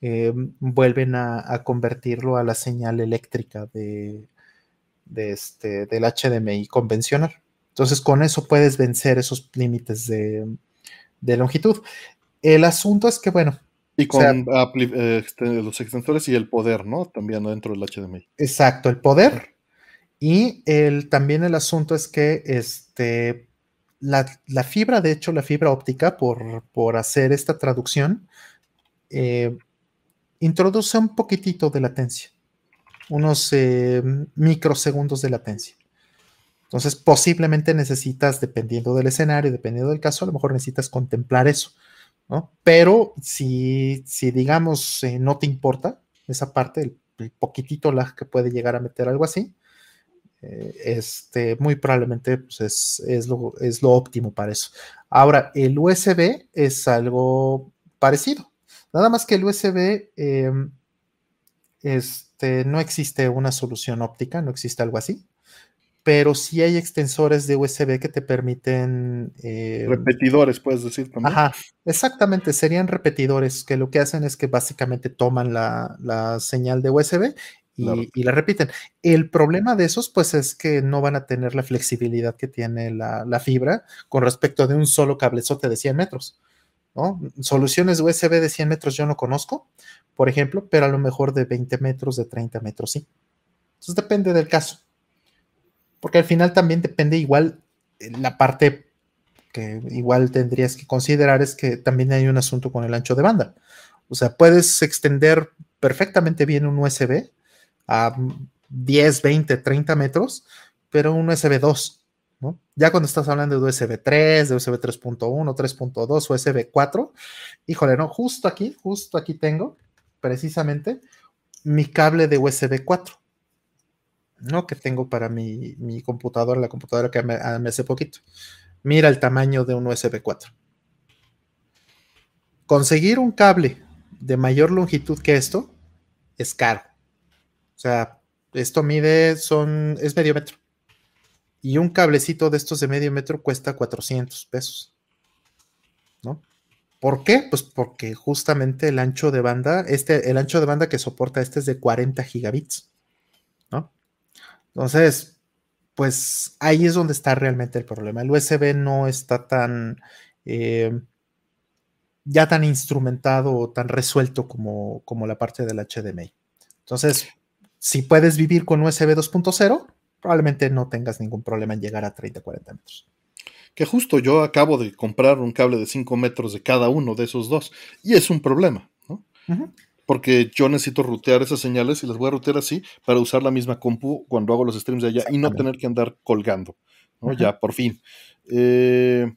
eh, vuelven a, convertirlo a la señal eléctrica de, este, del HDMI convencional. Entonces, con eso puedes vencer esos límites de, longitud. El asunto es que, bueno. Y con este, los extensores y el poder, ¿no? También dentro del HDMI. Exacto, el poder. Y el, también el asunto es que este, la, fibra, de hecho, la fibra óptica, por, por hacer esta traducción, eh, introduce un poquitito de latencia, unos eh, microsegundos de latencia. Entonces, posiblemente necesitas, dependiendo del escenario, dependiendo del caso, a lo mejor necesitas contemplar eso, ¿no? Pero si, si digamos, eh, no te importa esa parte, el, poquitito lag que puede llegar a meter algo así, eh, este, muy probablemente pues, es, es, lo, es lo óptimo para eso. Ahora, el USB es algo parecido. Nada más que el USB, em, este, no existe una solución óptica, no existe algo así, pero sí hay extensores de USB que te permiten... Em, repetidores, puedes decir también. Ajá, exactamente, serían repetidores que lo que hacen es que básicamente toman la, señal de USB y, la repiten. El problema de esos, pues, es que no van a tener la flexibilidad que tiene la, la, fibra con respecto de un solo cablezote de 100 metros. Soluciones USB de 100 metros yo no conozco, por ejemplo, pero a lo mejor de 20 metros, de 30 metros sí. Entonces depende del caso. Porque al final también depende igual eh, la parte que igual tendrías que considerar es que también hay un asunto con el ancho de banda. O sea, puedes extender perfectamente bien un USB a 10, 20, 30 metros, pero un USB 2 ya cuando estás hablando de USB 3, de USB 3.1, 3.2, USB 4, híjole, no, justo aquí, justo aquí tengo precisamente mi cable de USB 4, ¿no? Que tengo para mi, computadora, la computadora que me, ah, me hace poquito. Mira el tamaño de un USB 4. Conseguir un cable de mayor longitud que esto es caro. O sea, esto mide, son, es medio metro. Y un cablecito de estos de medio metro cuesta 400 pesos. ¿No? ¿Por qué? Pues porque justamente el ancho de banda, este, el ancho de banda que soporta este es de 40 gigabits. ¿No? Entonces, pues ahí es donde está realmente el problema. El USB no está tan eh, ya tan instrumentado o tan resuelto como, como la parte del HDMI. Entonces, si puedes vivir con USB 2.0, probablemente no tengas ningún problema en llegar a 30, 40 metros. Que justo yo acabo de comprar un cable de 5 metros de cada uno de esos dos y es un problema, ¿no? Porque yo necesito rutear esas señales y las voy a rutear así para usar la misma compu cuando hago los streams de allá y no tener que andar colgando, ¿no? Ya, por fin. Eh,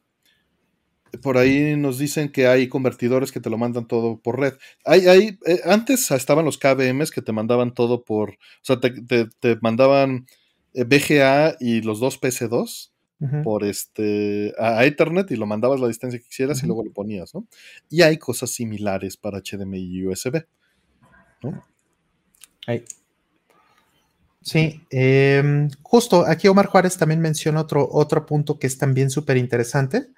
por ahí nos dicen que hay convertidores que te lo mandan todo por red. Hay, hay, eh, antes estaban los KVMs que te mandaban todo por, o sea, te, te mandaban BGA y los dos PC2 por este a Ethernet y lo mandabas la distancia que quisieras y luego lo ponías, ¿no? Y hay cosas similares para HDMI y USB, ¿no? Sí, em, justo aquí Omar Juárez también menciona otro, otro punto que es también súper interesante,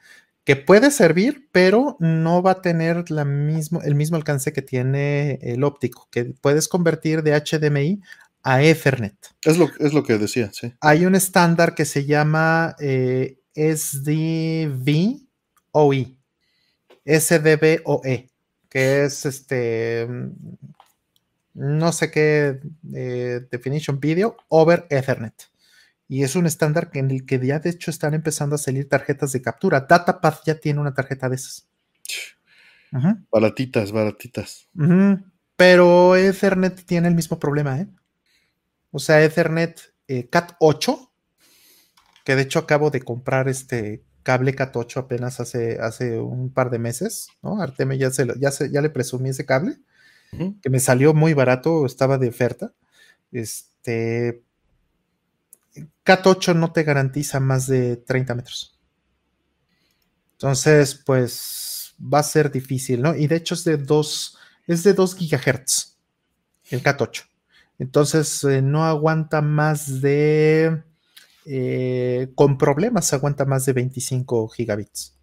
que puede servir, pero no va a tener la mismo, el mismo alcance que tiene el óptico, que puedes convertir de HDMI a Ethernet. Es lo, es lo que decía, sí. Hay un estándar que se llama eh, SDVOE, SDVOE, que es este, no sé qué eh, definition video over Ethernet. Y es un estándar en el que ya de hecho están empezando a salir tarjetas de captura. DataPath ya tiene una tarjeta de esas. Baratitas, baratitas. Pero Ethernet tiene el mismo problema, ¿eh? O sea, Ethernet eh, Cat 8, que de hecho acabo de comprar este cable Cat 8 apenas hace, hace un par de meses, ¿no? Arteme ya, se, ya, ya le presumí ese cable, que me salió muy barato, estaba de oferta. Este, Cat 8 no te garantiza más de 30 metros. Entonces, pues va a ser difícil, ¿no? Y de hecho es de 2, es de 2 gigahertz el Cat 8. Entonces eh, no aguanta más de, eh, con problemas aguanta más de 25 gigabits.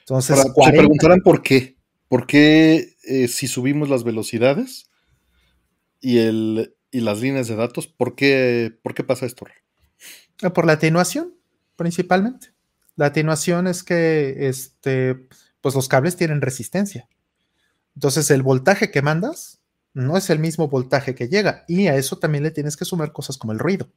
Entonces, se preguntarán por qué. ¿Por qué eh, si subimos las velocidades y, el, y las líneas de datos, ¿por qué, por qué pasa esto? Ah, por la atenuación, principalmente. La atenuación es que este, pues los cables tienen resistencia. Entonces el voltaje que mandas no es el mismo voltaje que llega y a eso también le tienes que sumar cosas como el ruido.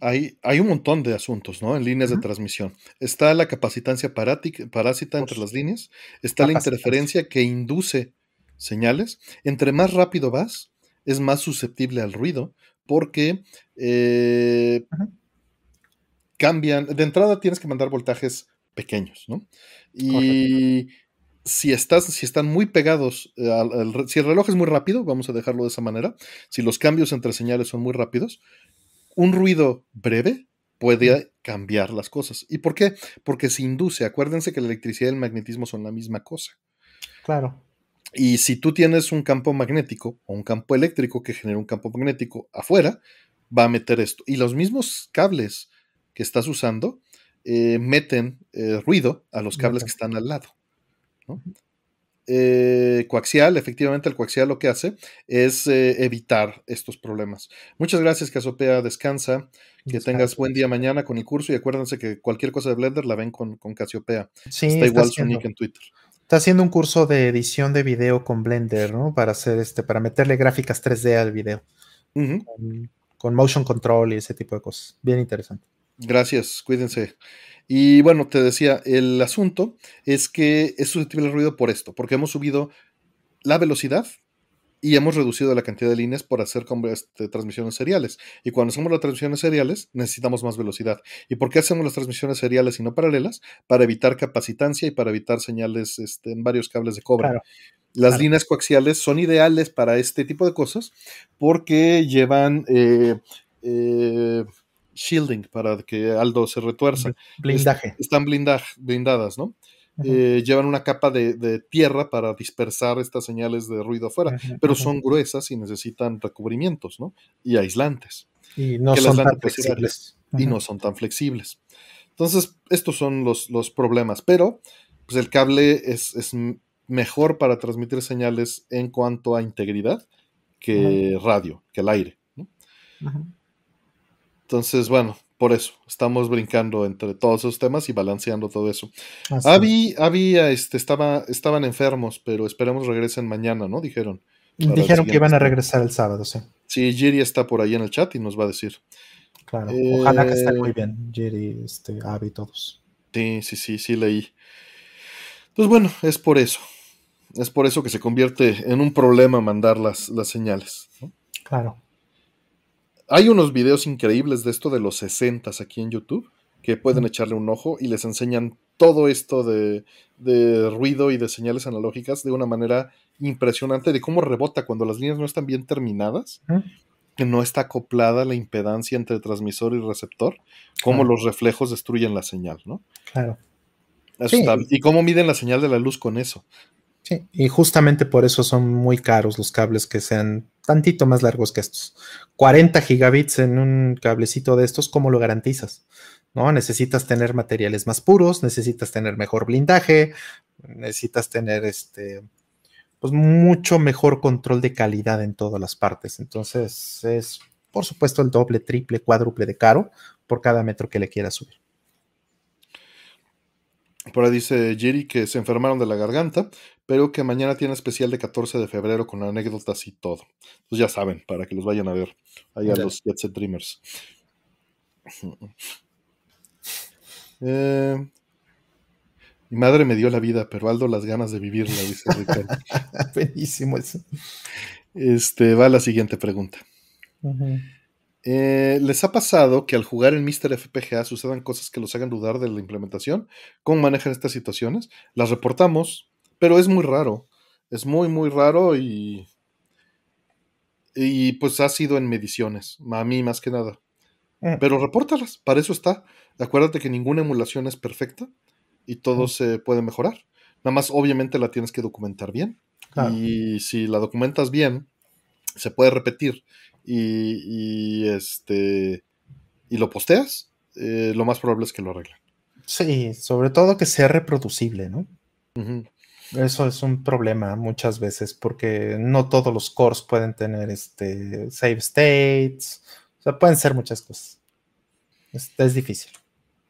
Hay, hay, un montón de asuntos, ¿no? En líneas de transmisión. Está la capacitancia parásita entre las líneas, está la interferencia que induce señales. Entre más rápido vas, es más susceptible al ruido porque eh, cambian, de entrada tienes que mandar voltajes pequeños, ¿no? Y si, estás, si están muy pegados, eh, si el reloj es muy rápido, vamos a dejarlo de esa manera, si los cambios entre señales son muy rápidos, un ruido breve puede cambiar las cosas. ¿Y por qué? Porque se induce, acuérdense que la electricidad y el magnetismo son la misma cosa. Claro. Y si tú tienes un campo magnético o un campo eléctrico que genera un campo magnético afuera, va a meter esto. Y los mismos cables que estás usando eh, meten eh, ruido a los cables que están al lado. Eh, coaxial, efectivamente el coaxial lo que hace es evitar estos problemas. Muchas gracias, Casopea, descansa, que tengas buen día mañana con el curso y acuérdense que cualquier cosa de Blender la ven con, con Casiopea. está, igual su nick en Twitter. Está haciendo un curso de edición de video con Blender, ¿no? Para hacer este, para meterle gráficas 3D al video. con, motion control y ese tipo de cosas. Bien interesante. Gracias, cuídense. Y bueno, te decía, el asunto es que es susceptible al ruido por esto, porque hemos subido la velocidad y hemos reducido la cantidad de líneas por hacer este, transmisiones seriales. Y cuando hacemos las transmisiones seriales, necesitamos más velocidad. ¿Y por qué hacemos las transmisiones seriales y no paralelas? Para evitar capacitancia y para evitar señales este, en varios cables de cobre. Las líneas coaxiales son ideales para este tipo de cosas porque llevan eh, eh, shielding para que Aldo se retuerza. Blindaje. están blindadas, ¿no? Eh, llevan una capa de, tierra para dispersar estas señales de ruido afuera, pero son gruesas y necesitan recubrimientos, ¿no? Y aislantes. Y no son tan flexibles. Y no son tan flexibles. Entonces, estos son los, los problemas, pero pues el cable es, mejor para transmitir señales en cuanto a integridad que radio, que el aire. ¿no? Entonces, bueno, por eso, estamos brincando entre todos esos temas y balanceando todo eso. había, este, estaba, estaban enfermos, pero esperemos regresen mañana, ¿no? Dijeron. Dijeron que iban a regresar el sábado, sí. Sí, Jiri está por ahí en el chat y nos va a decir. Claro, ojalá que estén muy eh, bien, Jiri, este, Abby, todos. Sí, sí, sí, sí leí. Entonces, bueno, es por eso. Es por eso que se convierte en un problema mandar las, las señales. Claro. Hay unos videos increíbles de esto de los 60 aquí en YouTube que pueden echarle un ojo y les enseñan todo esto de, ruido y de señales analógicas de una manera impresionante de cómo rebota cuando las líneas no están bien terminadas, que no está acoplada la impedancia entre transmisor y receptor, cómo los reflejos destruyen la señal, ¿no? Claro. Y cómo miden la señal de la luz con eso. Sí, y justamente por eso son muy caros los cables que sean tantito más largos que estos. 40 gigabits en un cablecito de estos, ¿cómo lo garantizas? ¿No? Necesitas tener materiales más puros, necesitas tener mejor blindaje, necesitas tener este, pues mucho mejor control de calidad en todas las partes. Entonces es, por supuesto, el doble, triple, cuádruple de caro por cada metro que le quieras subir. Por ahí dice Jerry que se enfermaron de la garganta, pero que mañana tiene especial de 14 de febrero con anécdotas y todo. Entonces ya saben, para que los vayan a ver ahí a los Jet Set Dreamers. (laughs) Eh, mi madre me dio la vida, pero Aldo las ganas de vivirla, dice Ricardo. (laughs) Buenísimo eso. Este, va la siguiente pregunta. Eh, ¿Les ha pasado que al jugar en Mr. FPGA sucedan cosas que los hagan dudar de la implementación? ¿Cómo manejan estas situaciones? Las reportamos, pero es muy raro. Es muy, muy raro y. Y pues ha sido en mediciones, a mí más que nada. Mm. Pero repórtalas, para eso está. Acuérdate que ninguna emulación es perfecta y todo mm. se puede mejorar. Nada más, obviamente, la tienes que documentar bien. Y si la documentas bien, se puede repetir y, este y lo posteas, eh, lo más probable es que lo arreglen. Sí, sobre todo que sea reproducible, ¿no? Eso es un problema muchas veces porque no todos los cores pueden tener este save states, o sea, pueden ser muchas cosas. Es, es difícil.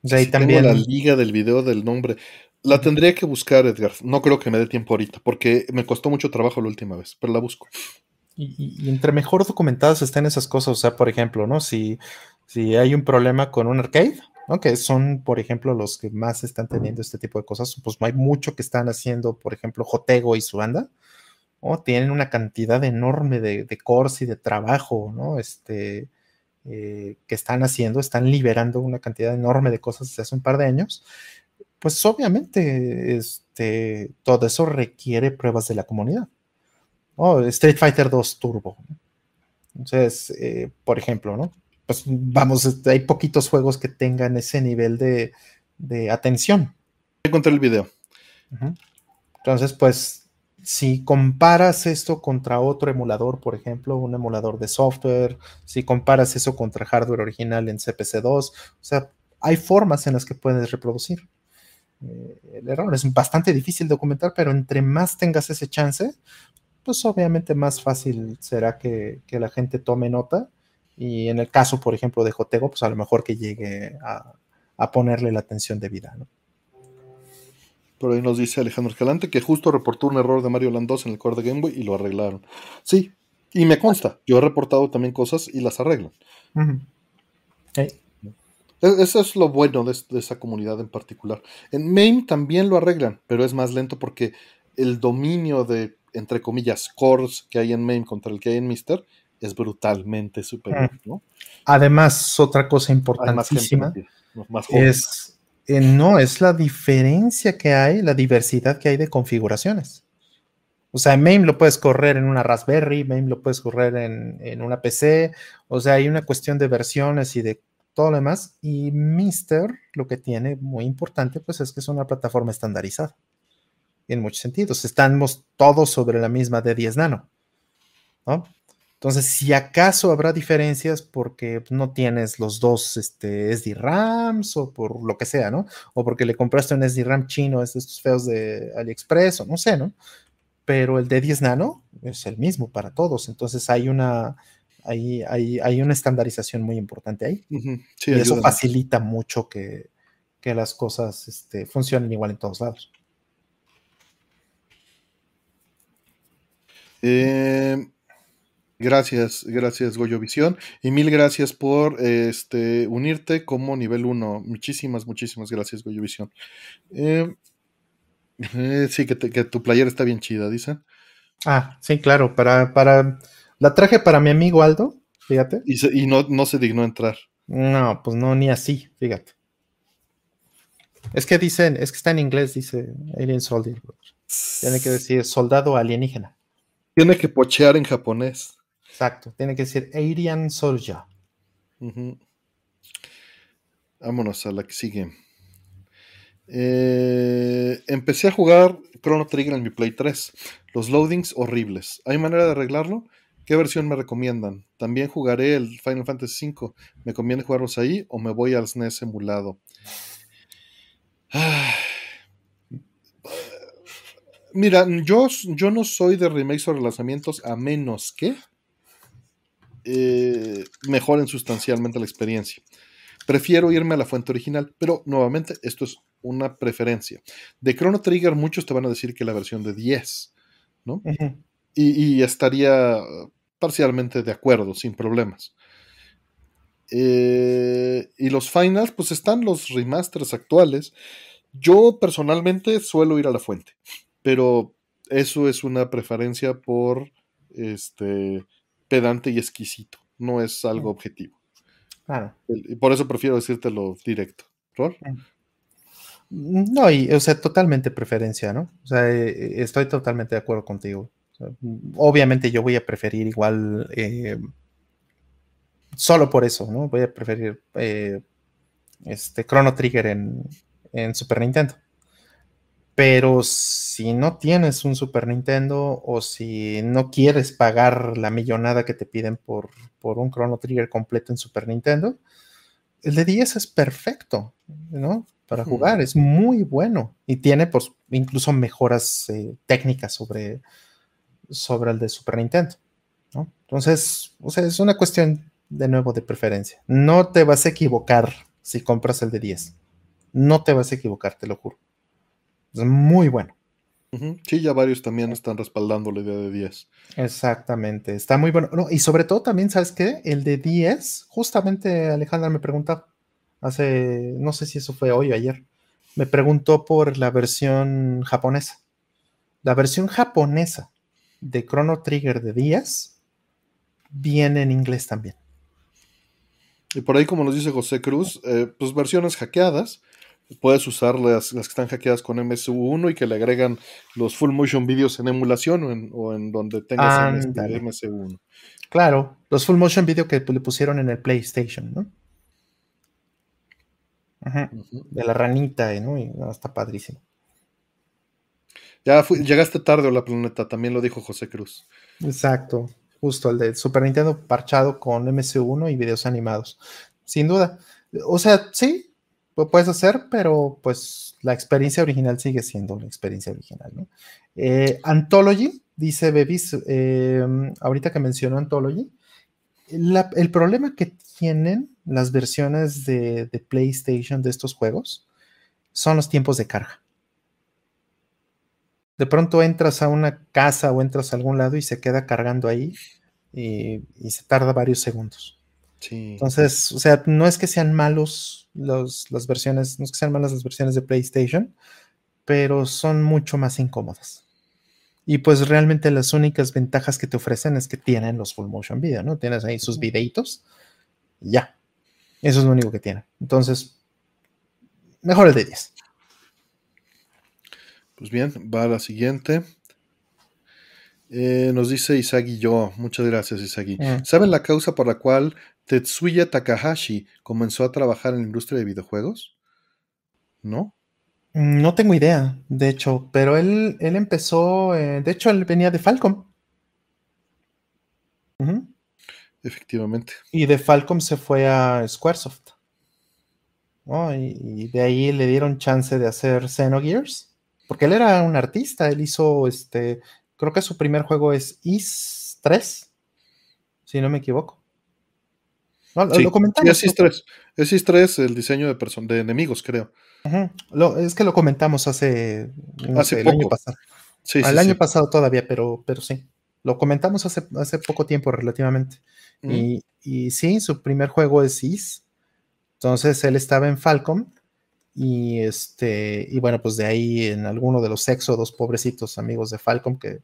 De ahí también la liga del video del nombre. La tendría que buscar, Edgar. No creo que me dé tiempo ahorita, porque me costó mucho trabajo la última vez, pero la busco. Y, entre mejor documentadas estén esas cosas, o sea, por ejemplo, ¿no? Si, si hay un problema con un arcade, ¿no? Que son, por ejemplo, los que más están teniendo este tipo de cosas, pues hay mucho que están haciendo, por ejemplo, Jotego y su banda, ¿no? Tienen una cantidad enorme de, de y de trabajo, ¿no? Este, eh, que están haciendo, están liberando una cantidad enorme de cosas desde hace un par de años, pues obviamente este, todo eso requiere pruebas de la comunidad. Oh, Street Fighter 2 Turbo. Entonces, eh, por ejemplo, ¿no? Pues vamos, este, hay poquitos juegos que tengan ese nivel de, atención. Encontré el video. Entonces, pues, si comparas esto contra otro emulador, por ejemplo, un emulador de software, si comparas eso contra hardware original en CPC2, o sea, hay formas en las que puedes reproducir. Eh, el error es bastante difícil de documentar, pero entre más tengas ese chance, pues obviamente más fácil será que, la gente tome nota. Y en el caso, por ejemplo, de Jotego, pues a lo mejor que llegue a, ponerle la atención debida, ¿no? Por ahí nos dice Alejandro Escalante que justo reportó un error de Mario Land 2 en el core de Game Boy y lo arreglaron. Sí, y me consta, yo he reportado también cosas y las arreglan. E, eso es lo bueno de, de, esa comunidad en particular. En MAME también lo arreglan, pero es más lento porque el dominio de entre comillas, cores que hay en main contra el que hay en Mister es brutalmente superior, mm. ¿no? Además, otra cosa importantísima es, eh, no, es la diferencia que hay, la diversidad que hay de configuraciones. O sea, MAME lo puedes correr en una Raspberry, MAME lo puedes correr en, en, una PC, o sea, hay una cuestión de versiones y de todo lo demás. Y Mister lo que tiene muy importante, pues es que es una plataforma estandarizada en muchos sentidos. Estamos todos sobre la misma de 10 nano. ¿no? Entonces, si acaso habrá diferencias porque no tienes los dos este, SD-RAMs o por lo que sea, ¿no? O porque le compraste un SD-RAM chino, es de estos feos de AliExpress o no sé, ¿no? Pero el de 10 nano es el mismo para todos. Entonces, hay una, hay, hay, una estandarización muy importante ahí. y eso facilita mucho que, las cosas este, funcionen igual en todos lados. Eh, gracias, gracias Goyo Visión. Y mil gracias por este, unirte como nivel 1. Muchísimas, muchísimas gracias Goyo Visión. Eh, eh, sí, que, tu player está bien chida, dicen. Ah, sí, claro. Para, para, la traje para mi amigo Aldo, fíjate. Y, no, no se dignó entrar. No, pues no, ni así, fíjate. Es que dicen, es que está en inglés, dice Alien Soldier. Tiene que decir soldado alienígena. Tiene que pochear en japonés. Exacto, tiene que decir Arian Soldier. Vámonos a la que sigue. Eh, empecé a jugar Chrono Trigger en mi Play 3. Los loadings horribles. ¿Hay manera de arreglarlo? ¿Qué versión me recomiendan? También jugaré el Final Fantasy V. ¿Me conviene jugarlos ahí o me voy al SNES emulado? Mira, yo, yo no soy de remakes o relanzamientos a menos que eh, mejoren sustancialmente la experiencia. Prefiero irme a la fuente original, pero nuevamente esto es una preferencia. De Chrono Trigger muchos te van a decir que la versión de 10, ¿no? y, estaría parcialmente de acuerdo, sin problemas. Eh, y los finals, pues están los remasters actuales. Yo personalmente suelo ir a la fuente, pero eso es una preferencia por este pedante y exquisito, no es algo objetivo. Y por eso prefiero decírtelo directo. ¿Rol? No, y, o sea, totalmente preferencia, ¿no? O sea, eh, eh, estoy totalmente de acuerdo contigo. obviamente yo voy a preferir igual, eh, solo por eso, ¿no? Voy a preferir este Chrono Trigger en, en Super Nintendo. Pero si no tienes un Super Nintendo o si no quieres pagar la millonada que te piden por, por un Chrono Trigger completo en Super Nintendo, el de 10 es perfecto, ¿no? Para jugar, es muy bueno y tiene pues, incluso mejoras eh, técnicas sobre, sobre el de Super Nintendo, ¿no? Entonces, o sea, es una cuestión de nuevo de preferencia. No te vas a equivocar si compras el de 10. No te vas a equivocar, te lo juro. Es muy bueno. Sí, ya varios también están respaldando la idea de 10. Exactamente, está muy bueno. y sobre todo también, ¿sabes qué? El de 10, justamente Alejandra me preguntó hace, no sé si eso fue hoy o ayer, me preguntó por la versión japonesa. La versión japonesa de Chrono Trigger de 10 viene en inglés también. Y por ahí, como nos dice José Cruz, eh, pues versiones hackeadas, puedes usar las, que están hackeadas con MSU1 y que le agregan los full motion videos en emulación o en, donde tengas MSU1. Claro, los full motion video que le pusieron en el PlayStation, ¿no? De la ranita, ¿no? Y está padrísimo. Ya llegaste tarde a la planeta, también lo dijo José Cruz. Exacto, justo el de Super Nintendo parchado con MSU1 y videos animados. Sin duda. O sea, sí, lo puedes hacer, pero pues la experiencia original sigue siendo la experiencia original. Eh, Anthology, dice Bebis, eh, ahorita que mencionó Anthology, el problema que tienen las versiones de, PlayStation de estos juegos son los tiempos de carga. De pronto entras a una casa o entras a algún lado y se queda cargando ahí y se tarda varios segundos. Entonces, o sea, no es que sean malos los, las versiones, no es que sean malas las versiones de PlayStation, pero son mucho más incómodas. Y pues realmente las únicas ventajas que te ofrecen es que tienen los full motion video, ¿no? Tienes ahí sus videitos y ya. Eso es lo único que tienen. Entonces, mejor el de 10. Pues bien, va a la siguiente. Eh, nos dice Isagi yo. Muchas gracias, Isagi. Mm. ¿Saben la causa por la cual Tetsuya Takahashi comenzó a trabajar en la industria de videojuegos? ¿No? No tengo idea, de hecho, pero él, él empezó, eh, de hecho, él venía de Falcom. Efectivamente. Y de Falcom se fue a Squaresoft. y, de ahí le dieron chance de hacer Xenogears, porque él era un artista, él hizo, este, creo que su primer juego es Is 3, si no me equivoco. lo comentamos. Sí, es Is 3. el diseño de, de enemigos, creo. es que lo comentamos hace, hace el año pasado. Sí, Al año pasado todavía, pero, pero sí. Lo comentamos hace, hace poco tiempo relativamente. y, y, sí, su primer juego es Is. Entonces él estaba en Falcom. Y este, y bueno, pues de ahí en alguno de los éxodos, pobrecitos amigos de Falcom que,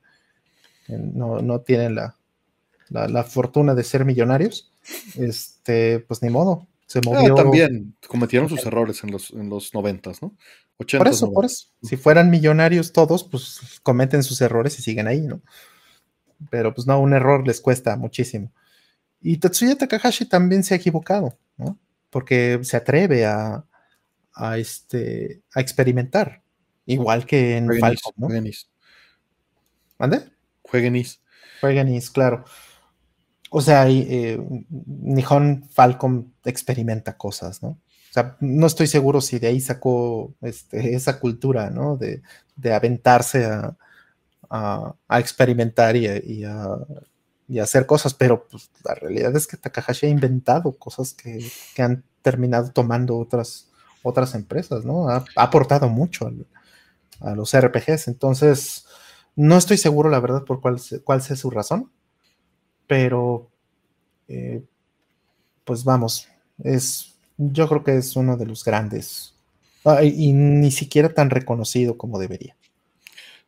no, no, tienen la, la, fortuna de ser millonarios, este, pues ni modo, se ah, movió. también cometieron sus errores en los, en los 90, ¿no? por eso, por eso. Si fueran millonarios todos, pues cometen sus errores y siguen ahí, ¿no? Pero pues no, un error les cuesta muchísimo. Y Tetsuya Takahashi también se ha equivocado, ¿no? Porque se atreve a, a, este, a experimentar, igual que en Falcon. ¿Mande? Jueguenis. Jueguenis, claro. O sea, eh, Nihon Falcon experimenta cosas, ¿no? O sea, no estoy seguro si de ahí sacó este, (laughs) esa cultura, ¿no? De, aventarse a, experimentar y, a, hacer cosas, pero pues, la realidad es que Takahashi ha inventado cosas que, han terminado tomando otras, otras empresas, ¿no? Ha, aportado mucho a los RPGs, entonces no estoy seguro, la verdad, por cuál, cuál sea su razón, pero eh, pues vamos, es, yo creo que es uno de los grandes y ni siquiera tan reconocido como debería.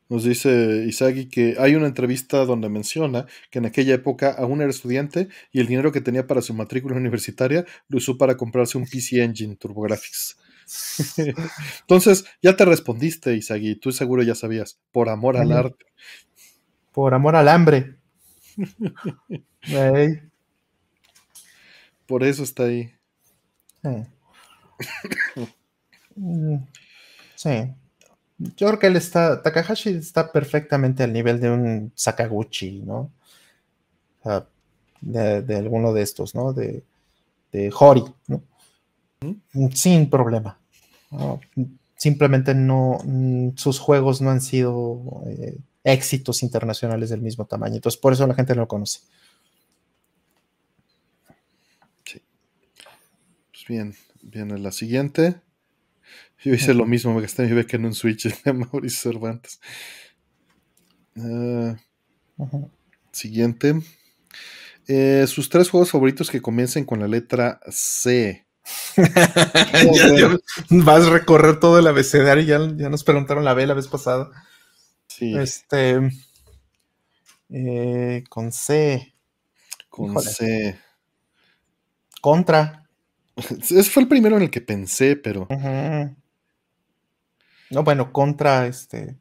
Nos dice Isagi que hay una entrevista donde menciona que en aquella época aún era estudiante y el dinero que tenía para su matrícula universitaria lo usó para comprarse un PC Engine TurboGrafx. (laughs) Entonces, ya te respondiste, Isagi, tú seguro ya sabías, por amor al arte. Por amor al hambre. (laughs) Por eso está ahí. Mm, sí. Yo creo que él está, Takahashi está perfectamente al nivel de un Sakaguchi, ¿no? de, alguno de estos, ¿no? De, de Hori, ¿no? Sin problema. Simplemente no, sus juegos no han sido eh, éxitos internacionales del mismo tamaño. Entonces, por eso la gente no lo conoce. Sí. Pues bien, viene la siguiente. Yo hice lo mismo, me gasté mi beca en un Switch de (laughs) Mauricio Cervantes. Ah, siguiente. Eh, sus tres juegos favoritos que comiencen con la letra C. (laughs) vas a recorrer todo el abecedario. Ya, ya nos preguntaron la B la vez pasada. Sí. Este. Eh, con C. Con C. Contra. (laughs) Ese fue el primero en el que pensé, pero. No, bueno, contra este.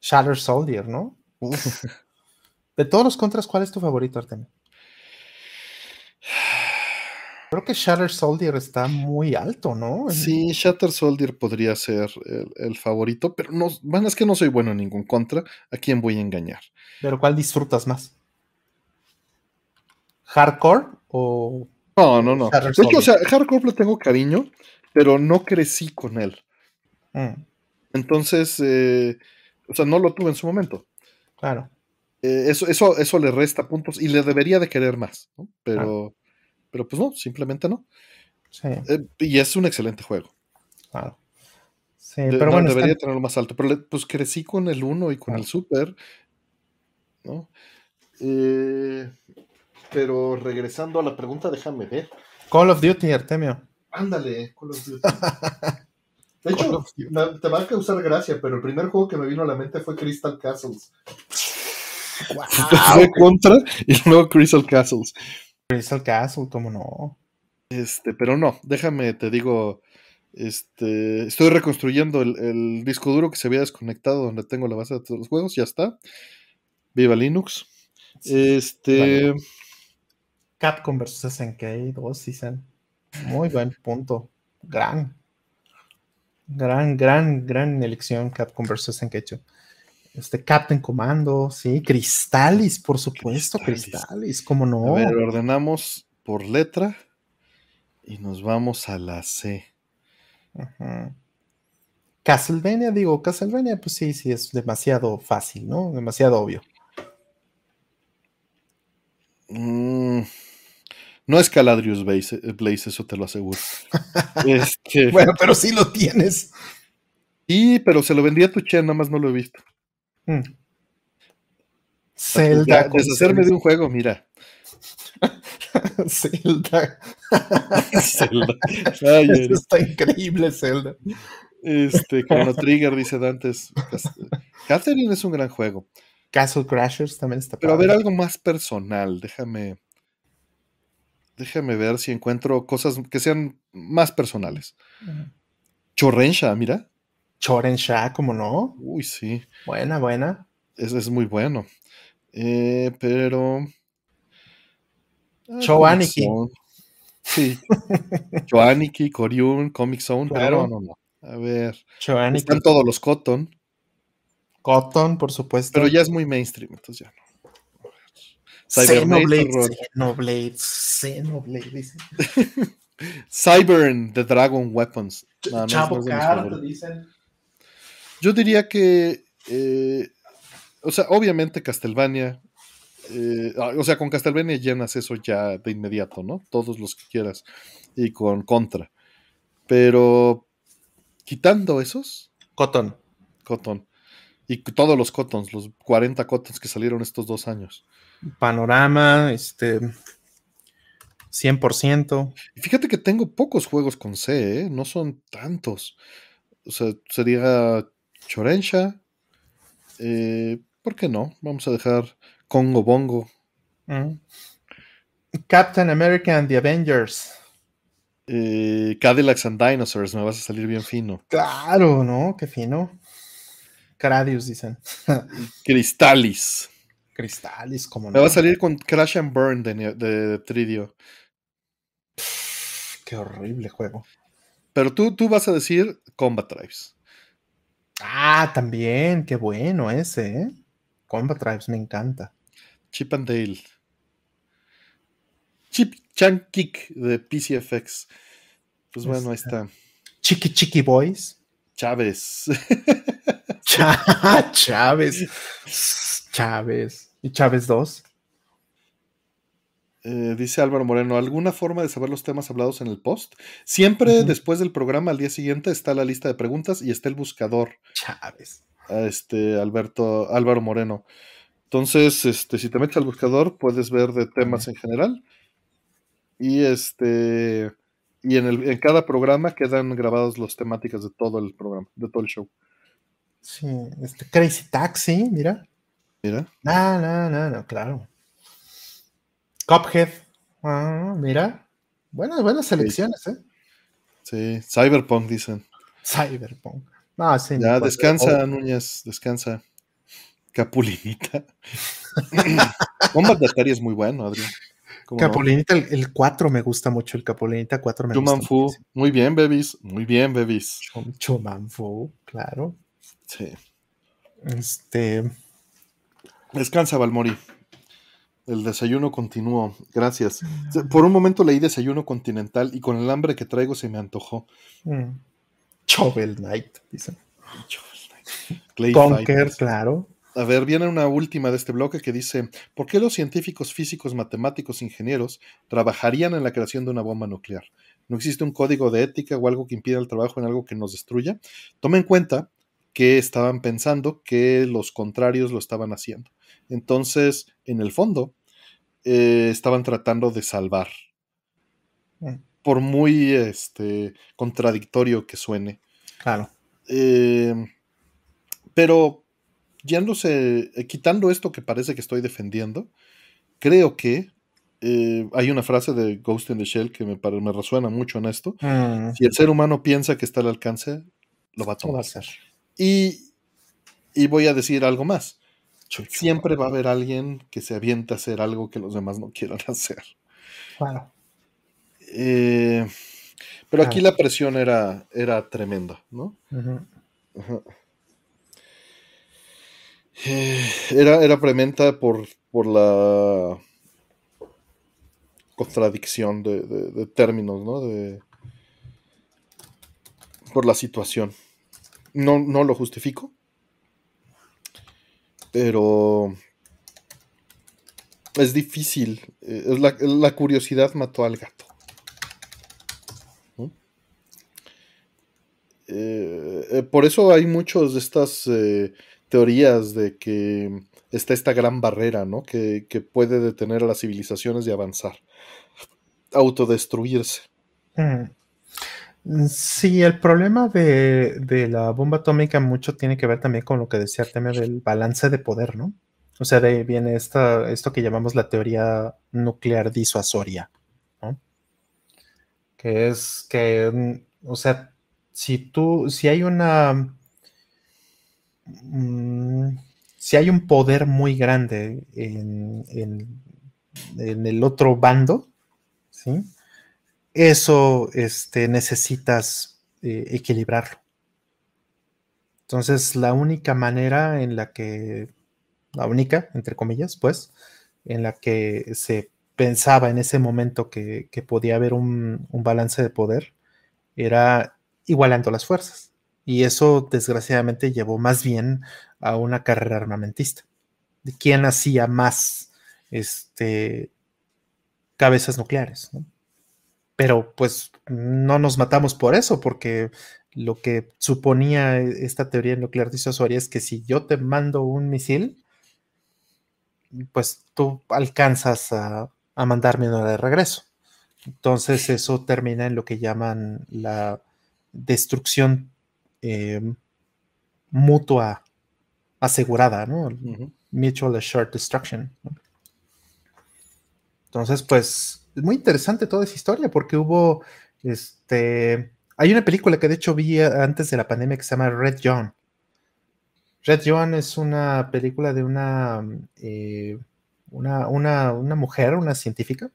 Shatter Soldier, ¿no? (laughs) De todos los contras, ¿cuál es tu favorito, Artemio? (sighs) Creo que Shatter Soldier está muy alto, ¿no? Sí, Shatter Soldier podría ser el, favorito, pero no, bueno, es que no soy bueno en ningún contra. ¿A quién voy a engañar? ¿Pero cuál disfrutas más? ¿Hardcore o.? No, no, no. De hecho, o sea, Hardcore le tengo cariño, pero no crecí con él. Mm. Entonces, eh, o sea, no lo tuve en su momento. Claro. Eh, eso, eso, eso le resta puntos y le debería de querer más, ¿no? Pero. Pero pues no, simplemente no. Sí. Eh, y es un excelente juego. Claro. Sí, pero bueno. Debería tenerlo más alto. Pero pues crecí con el 1 y con el Super. ¿No? Eh, pero regresando a la pregunta, déjame ver. Call of Duty, Artemio. Ándale, Call of Duty. (laughs) De hecho, te va a causar gracia, pero el primer juego que me vino a la mente fue Crystal Castles. Fue contra y luego Crystal Castles. Crystal Castle, ¿cómo no? Este, pero no, déjame, te digo, este, estoy reconstruyendo el, disco duro que se había desconectado donde tengo la base de todos los juegos, ya está. Viva Linux. Este. Capcom vs SNK 2 season. Muy buen punto. Gran. Gran, gran, gran elección Capcom vs SNK 2. Este Captain Commando, sí, Cristalis, por supuesto, Cristalis, cómo no. A ver, ordenamos por letra y nos vamos a la C. Castlevania, digo, Castlevania, pues sí, sí, es demasiado fácil, ¿no? Demasiado obvio. Mm, no es Caladrius Blaze, eso te lo aseguro. (laughs) Este bueno, pero sí lo tienes. Sí, pero se lo vendía a tu Chen, nada más no lo he visto. Mm. Zelda. deshacerme de un juego, mira. (laughs) Zelda. (laughs) Zelda. (laughs) está increíble, Zelda. Este, Chrono Trigger, dice Dantes. Catherine es un gran juego. Castle Crashers también está Pero a ver algo más personal, déjame. Déjame ver si encuentro cosas que sean más personales. Chorrensha, mira. Chorensha, ¿cómo no? Uy, sí. Buena, buena. Ese es muy bueno. Eh, pero. Ah, Choaniki. Sí. (laughs) Choaniki, Koryun, Comic Zone, pero no, no. A ver. Choaniki. Están todos los Cotton. Cotton, por supuesto. Pero ya es muy mainstream, entonces ya no. Xenoblade, Xenoblade, Xenoblade, dice. (laughs) Cybern the Dragon Weapons. Chavo no dicen. Yo diría que, eh, o sea, obviamente Castlevania, eh, ah, o sea, con Castlevania llenas eso ya de inmediato, ¿no? Todos los que quieras. Y con Contra. Pero quitando esos. Cotton. Cotton. Y todos los Cottons, los 40 Cottons que salieron estos dos años. Panorama, este. 100%. Y fíjate que tengo pocos juegos con C, ¿eh? no son tantos. O sea, sería Chorensha. Eh, ¿Por qué no? Vamos a dejar Congo Bongo. Mm. Captain America and the Avengers. Eh, Cadillacs and Dinosaurs, me vas a salir bien fino. Claro, ¿no? Qué fino. Cradius, dicen. (laughs) Cristalis. Cristalis, como Me va a salir con Crash and Burn de, de Tridio. Qué horrible juego. Pero tú, tú vas a decir Combat Tribes. Ah, también, qué bueno ese, ¿eh? Combat Tribes, me encanta. Chip and Dale. Chip Chan Kick de PCFX. Pues bueno, ahí está. Chiqui Chiqui Boys. Chávez. (laughs) Chávez. Chávez. ¿Y Chávez 2? Eh, dice Álvaro Moreno, ¿alguna forma de saber los temas hablados en el post? Siempre después del programa, al día siguiente, está la lista de preguntas y está el buscador. Chávez. Este, Alberto, Álvaro Moreno. Entonces, este, si te metes al buscador, puedes ver de temas en general. Y este. Y en, el, en cada programa quedan grabados las temáticas de todo el programa, de todo el show. Sí, este Crazy Taxi, mira. Mira. No, no, no, no, claro. Cuphead. Ah, mira. Buenas, buenas selecciones, ¿eh? Sí, Cyberpunk dicen. Cyberpunk. No, sí, ya, descansa, Núñez, descansa. Capulinita. (laughs) Combat de Atari es muy bueno, Adrián. Capulinita, el, 4 me gusta mucho, el Capulinita 4 me gusta Fu, muy bien, bebis, muy bien, bebis. Chumanfu, claro. Sí. Este. Descansa, Valmori. El desayuno continuó, gracias. Por un momento leí desayuno continental y con el hambre que traigo se me antojó. Mm. Chovel Knight, dicen. Chovel Conker, claro. A ver, viene una última de este bloque que dice, ¿por qué los científicos físicos, matemáticos, ingenieros trabajarían en la creación de una bomba nuclear? ¿No existe un código de ética o algo que impida el trabajo en algo que nos destruya? Toma en cuenta que estaban pensando que los contrarios lo estaban haciendo. Entonces, en el fondo, eh, estaban tratando de salvar. Mm. Por muy este, contradictorio que suene. Claro. Eh, pero yéndose, eh, quitando esto que parece que estoy defendiendo, creo que hay una frase de Ghost in the Shell que me, me resuena mucho en esto. Mm. Si el ser humano piensa que está al alcance, lo va a tomar. Y, y voy a decir algo más siempre va a haber alguien que se avienta a hacer algo que los demás no quieran (laughs) hacer. Claro. Eh, pero aquí la presión era, era tremenda, ¿no? Eh, era, era tremenda por, por la contradicción de, términos, ¿no? De, por la situación. No, no lo justifico, pero es difícil. Eh, la, curiosidad mató al gato. Eh, eh, por eso hay muchas de estas teorías de que está esta gran barrera, ¿no? Que, puede detener a las civilizaciones de avanzar, autodestruirse. Mm. Sí, el problema de, la bomba atómica mucho tiene que ver también con lo que decía el tema del balance de poder, ¿no? O sea, de ahí viene esta, esto que llamamos la teoría nuclear disuasoria, ¿no? Que es que, mm, o sea, si tú, si hay una, mm, si hay un poder muy grande en, en el otro bando, ¿sí? Eso este, necesitas eh, equilibrarlo. Entonces, la única manera en la que, la única, entre comillas, pues, en la que se pensaba en ese momento que, podía haber un, balance de poder era igualando las fuerzas. Y eso desgraciadamente llevó más bien a una carrera armamentista. De quién hacía más este, cabezas nucleares. Pero pues no nos matamos por eso, porque lo que suponía esta teoría nuclear disuasoria es que si yo te mando un misil, pues tú alcanzas a, mandarme uno de regreso. Entonces eso termina en lo que llaman la destrucción eh, mutua asegurada, ¿no? Mutual Assured Destruction. Entonces, pues, es muy interesante toda esa historia porque hubo, este, hay una película que de hecho vi antes de la pandemia que se llama Red John. Red John es una película de una, eh, una, una, mujer, una científica,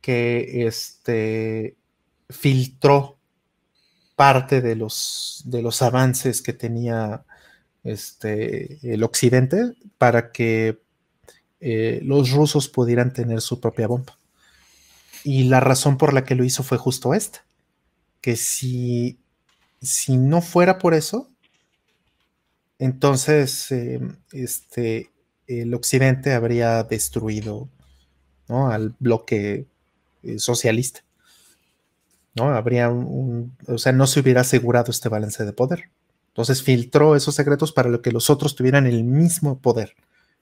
que este, filtró parte de los, de los avances que tenía este, el occidente para que eh, los rusos pudieran tener su propia bomba. Y la razón por la que lo hizo fue justo esta, que si, si no fuera por eso, entonces eh, este, el occidente habría destruido al bloque eh, socialista. ¿no? Habría un, o sea, no se hubiera asegurado este balance de poder. Entonces filtró esos secretos para que los otros tuvieran el mismo poder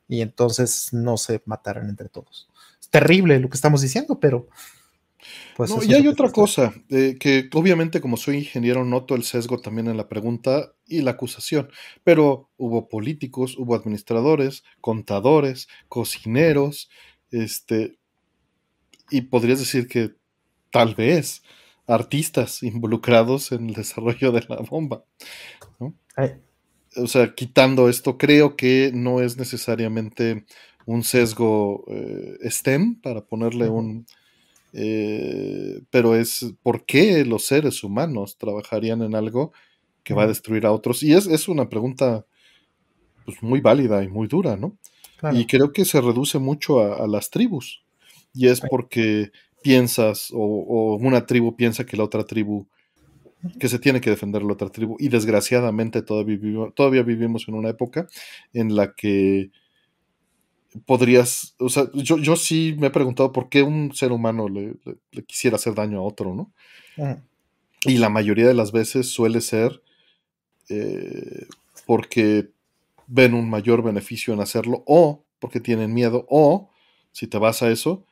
y entonces no se mataran entre todos. Terrible lo que estamos diciendo, pero pues y hay otra cosa, eh, que obviamente como soy ingeniero noto el sesgo también en la pregunta y la acusación, pero hubo políticos, hubo administradores, contadores, cocineros, este, y podrías decir que tal vez artistas involucrados en el desarrollo de la bomba. O sea, quitando esto, creo que no es necesariamente un sesgo eh, STEM para ponerle un eh, pero es por qué los seres humanos trabajarían en algo que va a destruir a otros. Y es, una pregunta pues, muy válida y muy dura, ¿no? Y creo que se reduce mucho a, las tribus. Y es porque piensas, o, una tribu piensa que la otra tribu, que se tiene que defender la otra tribu. Y desgraciadamente todavía, todavía vivimos en una época en la que podrías, o sea, yo, yo sí me he preguntado por qué un ser humano le, quisiera hacer daño a otro, ¿no? Y la mayoría de las veces suele ser eh, porque ven un mayor beneficio en hacerlo o porque tienen miedo o, si te vas a eso,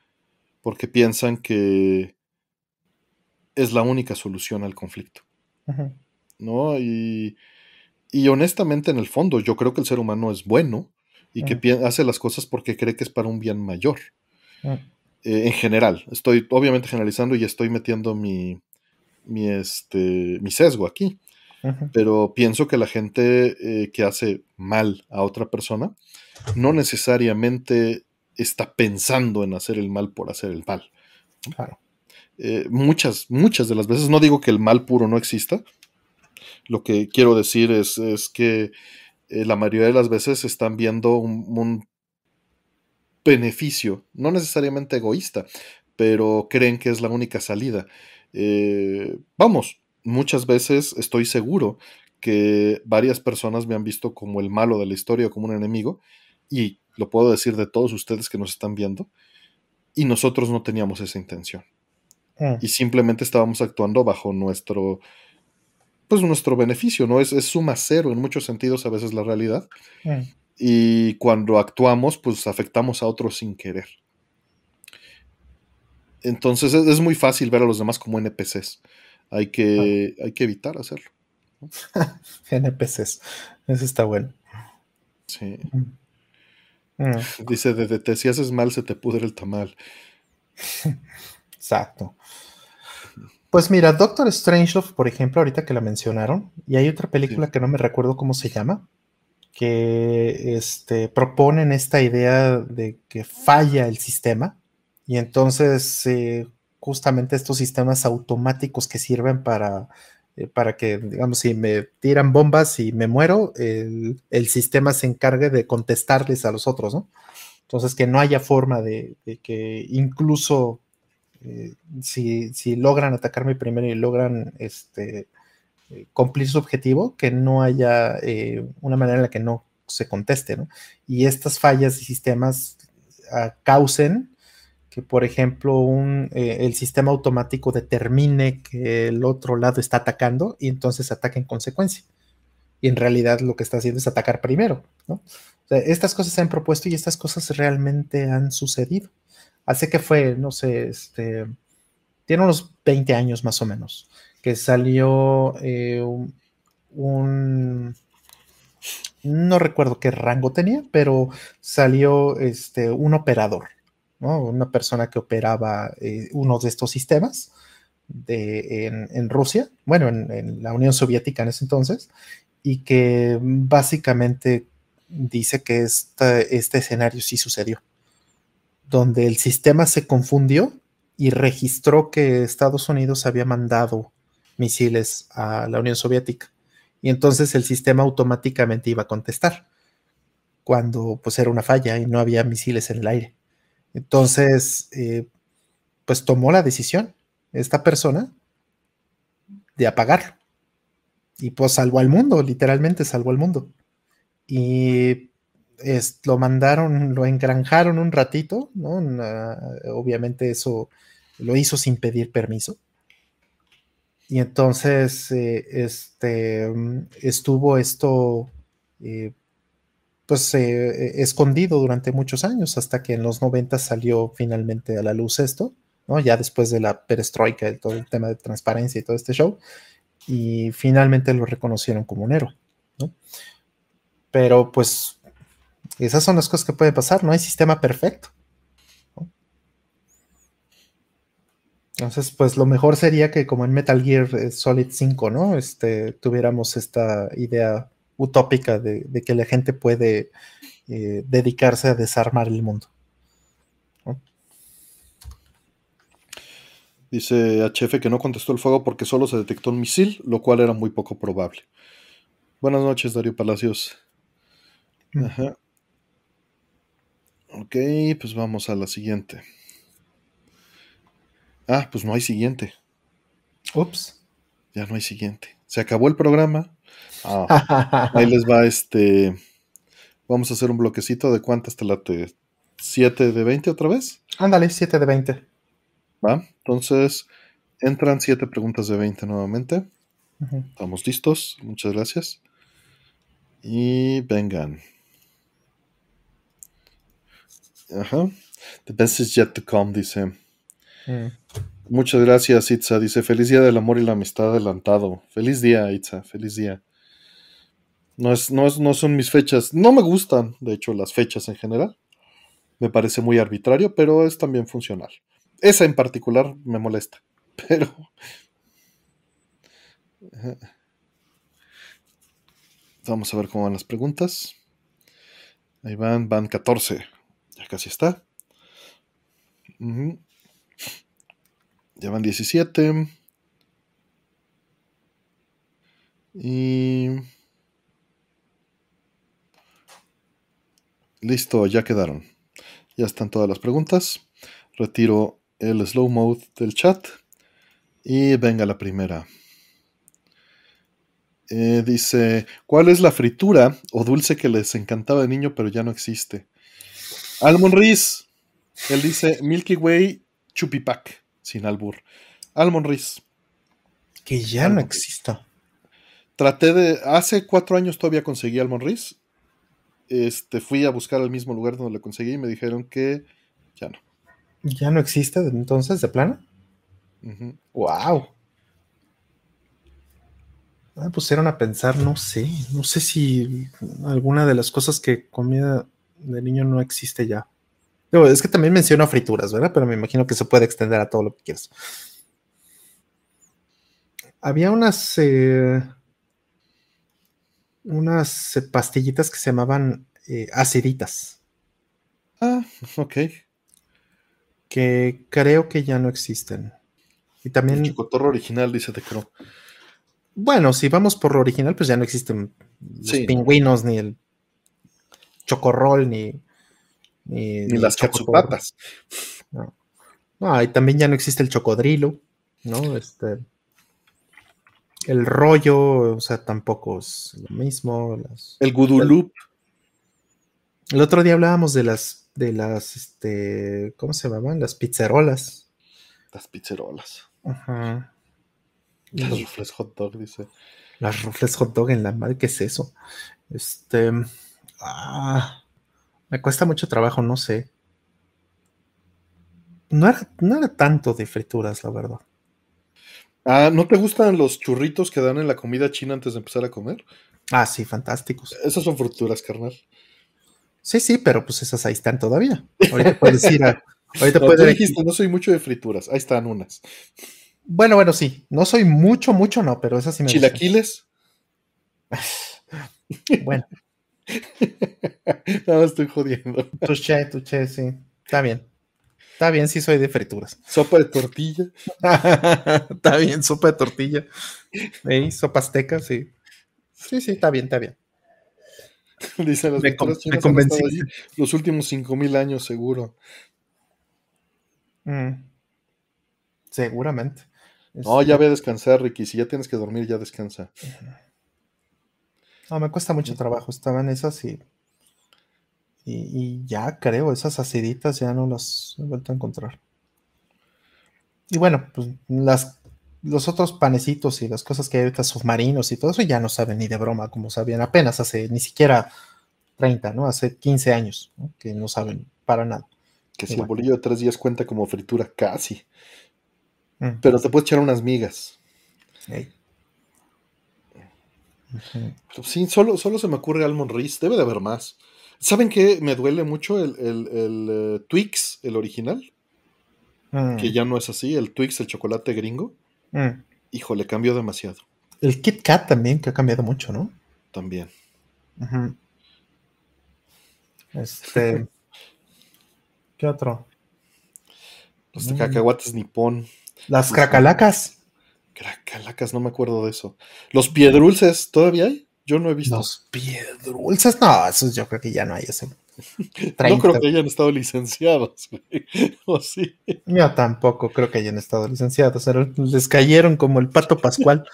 porque piensan que es la única solución al conflicto. ¿No? Y, y honestamente, en el fondo, yo creo que el ser humano es bueno y que mm. hace las cosas porque cree que es para un bien mayor. Mm. Eh, en general, estoy obviamente generalizando y estoy metiendo mi, mi, este, mi sesgo aquí. Pero pienso que la gente eh, que hace mal a otra persona no necesariamente está pensando en hacer el mal por hacer el mal. Eh, muchas, muchas de las veces, no digo que el mal puro no exista, lo que quiero decir es, es que eh, la mayoría de las veces están viendo un, beneficio, no necesariamente egoísta, pero creen que es la única salida. Eh, vamos, muchas veces estoy seguro que varias personas me han visto como el malo de la historia como un enemigo, y lo puedo decir de todos ustedes que nos están viendo, y nosotros no teníamos esa intención. Ah. Y simplemente estábamos actuando bajo nuestro pues nuestro beneficio, ¿no? Es, suma cero en muchos sentidos a veces la realidad. Mm. Y cuando actuamos, pues afectamos a otros sin querer. Entonces es, muy fácil ver a los demás como NPCs. Hay que, ah. hay que evitar hacerlo. NPCs. (laughs) Eso está bueno. Sí. Mm. Mm. Dice DDT, si haces mal se te pudre el tamal. (laughs) Exacto. Pues mira, Doctor Strangelove, por ejemplo, ahorita que la mencionaron, y hay otra película que no me recuerdo cómo se llama, que este, proponen esta idea de que falla el sistema, y entonces eh, justamente estos sistemas automáticos que sirven para, eh, para que, digamos, si me tiran bombas y me muero, el, el, sistema se encargue de contestarles a los otros, ¿no? Entonces, que no haya forma de, que incluso eh, si, logran atacarme primero y logran este, eh, cumplir su objetivo, que no haya eh, una manera en la que no se conteste, ¿no? Y estas fallas de sistemas ah, causen que, por ejemplo, el sistema automático determine que el otro lado está atacando y entonces ataque en consecuencia. Y en realidad lo que está haciendo es atacar primero, estas cosas se han propuesto y estas cosas realmente han sucedido. Hace que fue, no sé, este, tiene unos 20 años más o menos, que salió eh, un, no recuerdo qué rango tenía, pero salió este, un operador, una persona que operaba eh, uno de estos sistemas en, Rusia, bueno, en, la Unión Soviética en ese entonces, y que básicamente dice que este escenario sí sucedió, donde el sistema se confundió y registró que Estados Unidos había mandado misiles a la Unión Soviética. Y entonces el sistema automáticamente iba a contestar cuando pues era una falla y no había misiles en el aire. Entonces, eh, pues tomó la decisión esta persona de apagarlo. Y pues salvó al mundo, literalmente salvó al mundo. Y lo mandaron, lo engranjaron un ratito, ¿no? obviamente eso lo hizo sin pedir permiso. Y entonces, eh, este, estuvo esto, eh, pues eh, escondido durante muchos años hasta que en los 90 salió finalmente a la luz esto, ¿no? Ya después de la perestroika, y todo el tema de transparencia y todo este show, y finalmente lo reconocieron como un héroe, ¿no? Pero pues esas son las cosas que pueden pasar, no hay sistema perfecto. Entonces, pues lo mejor sería que como en Metal Gear eh, Solid 5, ¿no? Este, tuviéramos esta idea utópica de, que la gente puede eh, dedicarse a desarmar el mundo. Dice HF que no contestó el fuego porque solo se detectó un misil, lo cual era muy poco probable. Buenas noches, Darío Palacios. Mm. Ajá. Ok, pues vamos a la siguiente. Ah, pues no hay siguiente. Ups. Ya no hay siguiente. Se acabó el programa. Ah, ahí les va este. Vamos a hacer un bloquecito de cuántas te late. ¿7 de 20 otra vez? Ándale, 7 de 20. Va, entonces entran 7 preguntas de 20 nuevamente. Estamos listos, muchas gracias. Y vengan. Ajá. The best is yet to come, dice. Mm. Muchas gracias, Itza. Dice, feliz día del amor y la amistad adelantado. Feliz día, Itza. Feliz día. No, es, no, no son mis fechas. No me gustan, de hecho, las fechas en general. Me parece muy arbitrario, pero es también funcional. Esa en particular me molesta. (laughs) Pero... (laughs) Vamos a ver cómo van las preguntas. Ahí van, van 14. Ya casi está. Ya van 17. Y... Listo, ya quedaron. Ya están todas las preguntas. Retiro el slow mode del chat. Y venga la primera. Eh, dice, ¿cuál es la fritura o dulce que les encantaba de niño pero ya no existe? Almond Riz. Él dice Milky Way Chupipac, sin albur. Almond Riz. Que ya no exista. Traté de. Hace cuatro años todavía conseguí Almond Riz este, fui a buscar al mismo lugar donde lo conseguí y me dijeron que ya no. ¿Ya no existe entonces de plano? ¡Wow! Me pusieron a pensar, no sé, no sé si alguna de las cosas que comía de niño no existe ya. es que también menciono frituras, ¿verdad? Pero me imagino que se puede extender a todo lo que quieras. Había unas eh, unas eh, pastillitas que se llamaban eh, aciditas. Ah, ok. Que creo que ya no existen. Y también. El cotorro original, dice de creo. Bueno, si vamos por lo original, pues ya no existen los pingüinos, ni el chocorrol, ni, Ni, Ni las catsupatas. No. No, y también ya no existe el chocodrilo, ¿no? Este. El rollo, o sea, tampoco es lo mismo. las- El gudulup. El otro día hablábamos de las, de las, este, ¿cómo se llamaban? Las pizzerolas. Las pizzerolas. Ajá. Las Y rufles hot dog, dice. las rufles hot dog en la madre, ¿qué es eso? Este, ah, me cuesta mucho trabajo, no sé. No era, no era tanto de frituras, la verdad. Ah, ¿no te gustan los churritos que dan en la comida china antes de empezar a comer? Ah, sí, fantásticos. Esas son frituras, carnal. Sí, sí, pero pues esas ahí están todavía. Ahorita puedes ir a. Ahorita No, puedes tú dijiste, no soy mucho de frituras. Ahí están unas. Bueno, bueno, sí. No soy mucho, mucho, no, pero esas sí me gustan. Chilaquiles. (laughs) Bueno, (laughs) Nada, estoy jodiendo. tuché, tuché, sí. Está bien. Está bien, sí soy de frituras. Sopa de tortilla. (laughs) está bien, sopa de tortilla. Ey, sopa azteca, sí. Sí, sí, está bien, está bien. (laughs) Dicen las Me con- me allí los últimos cinco mil años, seguro. Mm. Seguramente. No, ya ve a descansar, Ricky. Si ya tienes que dormir, ya descansa. No, me cuesta mucho trabajo. Estaban esas y, y, y ya creo, esas aciditas ya no las he vuelto a encontrar. Y bueno, pues las, los otros panecitos y las cosas que hay ahorita submarinos y todo eso ya no saben ni de broma como sabían apenas hace ni siquiera 30, ¿no? Hace 15 años, ¿no? Que no saben para nada. Que si Igual. el bolillo de tres días cuenta como fritura, casi. Mm, Pero te puedes echar unas migas. ey. Pero sí, solo, solo se me ocurre Almond Reese. Debe de haber más. ¿Saben qué? Me duele mucho el, el- el, eh, Twix, el original. Mm, Que ya no es así. El Twix, el chocolate gringo. mm. Híjole, cambió demasiado. El Kit Kat también, que ha cambiado mucho, ¿no? También. Este. ¿Qué otro? Los de Mm. cacahuates nipón. Las cracalacas. Cracalacas, no me acuerdo de eso. Los piedrulces, ¿todavía hay? Yo no he visto. Los piedrulces. No, esos yo creo que ya no hay ese. (laughs) no 30. creo que hayan estado licenciados. (laughs) ¿O sí? Yo tampoco creo que hayan estado licenciados. Les cayeron como el pato pascual.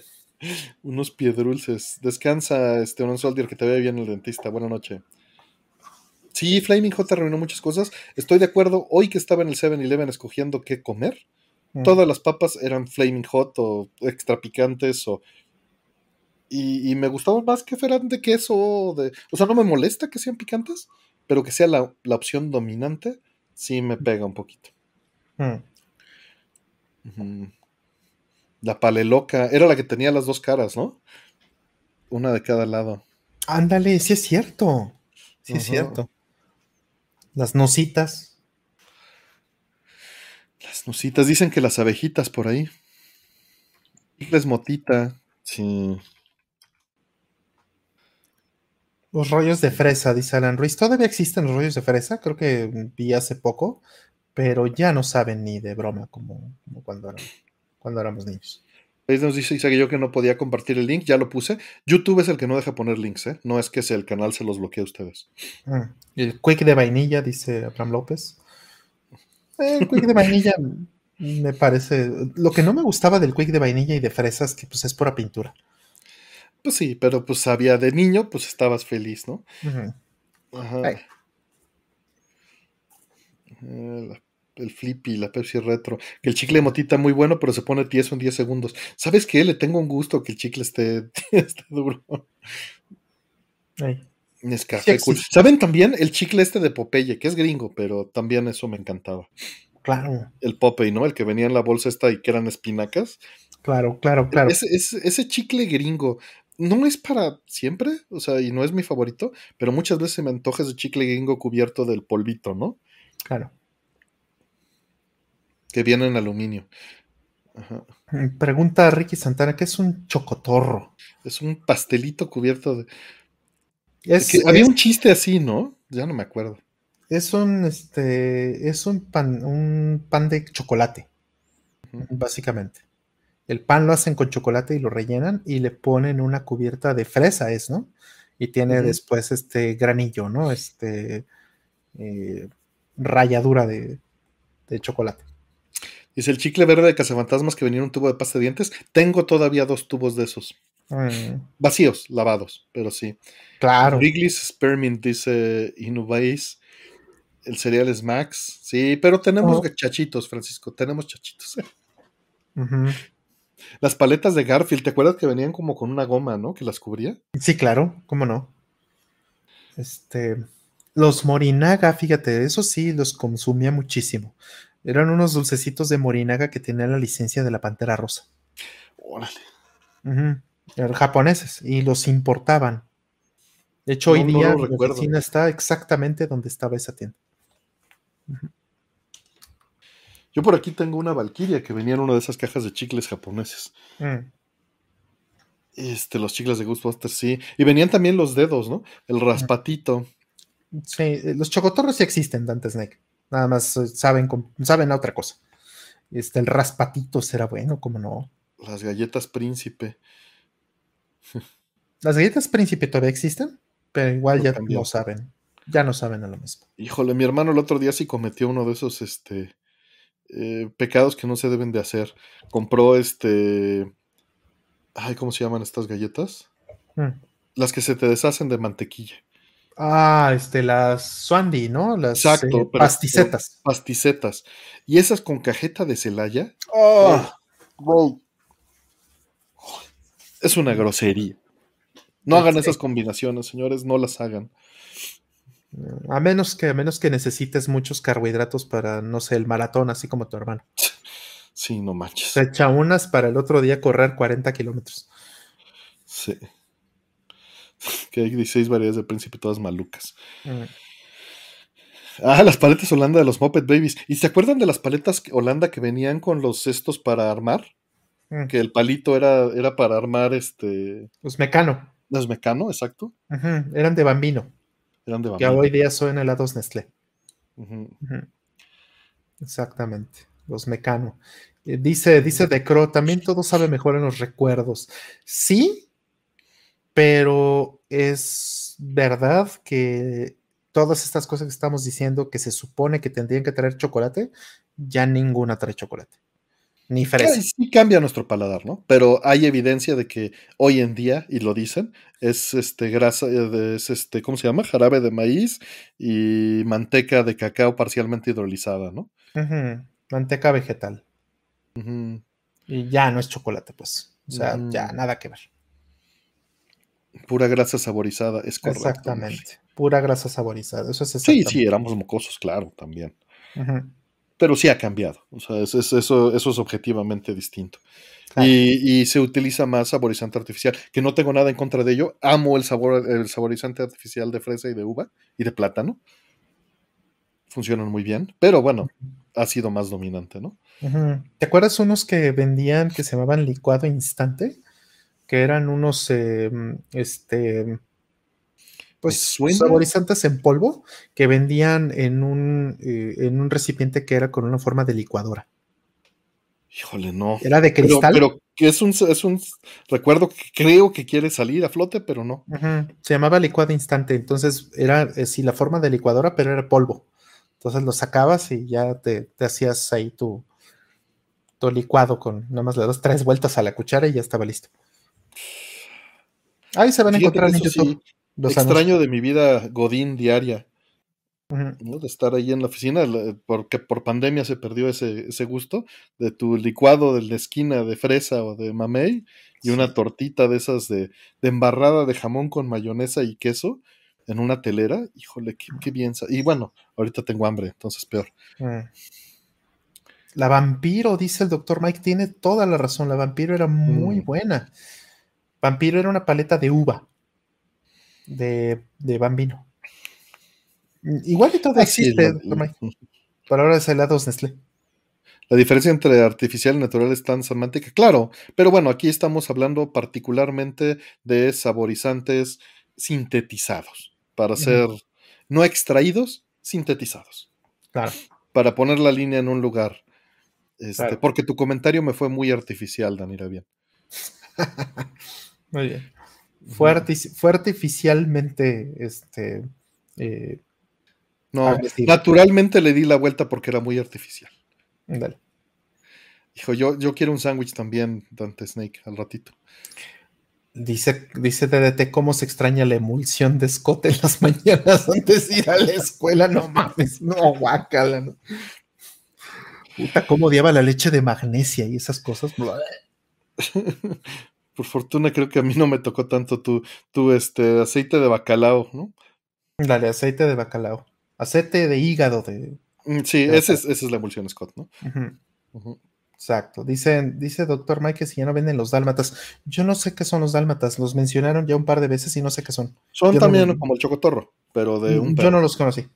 (laughs) Unos piedrulces. Descansa, este Soldier, que te vea bien el dentista. Buena noche. Sí, Flaming Hot arruinó muchas cosas. Estoy de acuerdo. Hoy que estaba en el 7-Eleven escogiendo qué comer, Mm. todas las papas eran Flaming Hot o extra picantes o. Y, y me gustaban más que fueran de queso. o De... O sea, no me molesta que sean picantes, pero que sea la, la opción dominante, sí me pega un poquito. Mm. Ujú. La paleloca era la que tenía las dos caras, ¿no? Una de cada lado. Ándale, sí es cierto. Sí es cierto. Las nositas. Las nusitas, dicen que las abejitas por ahí. Chicles motita, sí. Los rollos de fresa, dice Alan Ruiz. ¿Todavía existen los rollos de fresa? Creo que vi hace poco, pero ya no saben ni de broma como, como cuando, eran- cuando éramos niños. Ahí nos dice Isaac yo que no podía compartir el link, ya lo puse. YouTube es el que no deja poner links, ¿eh? No es que sea el canal se los bloquee a ustedes. Mm. El quick de vainilla, dice Abraham López. El quick de vainilla me parece. Lo que no me gustaba del quick de vainilla y de fresas, que pues es pura pintura. Pues sí, pero pues sabía de niño, pues estabas feliz, ¿no? Ajá. Ay. Eh, el Flippy, la Pepsi Retro. Que el chicle motita muy bueno, pero se pone tieso en 10 segundos. ¿Sabes qué? Le tengo un gusto que el chicle esté, (laughs) esté duro. Ay. Nescafé Sí cool. existe. ¿Saben también el chicle este de Popeye, que es gringo, pero también eso me encantaba? Claro, El Popeye, ¿no? El que venía en la bolsa esta y que eran espinacas. claro, claro, claro. Ese, ese- ese chicle gringo no es para siempre, o sea, y no es mi favorito, pero muchas veces se me antoja ese chicle gringo cubierto del polvito, ¿no? Claro. Que viene en aluminio. Ajá. Mm, Pregunta Ricky Santana, ¿qué es un chocotorro? Es un pastelito cubierto de. Es, que había es- un chiste así, ¿no? Ya no me acuerdo. es un este es un pan, un pan de chocolate, básicamente. El pan lo hacen con chocolate y lo rellenan y le ponen una cubierta de fresa, es, ¿no? Y tiene después este granillo, ¿no? Este eh, rayadura de, de chocolate. Dice el chicle verde de cazafantasmas que venía en un tubo de pasta de dientes. Tengo todavía dos tubos de esos. Mm, Vacíos, lavados, pero sí. claro. Wrigley's Spearmint dice Inubase. El cereal es Max. Sí, pero tenemos Oh. chachitos, Francisco. Tenemos chachitos. Las paletas de Garfield, ¿te acuerdas que venían como con una goma, ¿no? Que las cubría. Sí, claro, cómo no. Este, los Morinaga, fíjate, eso sí los consumía muchísimo. Eran unos dulcecitos de Morinaga que tenían la licencia de la Pantera Rosa. Órale. Eran japoneses y los importaban. De hecho, hoy No, no día mi recuerdo. oficina está exactamente donde estaba esa tienda. Yo por aquí tengo una Valkyria que venía en una de esas cajas de chicles japoneses. Mm, Este, los chicles de Ghostbusters, sí. Y venían también los dedos, ¿no? El raspatito. Sí, eh, los chocotorros sí existen, Dante Snake. Nada más eh, saben, saben a otra cosa. Este, el raspatito será bueno, cómo no. Las galletas príncipe. Las galletas príncipe todavía existen, pero igual ya no saben. Ya no saben a lo mismo. Híjole, mi hermano el otro día sí cometió uno de esos este, eh, pecados que no se deben de hacer. Compró este. Ay, ¿cómo se llaman estas galletas? Mm. Las que se te deshacen de mantequilla. Ah, este, las Swandy, ¿no? Las Exacto, eh, pero- pasticetas. Pasticetas. Y esas con cajeta de Celaya. Oh, Wow. Es una grosería. No hagan esas combinaciones, señores, no las hagan. a menos que, a menos que necesites muchos carbohidratos para, no sé, el maratón, así como tu hermano. Sí, no manches. Se echa unas para el otro día correr 40 kilómetros. Sí. Que hay 16 variedades de príncipe, todas malucas. Mm. Ah, las paletas Holanda de los Muppet Babies. ¿Y se acuerdan de las paletas Holanda que venían con los cestos para armar? Mm. Que el palito era, era para armar este. Los mecano. ¿Las mecano? Exacto. Eran de bambino, Eran de que bambino. hoy día son helados Nestlé. Exactamente, los mecano. Eh, Dice, dice De Cro, también todo sabe mejor en los recuerdos. Sí, pero es verdad que todas estas cosas que estamos diciendo que se supone que tendrían que traer chocolate, ya ninguna trae chocolate. Ni fresa. Sí, sí cambia nuestro paladar, ¿no? Pero hay evidencia de que hoy en día, y lo dicen, es este grasa, eh, es este, ¿cómo se llama? Jarabe de maíz y manteca de cacao parcialmente hidrolizada, ¿no? Manteca vegetal. Y ya no es chocolate, pues. O sea, ya Ujú. nada que ver. Pura grasa saborizada, es correcto. Exactamente. Pura grasa saborizada. Eso es Sí, sí, éramos mocosos, claro, también. Pero sí ha cambiado. O sea, es- es- eso, eso es objetivamente distinto. claro. Y, y se utiliza más saborizante artificial, que no tengo nada en contra de ello. Amo el sabor, el saborizante artificial de fresa y de uva y de plátano. Funcionan muy bien, pero bueno, ha sido más dominante, ¿no? ¿Te acuerdas unos que vendían que se llamaban licuado instante? Que eran unos, eh, este, pues suena. saborizantes en polvo que vendían en un, eh, en un recipiente que era con una forma de licuadora. Híjole, no. Era de cristal. pero que es un, es un recuerdo que creo que quiere salir a flote, pero no. Se llamaba licuado instante. Entonces era eh, sí, la forma de licuadora, pero era polvo. Entonces lo sacabas y ya te, te hacías ahí tu, tu licuado con nada más le das tres vueltas a la cuchara y ya estaba listo. Ahí se van a Fíjate encontrar en YouTube. sí, los extraño de mi vida Godín diaria, ¿no? De estar ahí en la oficina, porque por pandemia se perdió ese, ese gusto de tu licuado de la esquina de fresa o de mamey y una tortita de esas de, de embarrada de jamón con mayonesa y queso en una telera. Híjole, qué, qué bien. Y bueno, ahorita tengo hambre, entonces peor. Mm. La vampiro, dice el doctor Mike, tiene toda la razón. La vampiro era muy Mm. buena. Vampiro era una paleta de uva. De, de bambino. Igual y todavía Ah, sí, existe, es helados Nestlé. La diferencia entre artificial y natural es tan semántica, claro, pero bueno, aquí estamos hablando particularmente de saborizantes sintetizados, para ser no extraídos, sintetizados, Claro. para poner la línea en un lugar. Este, Claro. Porque tu comentario me fue muy artificial, Danira, bien. (laughs) Muy bien. Fue, arti- fue artificialmente este, eh, No, naturalmente le di la vuelta porque era muy artificial. Dale. Dijo, yo, yo quiero un sándwich también, Dante Snake, al ratito. Dice, dice DDT cómo se extraña la emulsión de Scott en las (laughs) mañanas antes de ir a la escuela. No mames, no, guácala. No. Puta, cómo odiaba la leche de magnesia y esas cosas. (laughs) Por fortuna creo que a mí no me tocó tanto tu, tu este, aceite de bacalao, ¿no? Dale, aceite de bacalao. Aceite de hígado de. Mm, sí, esa es, esa es la emulsión Scott, ¿no? Exacto. Dice, dice doctor Mike que si ya no venden los dálmatas. Yo no sé qué son los dálmatas. Los mencionaron ya un par de veces y no sé qué son. Son también como el chocotorro, pero de un. Yo no los conocí.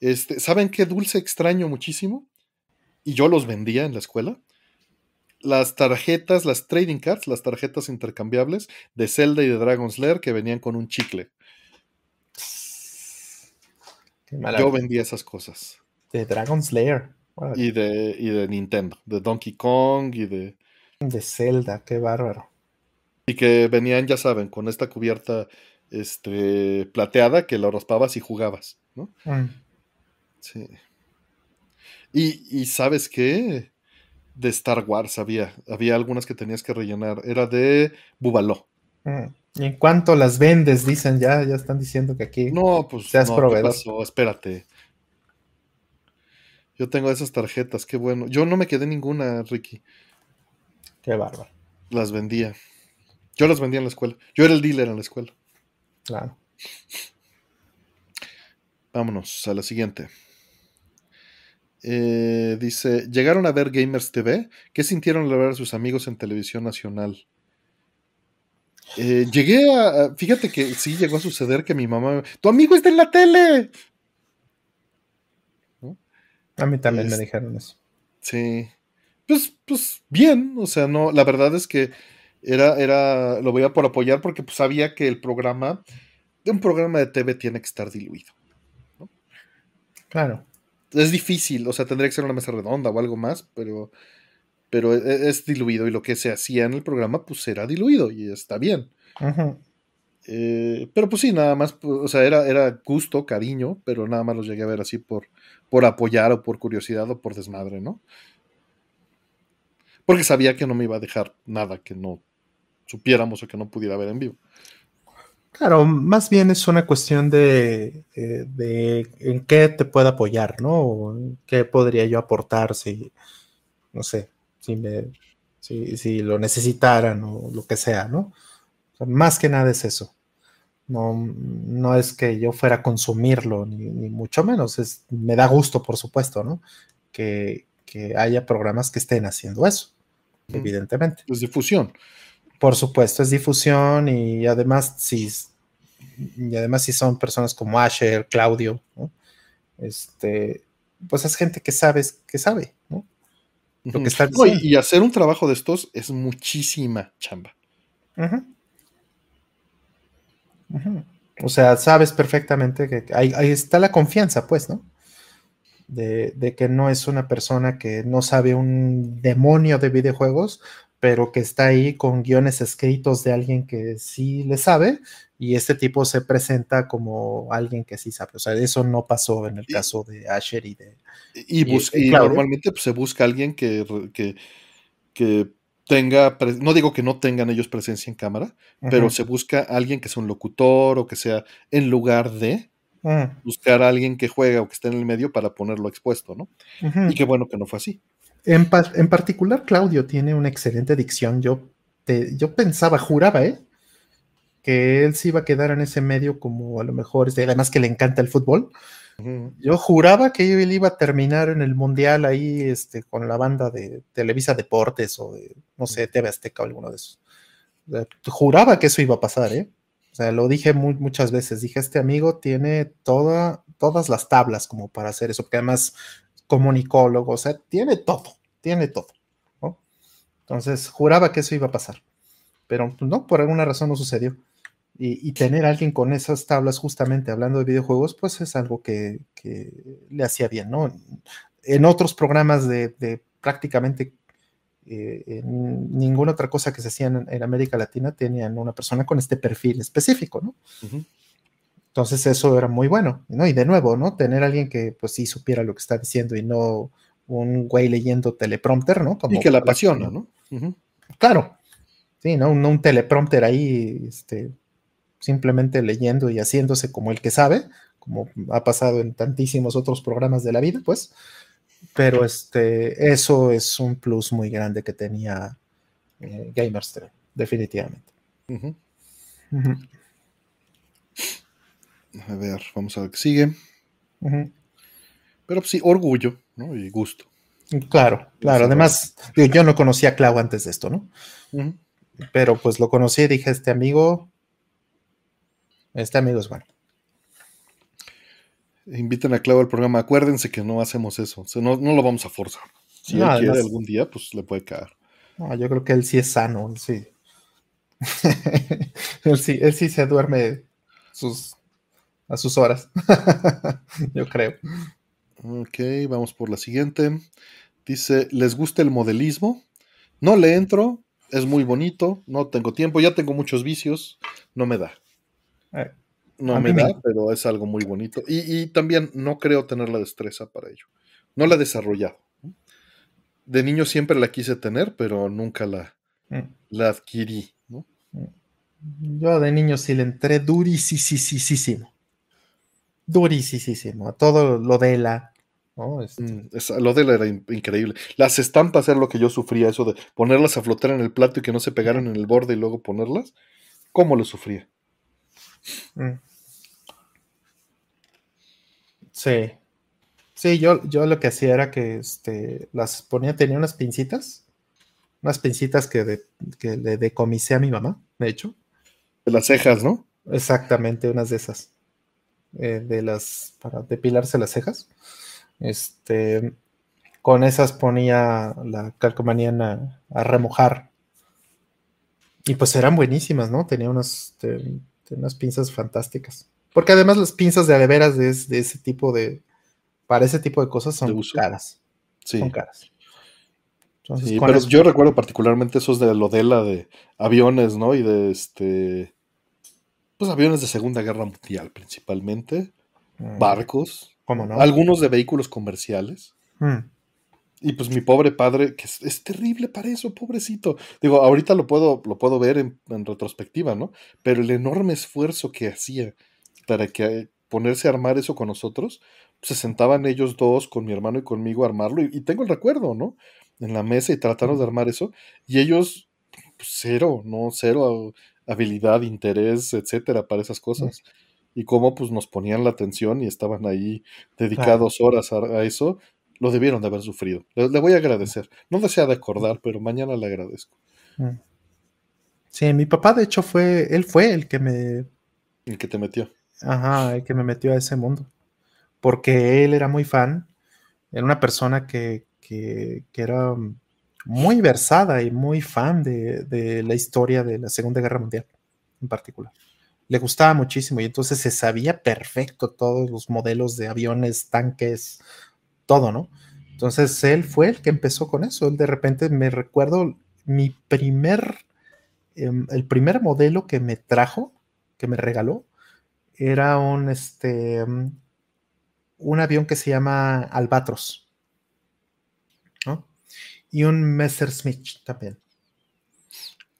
Este, ¿Saben qué dulce extraño muchísimo? Y yo los vendía en la escuela. Las tarjetas, las trading cards, las tarjetas intercambiables de Zelda y de Dragon's Lair que venían con un chicle. yo vendía esas cosas. De Dragon's Lair. Y de, de Nintendo, de Donkey Kong y de... De Zelda, qué bárbaro. Y que venían, ya saben, con esta cubierta este, plateada que la raspabas y jugabas, ¿no? Mm. Sí. Y, sabes qué? De Star Wars había, había algunas que tenías que rellenar. Era de Bubaló. Mm. ¿Y en cuánto las vendes? Dicen, ya, ya están diciendo que aquí no, pues, seas proveedor. Espérate. Yo tengo esas tarjetas, qué bueno. Yo no me quedé ninguna, Ricky. Qué bárbaro. Las vendía. Yo las vendía en la escuela. Yo era el dealer en la escuela. Claro. Vámonos a la siguiente. Eh, dice, ¿llegaron a ver Gamers TV? ¿Qué sintieron al ver a sus amigos en televisión nacional? Eh, llegué a, Fíjate que sí llegó a suceder que mi mamá... ¡Tu amigo está en la tele! A mí también me dijeron eso. Sí. Pues, pues bien, o sea, no, la verdad es que era, era, lo veía por apoyar porque pues, sabía que el programa, un programa de TV tiene que estar diluido. Claro. Es difícil, o sea, tendría que ser una mesa redonda o algo más, pero, pero e, es, diluido y lo que se hacía en el programa pues era diluido y está bien. Eh, pero pues sí, nada más, pues, o sea, era, era gusto, cariño, pero nada más los llegué a ver así por, por apoyar o por curiosidad o por desmadre, ¿no? Porque sabía que no me iba a dejar nada que no supiéramos o que no pudiera ver en vivo. Claro, más bien es una cuestión de, eh, en qué te puedo apoyar, ¿no? O qué podría yo aportar si, no sé, si, me, si, lo necesitaran o lo que sea, ¿no? más que nada es eso. No, no es que yo fuera a consumirlo, ni, mucho menos. Es, me da gusto, por supuesto, ¿no? Que, haya programas que estén haciendo eso, evidentemente. Es difusión. Por supuesto, es difusión y además si, y además si son personas como Asher, Claudio, ¿no? este, pues es gente que sabe, que sabe, ¿no? Lo que está y, hacer un trabajo de estos es muchísima chamba. O sea, sabes perfectamente que ahí, está la confianza, pues, ¿no? De, que no es una persona que no sabe un demonio de videojuegos, pero que está ahí con guiones escritos de alguien que sí le sabe y este tipo se presenta como alguien que sí sabe. O sea, eso no pasó en el caso de Asher y de... Y, normalmente pues, se busca alguien que, que, que tenga, no digo que no tengan ellos presencia en cámara, pero se busca alguien que sea un locutor o que sea en lugar de mm. buscar a alguien que juega o que esté en el medio para ponerlo expuesto, ¿no? Y qué bueno que no fue así. En, en, particular, Claudio tiene una excelente dicción. Yo, te, yo pensaba, juraba, ¿eh? Que él se iba a quedar en ese medio como a lo mejor, este, además que le encanta el fútbol, yo juraba que él iba a terminar en el mundial ahí este, con la banda de Televisa Deportes o de, no sé, TV Azteca o alguno de esos. Juraba que eso iba a pasar, ¿eh? O sea, lo dije muchas veces. Dije, este amigo tiene toda, todas las tablas como para hacer eso, porque además comunicólogo, o sea, tiene todo, tiene todo. Entonces, juraba que eso iba a pasar. Pero pues, no, por alguna razón no sucedió. Y, tener a alguien con esas tablas, justamente hablando de videojuegos, pues es algo que, le hacía bien, ¿no? En otros programas de, prácticamente eh, ninguna otra cosa que se hacía en, América Latina tenían una persona con este perfil específico, ¿no? Entonces eso era muy bueno, ¿no? Y de nuevo, ¿no? Tener a alguien que pues sí supiera lo que está diciendo y no un güey leyendo teleprompter, ¿no? y que la apasiona, ¿no? Claro. Sí, ¿no? Un, un, teleprompter ahí, este, simplemente leyendo y haciéndose como el que sabe, como ha pasado en tantísimos otros programas de la vida, pues. Pero este, eso es un plus muy grande que tenía eh, definitivamente. A ver, vamos a ver qué sigue. Pero sí, orgullo, ¿no? Y gusto. Claro, claro. Además, yo, no conocía a Clau antes de esto, ¿no? Pero pues lo conocí y dije, este amigo, este amigo es bueno. Inviten a Clau al programa. Acuérdense que no hacemos eso. no, lo vamos a forzar. Si él quiere algún día, pues le puede caer. No, yo creo que él sí es sano, sí. (laughs) él sí. Él sí se duerme sus, a sus horas. (laughs) yo creo. Ok, vamos por la siguiente. Dice, ¿les gusta el modelismo? No le entro, es muy bonito, no tengo tiempo, ya tengo muchos vicios, no me da. Eh, no me da, pero es algo muy bonito. Y, también no creo tener la destreza para ello. No la he desarrollado. De niño siempre la quise tener, pero nunca la, mm. la adquirí. Mm. Yo de niño sí le entré durísimo. Durísimo. Todo lo de la, este mm, lo de la era increíble. Las estampas era lo que yo sufría, eso de ponerlas a flotar en el plato y que no se pegaran en el borde y luego ponerlas. ¿Cómo lo sufría? Mm. Sí. Sí, yo, yo lo que hacía era que este, las ponía, tenía unas pincitas, unas pincitas que, que le decomisé a mi mamá, de hecho. De las cejas, ¿no? Exactamente, unas de esas. Eh, de las, para depilarse las cejas. Este, con esas ponía la calcomanía a, remojar. Y pues eran buenísimas, ¿no? Tenía unas, unas pinzas fantásticas. Porque además las pinzas de adeveras de, de ese tipo de, para ese tipo de cosas son caras. Sí. Son caras. pero yo recuerdo particularmente esos de Lodela de aviones, ¿no? Y de este. Pues aviones de Segunda Guerra Mundial principalmente. Mm. Barcos. Algunos de vehículos comerciales. Hmm. Y pues mi pobre padre, que es, terrible para eso, pobrecito. Digo, ahorita lo puedo, lo puedo ver en, retrospectiva, ¿no? Pero el enorme esfuerzo que hacía para que ponerse a armar eso con nosotros, se sentaban ellos dos con mi hermano y conmigo a armarlo. Y, tengo el recuerdo, ¿no? En la mesa y trataron de armar eso. Y ellos, pues, cero, ¿no? Cero habilidad, interés, etcétera, para esas cosas y cómo pues nos ponían la atención y estaban ahí dedicados horas a, eso, lo debieron de haber sufrido. Le, voy a agradecer. No desea de acordar, pero mañana le agradezco. Mm. Sí, mi papá de hecho fue, él fue el que me... El que te metió. Ajá, el que me metió a ese mundo. Porque él era muy fan, era una persona que, que, que era muy versada y muy fan de, de la historia de la Segunda Guerra Mundial en particular le gustaba muchísimo y entonces se sabía perfecto todos los modelos de aviones, tanques, todo, ¿no? Entonces él fue el que empezó con eso. Él de repente me recuerdo mi primer, em, el primer modelo que me trajo, que me regaló, era un, este, un avión que se llama Albatros. Y un Messerschmitt también.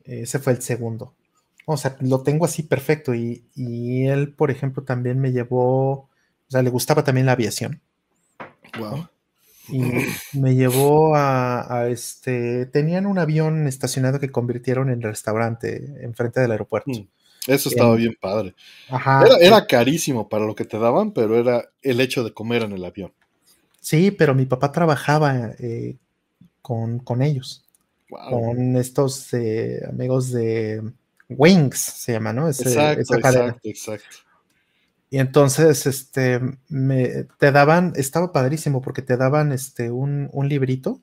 Ese fue el segundo. O sea, lo tengo así perfecto. Y, él, por ejemplo, también me llevó, o sea, le gustaba también la aviación. Wow. Y me llevó a, este, tenían un avión estacionado que convirtieron en restaurante enfrente del aeropuerto. Mm, eso estaba bien padre. Ajá. Era, carísimo para lo que te daban, pero era el hecho de comer en el avión. Sí, pero mi papá trabajaba eh, con, ellos. Con estos eh, amigos de Wings se llama, ¿no? exacto, exacto, exacto. Y entonces, este, me, te daban, estaba padrísimo porque te daban, este, un, librito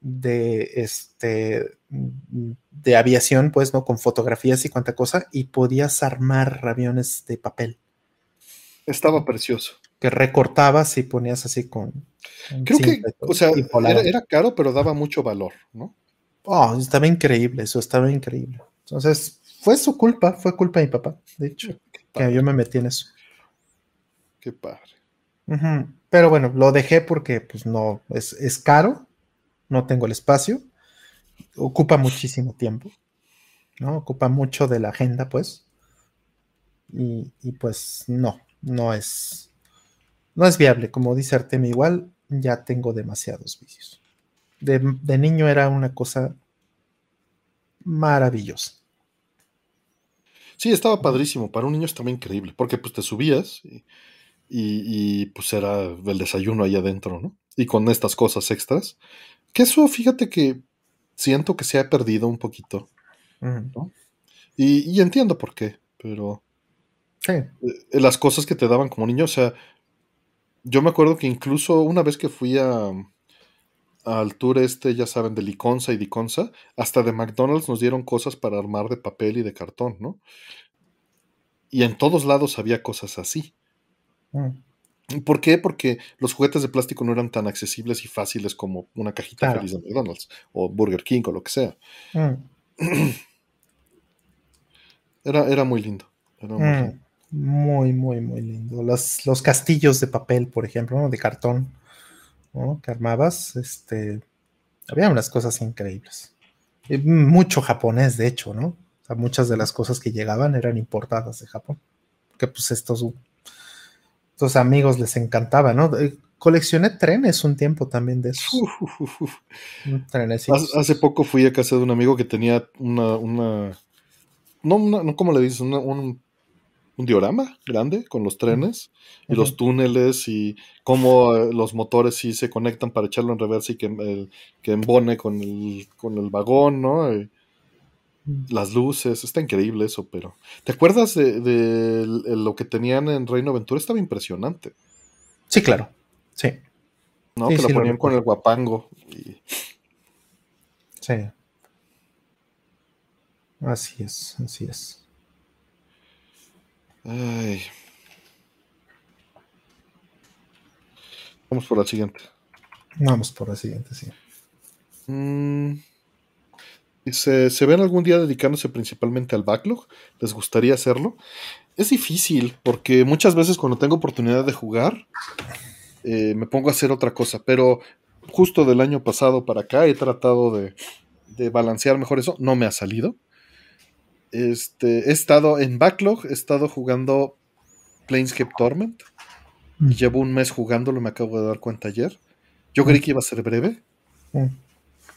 de, este, de aviación, pues, ¿no? Con fotografías y cuánta cosa, y podías armar aviones de papel. Estaba precioso. Que recortabas y ponías así con... Creo que, o sea, era, era, caro, pero daba mucho valor, ¿no? Oh, estaba increíble, eso estaba increíble. Entonces, fue su culpa, fue culpa de mi papá, de hecho. que yo me metí en eso. Qué padre. Pero bueno, lo dejé porque pues no, es, es caro, no tengo el espacio, ocupa muchísimo tiempo, ¿no? Ocupa mucho de la agenda, pues. Y, y pues no, no es, no es viable. Como dice Artem, igual ya tengo demasiados vicios. De, de niño era una cosa maravillosa. Sí, estaba padrísimo. Para un niño estaba increíble, porque pues te subías y, y, pues era el desayuno ahí adentro, ¿no? Y con estas cosas extras. Que eso, fíjate que siento que se ha perdido un poquito. ¿no? Y, y, entiendo por qué, pero sí. Eh, las cosas que te daban como niño, o sea, yo me acuerdo que incluso una vez que fui a, al tour este, ya saben, de Liconza y Diconza, hasta de McDonald's nos dieron cosas para armar de papel y de cartón, ¿no? Y en todos lados había cosas así. Mm. ¿Por qué? Porque los juguetes de plástico no eran tan accesibles y fáciles como una cajita Claro. feliz de McDonald's o Burger King o lo que sea. Mm, (clears throat) Era, era muy lindo. Era muy mm. lindo. Muy, muy, muy lindo. Los, los castillos de papel, por ejemplo, ¿no? de cartón, ¿no? que armabas, este, había unas cosas increíbles. Y mucho japonés, de hecho, ¿no? O sea, muchas de las cosas que llegaban eran importadas de Japón. Que pues estos, estos amigos les encantaba, ¿no? Eh, Coleccioné trenes un tiempo también de. Trenecitos. Hace, hace poco fui a casa de un amigo que tenía una, una no, una, no ¿cómo le dices? Una- un, un diorama grande con los trenes y los túneles y cómo eh, los motores sí se conectan para echarlo en reversa y que, el- que embone con el, con el vagón, ¿no? Y las luces, está increíble eso, pero... ¿Te acuerdas de, lo que tenían en Reino Aventura? Estaba impresionante, Sí, claro. Sí, ¿no? Sí, que sí, lo lo ponían con el guapango. y- sí. Así es, así es. Ay. Vamos por la siguiente. Vamos por la siguiente, sí. Mm, dice, ¿se ven algún día dedicándose principalmente al backlog? ¿Les gustaría hacerlo? Es difícil, porque muchas veces cuando tengo oportunidad de jugar, eh, me pongo a hacer otra cosa, pero justo del año pasado para acá he tratado de, de balancear mejor eso, no me ha salido. Este, he estado en backlog, he estado jugando Planescape Torment, y llevo un mes jugándolo, me acabo de dar cuenta ayer. Yo creí que iba a ser breve, Mm.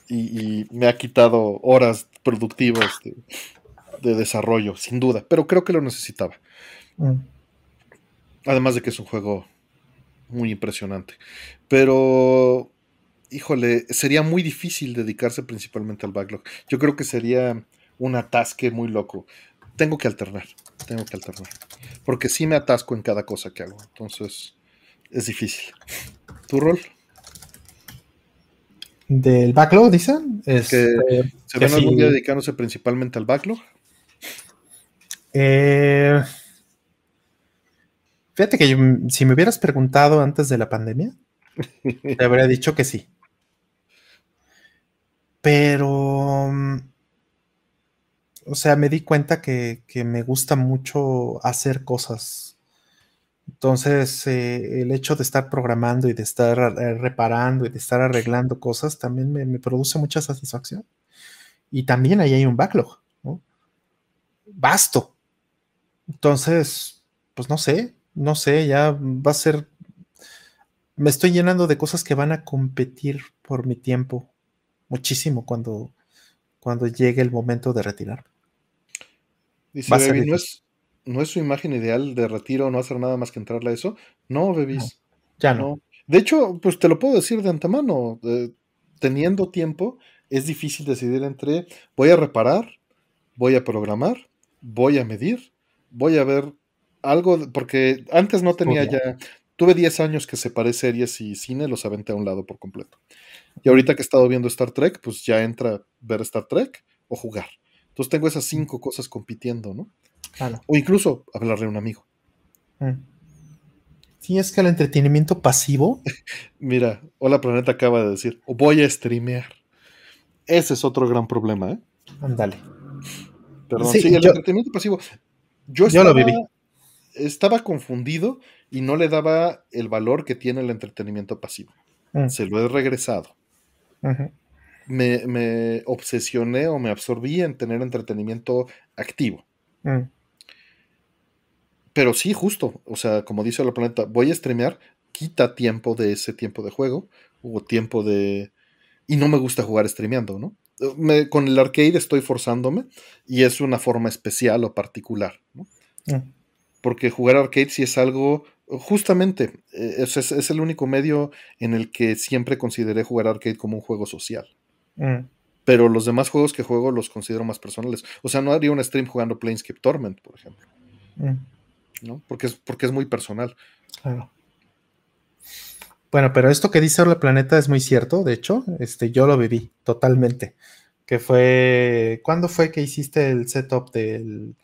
y, y me ha quitado horas productivas de, de desarrollo, sin duda, pero creo que lo necesitaba. Mm. Además de que es un juego muy impresionante. Pero, híjole, sería muy difícil dedicarse principalmente al backlog. Yo creo que sería un atasque muy loco. Tengo que alternar, tengo que alternar. Porque sí me atasco en cada cosa que hago. Entonces, es difícil. ¿Tu rol? Del backlog, dicen. Que Este, ¿Se que ven algún sí. día dedicándose principalmente al backlog? eh, fíjate que yo- si me hubieras preguntado antes de la pandemia, te habría dicho que sí. Pero, mm, o sea, me di cuenta que, que me gusta mucho hacer cosas. Entonces, eh, el hecho de estar programando y de estar eh, reparando y de estar arreglando cosas también me, me produce mucha satisfacción. Y también ahí hay un backlog, ¿no? Vasto. Entonces, pues no sé, no sé, ya va a ser. Me estoy llenando de cosas que van a competir por mi tiempo muchísimo cuando, cuando llegue el momento de retirar. Dice Baby, ¿no es, ¿no es su imagen ideal de retiro no hacer nada más que entrarle a eso? No, Bebis. Ya no. No. De hecho, pues te lo puedo decir de antemano. eh, teniendo tiempo, es difícil decidir entre voy a reparar, voy a programar, voy a medir, voy a ver algo, de- porque antes no tenía ya, tuve 10 años que separé series y cine, los aventé a un lado por completo. Y ahorita que he estado viendo Star Trek, pues ya entra ver Star Trek o jugar. Entonces tengo esas cinco cosas compitiendo, ¿no? Claro. O incluso hablarle a un amigo. Mm. Sí, es que el entretenimiento pasivo, (laughs) Mira, Hola Planeta acaba de decir, voy a streamear. Ese es otro gran problema, ¿eh? ándale. Perdón, Sí, sí, el yo- entretenimiento pasivo. Yo, yo lo estaba- viví. estaba confundido y no le daba el valor que tiene el entretenimiento pasivo. Mm. Se lo he regresado. Ujú. Me, me obsesioné o me absorbí en tener entretenimiento activo. Mm. Pero sí, justo, o sea, como dice la planeta, voy a streamear, quita tiempo de ese tiempo de juego, o tiempo de... Y no me gusta jugar streameando, ¿no? Me- con el arcade estoy forzándome y es una forma especial o particular, ¿no? Mm. Porque jugar arcade sí es algo, justamente, eh, es- es el único medio en el que siempre consideré jugar arcade como un juego social. Mm. Pero los demás juegos que juego los considero más personales. O sea, no haría un stream jugando Planescape Torment, por ejemplo, Mm. ¿no? Porque es, porque es muy personal. Claro. Bueno, pero esto que dice Orla Planeta es muy cierto, de hecho, este, yo lo viví totalmente. Que fue, ¿cuándo fue que hiciste el setup del,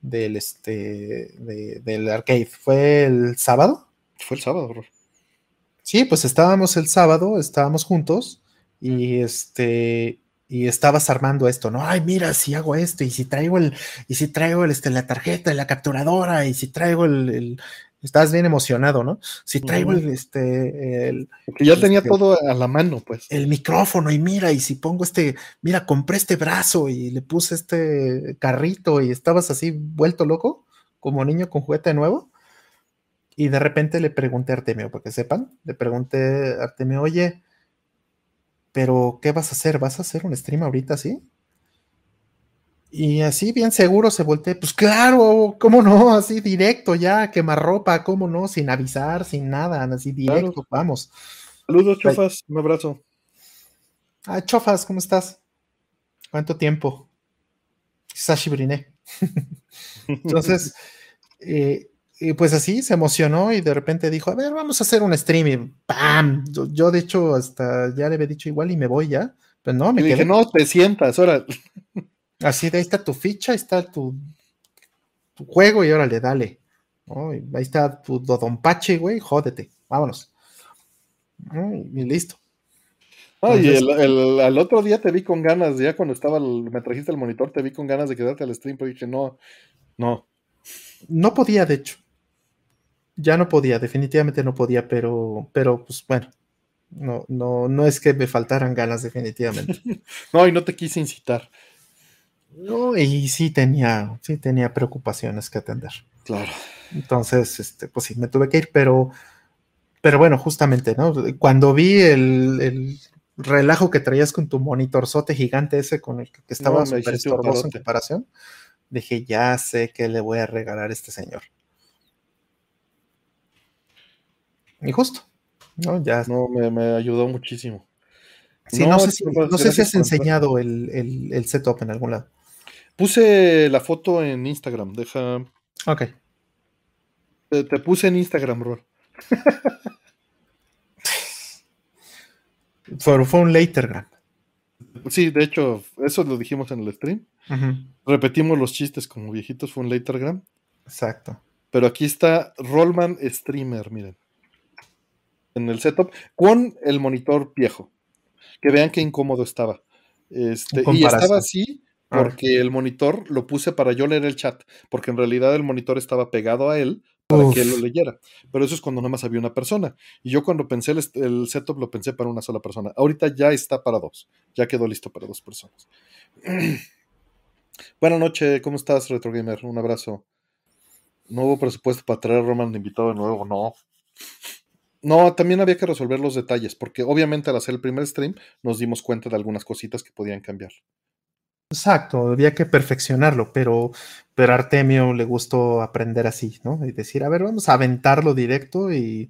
del, este, de- del arcade? ¿Fue el sábado? Fue el sábado, bro. Sí, pues estábamos el sábado, estábamos juntos y este y estabas armando esto, ¿no? Ay, mira, si hago esto y si traigo el y si traigo el, este, la tarjeta y la capturadora y si traigo el, el- estás bien emocionado, ¿no? Si traigo el, este el, Porque ya tenía Este- todo a la mano, pues. el micrófono y mira, y si pongo este, mira, compré este brazo y le puse este carrito y estabas así vuelto loco, como niño con juguete nuevo. Y de repente le pregunté a Artemio, para que sepan, le pregunté a Artemio, oye, pero ¿qué vas a hacer? ¿Vas a hacer un stream ahorita así? Y así bien seguro se volteó, pues claro, ¿cómo no? Así directo ya, quemarropa, ¿cómo no? Sin avisar, sin nada, así directo, Claro. vamos. Saludos, chofas. Un abrazo. Ah, Chofas, ¿cómo estás? ¿Cuánto tiempo? Sashi Briné. (laughs) Entonces, (laughs) eh, y pues así se emocionó y de repente dijo, a ver, vamos a hacer un stream y ¡pam! Yo, yo, de hecho hasta ya le había dicho igual y me voy ya, pero no, me Y quedé dije, no, te sientas, ahora. así de ahí está tu ficha, ahí está tu, tu juego y órale, dale. ¿no? Y ahí está tu Dodonpache, güey, jódete, vámonos. ¿no? Y, y listo. Ay, Entonces- el, el- al otro día te vi con ganas, ya cuando estaba el- me trajiste el monitor, te vi con ganas de quedarte al stream, pero dije, no, no. No podía, de hecho. Ya no podía, definitivamente no podía, pero, pero pues bueno, no, no, no es que me faltaran ganas, definitivamente. (laughs) No, y no te quise incitar. No, y sí tenía, sí tenía preocupaciones que atender. Claro. Entonces, este, pues sí, me tuve que ir, pero, pero bueno, justamente, ¿no? Cuando vi el, el relajo que traías con tu monitorzote gigante ese con el que estaba No, súper estorboso en comparación, dije, ya sé que le voy a regalar a este señor. Y justo, ¿no? Ya. No, me, me ayudó muchísimo. Sí, no, No, sé si, no sé si gracias has enseñado el, el- el setup en algún lado. Puse la foto en Instagram, deja. Ok. Te, te puse en Instagram, Rol. (laughs) Fue, fue un latergram. Sí, de hecho, eso lo dijimos en el stream. Repetimos los chistes como viejitos, fue un latergram. Exacto. Pero aquí está Rollman Streamer, miren. En el setup, con el monitor viejo. Que vean qué incómodo estaba. Este, y estaba así A ver. porque el monitor lo puse para yo leer el chat. Porque en realidad el monitor estaba pegado a él para Uf. que él lo leyera. Pero eso es cuando nada más había una persona. Y yo cuando pensé el, setup lo pensé para una sola persona. Ahorita ya está para dos. Ya quedó listo para dos personas. (clears throat) Buenas noches, ¿cómo estás, Retro Gamer? Un abrazo. No hubo presupuesto para traer a Roman de invitado de nuevo, no. No, también había que resolver los detalles, porque obviamente al hacer el primer stream nos dimos cuenta de algunas cositas que podían cambiar. Exacto, había que perfeccionarlo, pero, pero a Artemio le gustó aprender así, ¿no? Y decir, a ver, vamos a aventarlo directo y,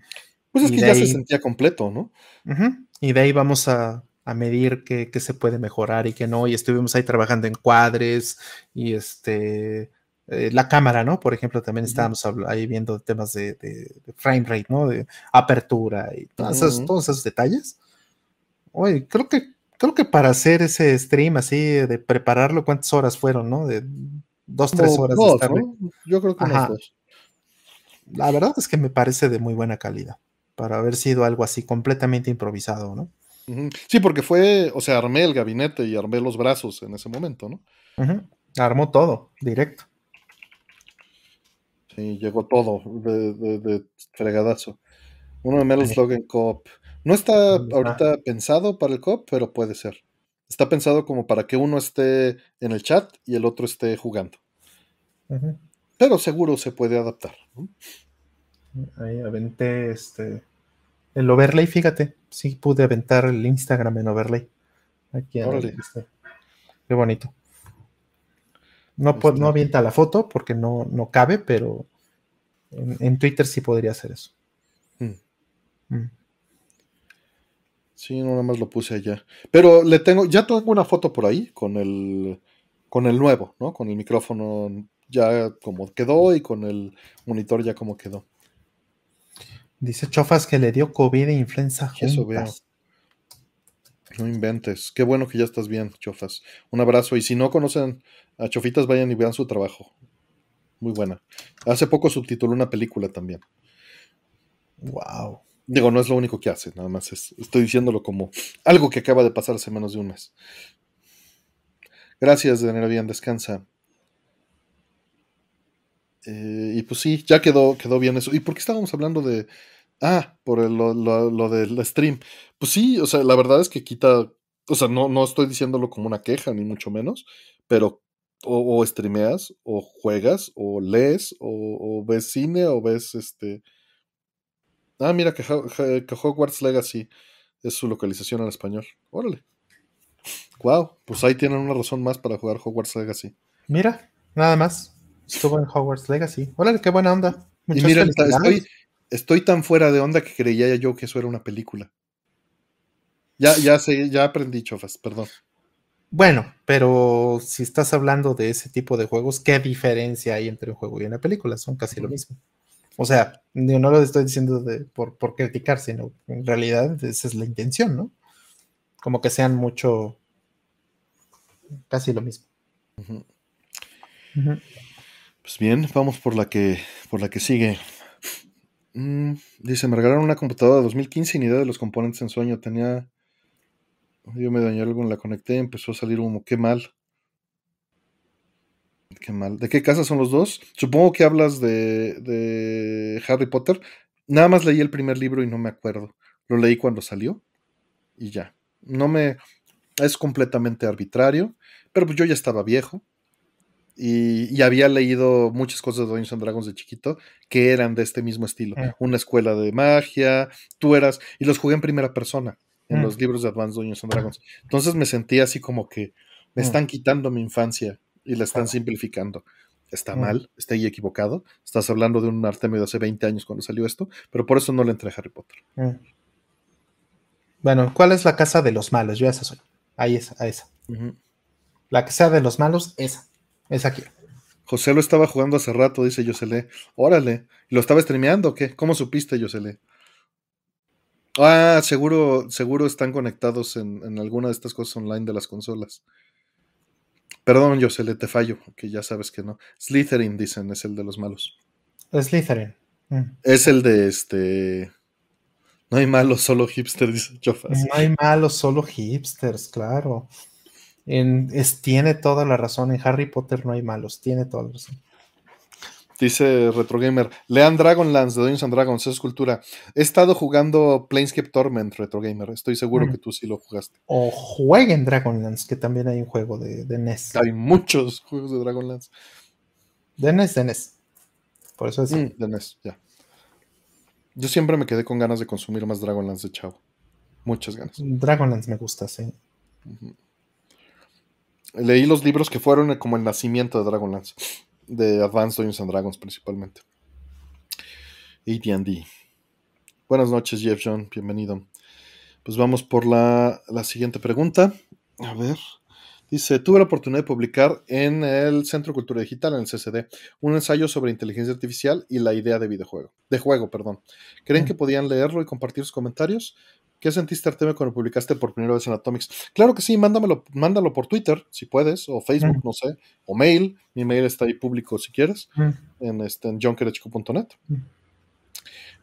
Pues es Y que ya se sentía completo, ¿no? y de ahí vamos a, a medir qué, qué se puede mejorar y qué no. Y estuvimos ahí trabajando en cuadres y este eh, la cámara, ¿no? Por ejemplo, también estábamos ahí viendo temas de, de- de frame rate, ¿no? De apertura y todas esas- Ujú. todos esos detalles. Oye, creo que, creo que para hacer ese stream así, de prepararlo, ¿cuántas horas fueron, no? De dos, tres horas de dos, estarle- ¿no? Yo creo que Ajá. dos. La verdad es que me parece de muy buena calidad para haber sido algo así completamente improvisado, ¿no? Sí, porque fue, o sea, armé el gabinete y armé los brazos en ese momento, ¿no? Ujú. Armó todo, directo. Sí, llegó todo de, fregadazo. Uno de Metal Slug en Coop. No está ahorita pensado para el Coop, pero puede ser. Está pensado como para que uno esté en el chat y el otro esté jugando. Pero seguro se puede adaptar. Ahí aventé este. El overlay, fíjate. Sí pude aventar el Instagram en overlay. Aquí este. Qué bonito. No, no avienta la foto porque no, no cabe, pero en, Twitter sí podría hacer eso. Mm. Mm. Sí, no, nada más lo puse allá. Pero le tengo, ya tengo una foto por ahí con el, con el nuevo, ¿no? Con el micrófono ya como quedó y con el monitor ya como quedó. Dice Chofas que le dio COVID e influenza Eso veo. No inventes. Qué bueno que ya estás bien, Chofas. Un abrazo. Y si no conocen a Chofitas, vayan y vean su trabajo. Muy buena. Hace poco subtituló una película también. Wow. Digo, no es lo único que hace, nada más estoy diciéndolo como algo que acaba de pasar hace menos de un mes. Gracias, de bien, descansa. Eh, y pues sí, ya quedó, quedó bien eso. ¿Y por qué estábamos hablando de. Ah, por lo, lo, del stream. Pues sí, o sea, la verdad es que quita. O sea, no, no estoy diciéndolo como una queja, ni mucho menos, pero o, o streameas, o juegas, o lees, o, o, ves cine, o ves este. Ah, mira que, que Hogwarts Legacy es su localización en español. Órale. Wow, pues ahí tienen una razón más para jugar Hogwarts Legacy. Mira, nada más. Estuvo en Hogwarts Legacy. Órale, qué buena onda. y mira, estoy, estoy tan fuera de onda que creía yo que eso era una película. Ya, ya sé, ya aprendí, chofas, perdón. Bueno, pero si estás hablando de ese tipo de juegos, ¿qué diferencia hay entre un juego y una película? Son casi lo mismo. O sea, yo no lo estoy diciendo de, por, por, criticar, sino en realidad esa es la intención, ¿no? Como que sean mucho, casi lo mismo. Pues bien, vamos por la que, por la que sigue. Mm, dice, me regalaron una computadora de 2015 y ni idea de los componentes en sueño. Tenía yo me dañó algo, la conecté, empezó a salir humo. Qué mal. Qué mal. ¿De qué casa son los dos? Supongo que hablas de, de Harry Potter. Nada más leí el primer libro y no me acuerdo. Lo leí cuando salió y ya. No me. Es completamente arbitrario, pero pues yo ya estaba viejo y, había leído muchas cosas de Dungeons and Dragons de chiquito que eran de este mismo estilo. Ah. Una escuela de magia, tú eras. Y los jugué en primera persona en mm. los libros de Advanced Dungeons and Dragons. Entonces me sentí así como que me mm. están quitando mi infancia y la están simplificando. Está mm. mal, está ahí equivocado. Estás hablando de un Artemio de hace 20 años cuando salió esto, pero por eso no le entré a Harry Potter. Bueno, ¿cuál es la casa de los malos? Yo esa soy. Ahí es, a esa. La casa de los malos, esa. Es aquí. José lo estaba jugando hace rato, dice Yosele. Órale. ¿Lo estaba streameando o qué? ¿Cómo supiste, Yosele? Ah, seguro, seguro están conectados en, alguna de estas cosas online de las consolas. Perdón, yo se le te fallo, que ya sabes que no. Slytherin, dicen, es el de los malos. Slytherin. Mm. Es el de este. No hay malos, solo hipsters, dice Chofas. No hay malos, solo hipsters, claro. En, es, tiene toda la razón. En Harry Potter no hay malos, tiene toda la razón. Dice Retrogamer, lean Dragonlance de Dungeons and Dragons, es cultura. He estado jugando Planescape Torment, Retrogamer. Estoy seguro mm. que tú sí lo jugaste. O jueguen Dragonlance, que también hay un juego de, NES. Hay muchos (laughs) juegos de Dragonlance. De NES, de NES. Por eso es. Mm, de NES, ya. Yo siempre me quedé con ganas de consumir más Dragonlance de chavo. Muchas ganas. Dragonlance me gusta, sí. Leí los libros que fueron como el nacimiento de Dragonlance de Advanced Dungeons and Dragons principalmente. AD&D. Buenas noches, Jeff John, bienvenido. Pues vamos por la, la, siguiente pregunta. A ver. Dice, tuve la oportunidad de publicar en el Centro de Cultura Digital, en el CCD, un ensayo sobre inteligencia artificial y la idea de videojuego. De juego, perdón. ¿Creen mm. que podían leerlo y compartir sus comentarios? ¿Qué sentiste, Artemio, cuando publicaste por primera vez en Atomics? Claro que sí, mándamelo, mándalo por Twitter, si puedes, o Facebook, mm. no sé, o mail. Mi mail está ahí público si quieres, mm. en, este, en mm.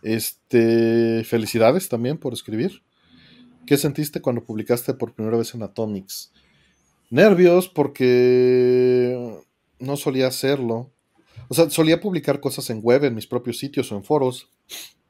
Este, felicidades también por escribir. ¿Qué sentiste cuando publicaste por primera vez en Atomics? Nervios porque no solía hacerlo. O sea, solía publicar cosas en web, en mis propios sitios o en foros,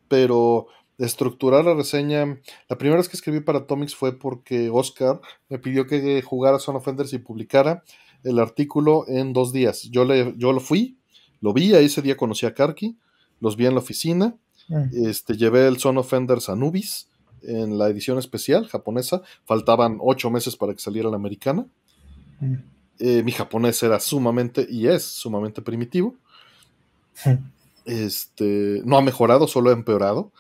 pero estructurar la reseña. La primera vez que escribí para Atomics fue porque Oscar me pidió que jugara Son Offenders y publicara el artículo en dos días. Yo, le, yo lo fui, lo vi, ahí ese día conocí a Karki, los vi en la oficina, mm. este, llevé el Son Offenders a Nubis en la edición especial japonesa, faltaban ocho meses para que saliera la americana. Mm. Eh, mi japonés era sumamente, y es sumamente primitivo. Mm. Este, no ha mejorado, solo ha empeorado.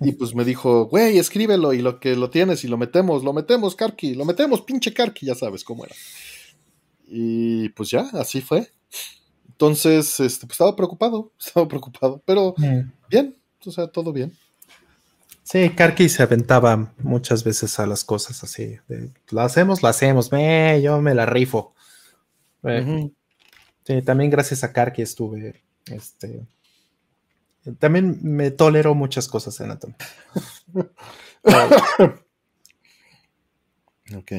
Y pues me dijo, güey, escríbelo y lo que lo tienes y lo metemos, lo metemos, Karki, lo metemos, pinche Karki, ya sabes cómo era. Y pues ya, así fue. Entonces, este, pues estaba preocupado, (laughs) estaba preocupado, pero mm. bien, o sea, todo bien. Sí, Karki se aventaba muchas veces a las cosas así. De, lo hacemos, lo hacemos, me, yo me la rifo. Sí, también gracias a Karki estuve, este, también me tolero muchas cosas en Atom. (laughs) ok.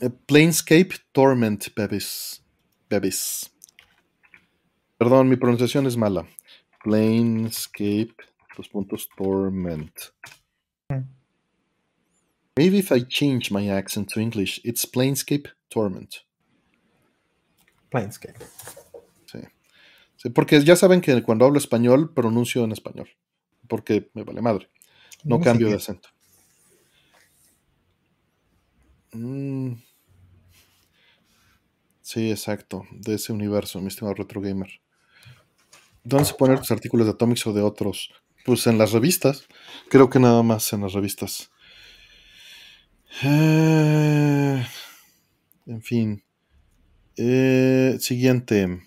Eh, Planescape Torment, Bebis. Bebis. Perdón, mi pronunciación es mala. Planescape, dos puntos, Torment. Maybe if I change my accent to English, it's Planescape Torment. Planescape porque ya saben que cuando hablo español pronuncio en español, porque me vale madre. No cambio de acento. Mm. Sí, exacto, de ese universo, mi estimado Retro Gamer. ¿Dónde se ponen tus artículos de Atomics o de otros? Pues en las revistas. Creo que nada más en las revistas. Eh, en fin. Eh, siguiente.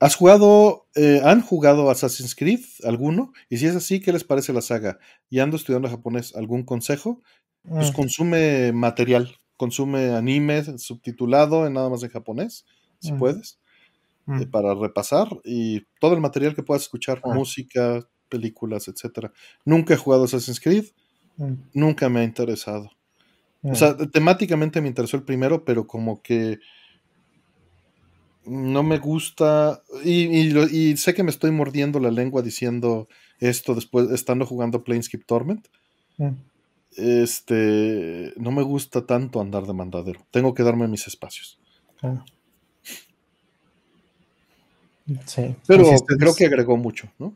¿Has jugado, eh, han jugado Assassin's Creed alguno? Y si es así, ¿qué les parece la saga? Y ando estudiando japonés, ¿algún consejo? Pues mm. consume material, consume anime subtitulado en nada más en japonés, si mm. puedes, mm. eh, para repasar y todo el material que puedas escuchar, ah. música, películas, etcétera. Nunca he jugado Assassin's Creed, nunca me ha interesado. O sea, temáticamente me interesó el primero, pero como que no me gusta y, sé que me estoy mordiendo la lengua diciendo esto después estando jugando Planescape Torment. Mm. Este, no me gusta tanto andar de mandadero. Tengo que darme mis espacios. Sí. Pero creo que agregó mucho, ¿no?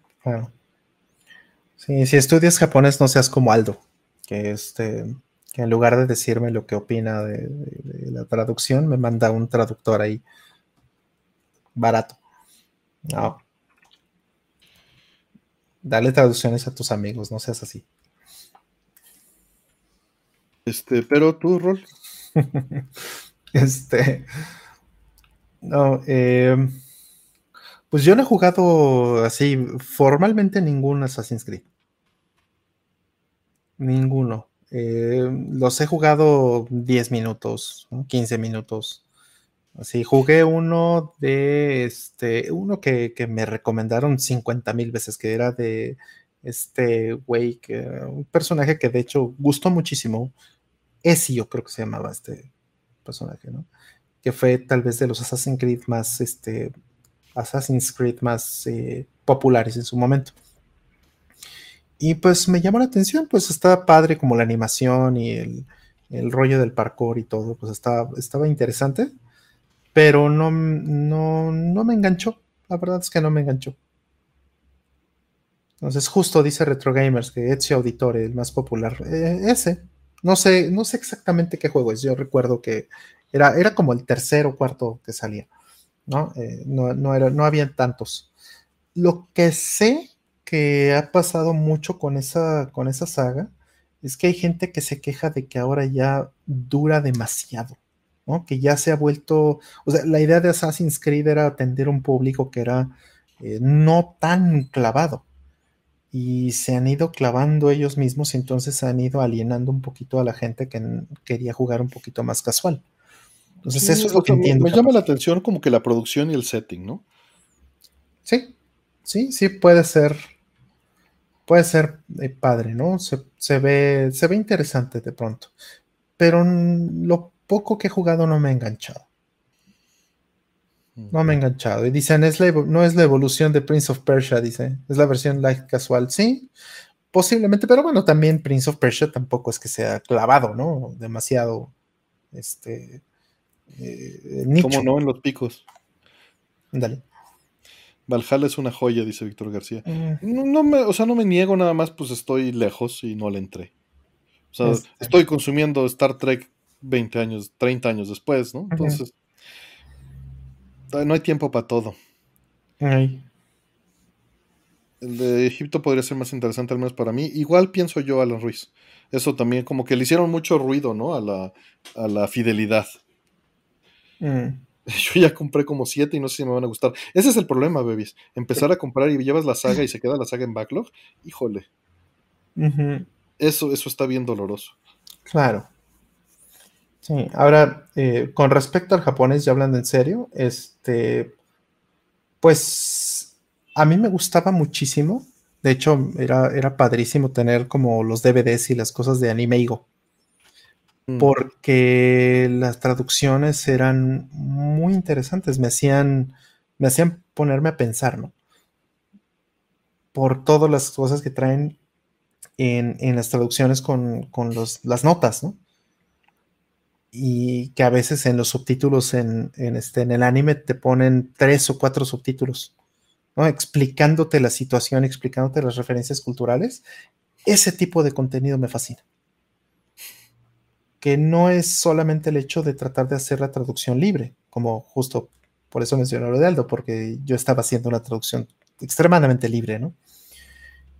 Sí, si estudias japonés no seas como Aldo, que este que en lugar de decirme lo que opina de la traducción, me manda un traductor ahí barato. No. Dale traducciones a tus amigos, no seas así. Este, pero tu rol. (laughs) este. No, em, pues yo no he jugado así formalmente ningún Assassin's Creed. Ninguno. Em, los he jugado 10 minutos, 15 minutos. Sí, jugué uno de este, uno que, me recomendaron 50 mil veces, que era de este güey, que, un personaje que de hecho gustó muchísimo. yo creo que se llamaba este personaje, ¿no? Que fue tal vez de los Assassin's Creed más, este, Assassin's Creed más eh, populares en su momento. Y pues me llamó la atención, pues estaba padre como la animación y el, el rollo del parkour y todo, pues estaba, estaba interesante pero no, no, me enganchó. La verdad es que no me enganchó. Entonces, justo dice Retro Gamers que Ezio Auditore, el más popular, eh, ese. No sé, no sé exactamente qué juego es. Yo recuerdo que era, era como el tercero o cuarto que salía. ¿no? Eh, no, no, era, no habían tantos. Lo que sé que ha pasado mucho con esa, con esa saga es que hay gente que se queja de que ahora ya dura demasiado. Que ya se ha vuelto, o sea, la idea de Assassin's Creed era atender a un público que era eh, no tan clavado. Y se han ido clavando ellos mismos y entonces han ido alienando un poquito a la gente que quería jugar un poquito más casual. Entonces eso es lo que entiendo. Me llama la atención como que la producción y el setting, ¿no? Sí, sí, sí puede ser. Puede ser eh, padre, ¿no? Se, se, ve, se ve interesante de pronto. Pero lo poco que he jugado no me ha enganchado. No me he enganchado. Y dicen, es no es la evolución de Prince of Persia, dice. Es la versión light casual. Sí, posiblemente, pero bueno, también Prince of Persia tampoco es que sea clavado, ¿no? Demasiado, este, eh, ¿Cómo no en los picos? Dale. Valhalla es una joya, dice Víctor García. Mm. No, me, o sea, no me niego nada más, pues estoy lejos y no le entré. O sea, este. estoy consumiendo Star Trek 20 años, 30 años después, ¿no? Entonces, no hay tiempo para todo. El de Egipto podría ser más interesante, al menos para mí. Igual pienso yo, Alan Ruiz. Eso también, como que le hicieron mucho ruido, ¿no? A la, a la fidelidad. Mm. (laughs) Yo ya compré como siete y no sé si me van a gustar. Ese es el problema, bebés. Empezar a comprar y llevas la saga y se queda la saga en backlog. Híjole. Eso, eso está bien doloroso. Claro. Sí, ahora, eh, con respecto al japonés, ya hablando en serio, este, pues a mí me gustaba muchísimo. De hecho, era, era padrísimo tener como los DVDs y las cosas de Animeigo. Mm. porque las traducciones eran muy interesantes, me hacían, me hacían ponerme a pensar, ¿no? Por todas las cosas que traen en, las traducciones con, las notas, ¿no? Y que a veces en los subtítulos en, este, en el anime te ponen tres o cuatro subtítulos. Explicándote la situación, explicándote las referencias culturales. Ese tipo de contenido me fascina que no es solamente el hecho de tratar de hacer la traducción libre, como justo por eso mencionó lo de Aldo, porque yo estaba haciendo una traducción extremadamente libre, ¿no?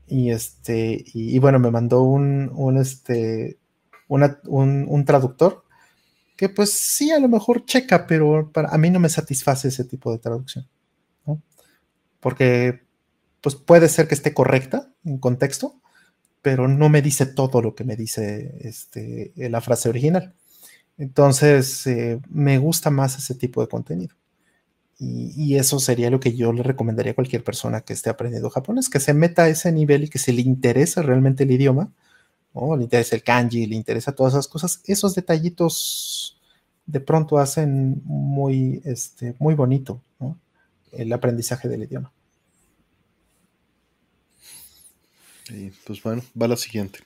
Y este, y, bueno, me mandó un, un este, un, traductor que pues sí, a lo mejor checa, pero para, a mí no me satisface ese tipo de traducción. Porque pues puede ser que esté correcta en contexto, pero no me dice todo lo que me dice este, la frase original. Entonces, eh, me gusta más ese tipo de contenido. Y, eso sería lo que yo le recomendaría a cualquier persona que esté aprendiendo japonés, que se meta a ese nivel y que se le interesa realmente el idioma, le interesa el kanji, le interesa todas esas cosas. Esos detallitos de pronto hacen muy, este, muy bonito el aprendizaje del idioma. Y pues bueno, va la siguiente.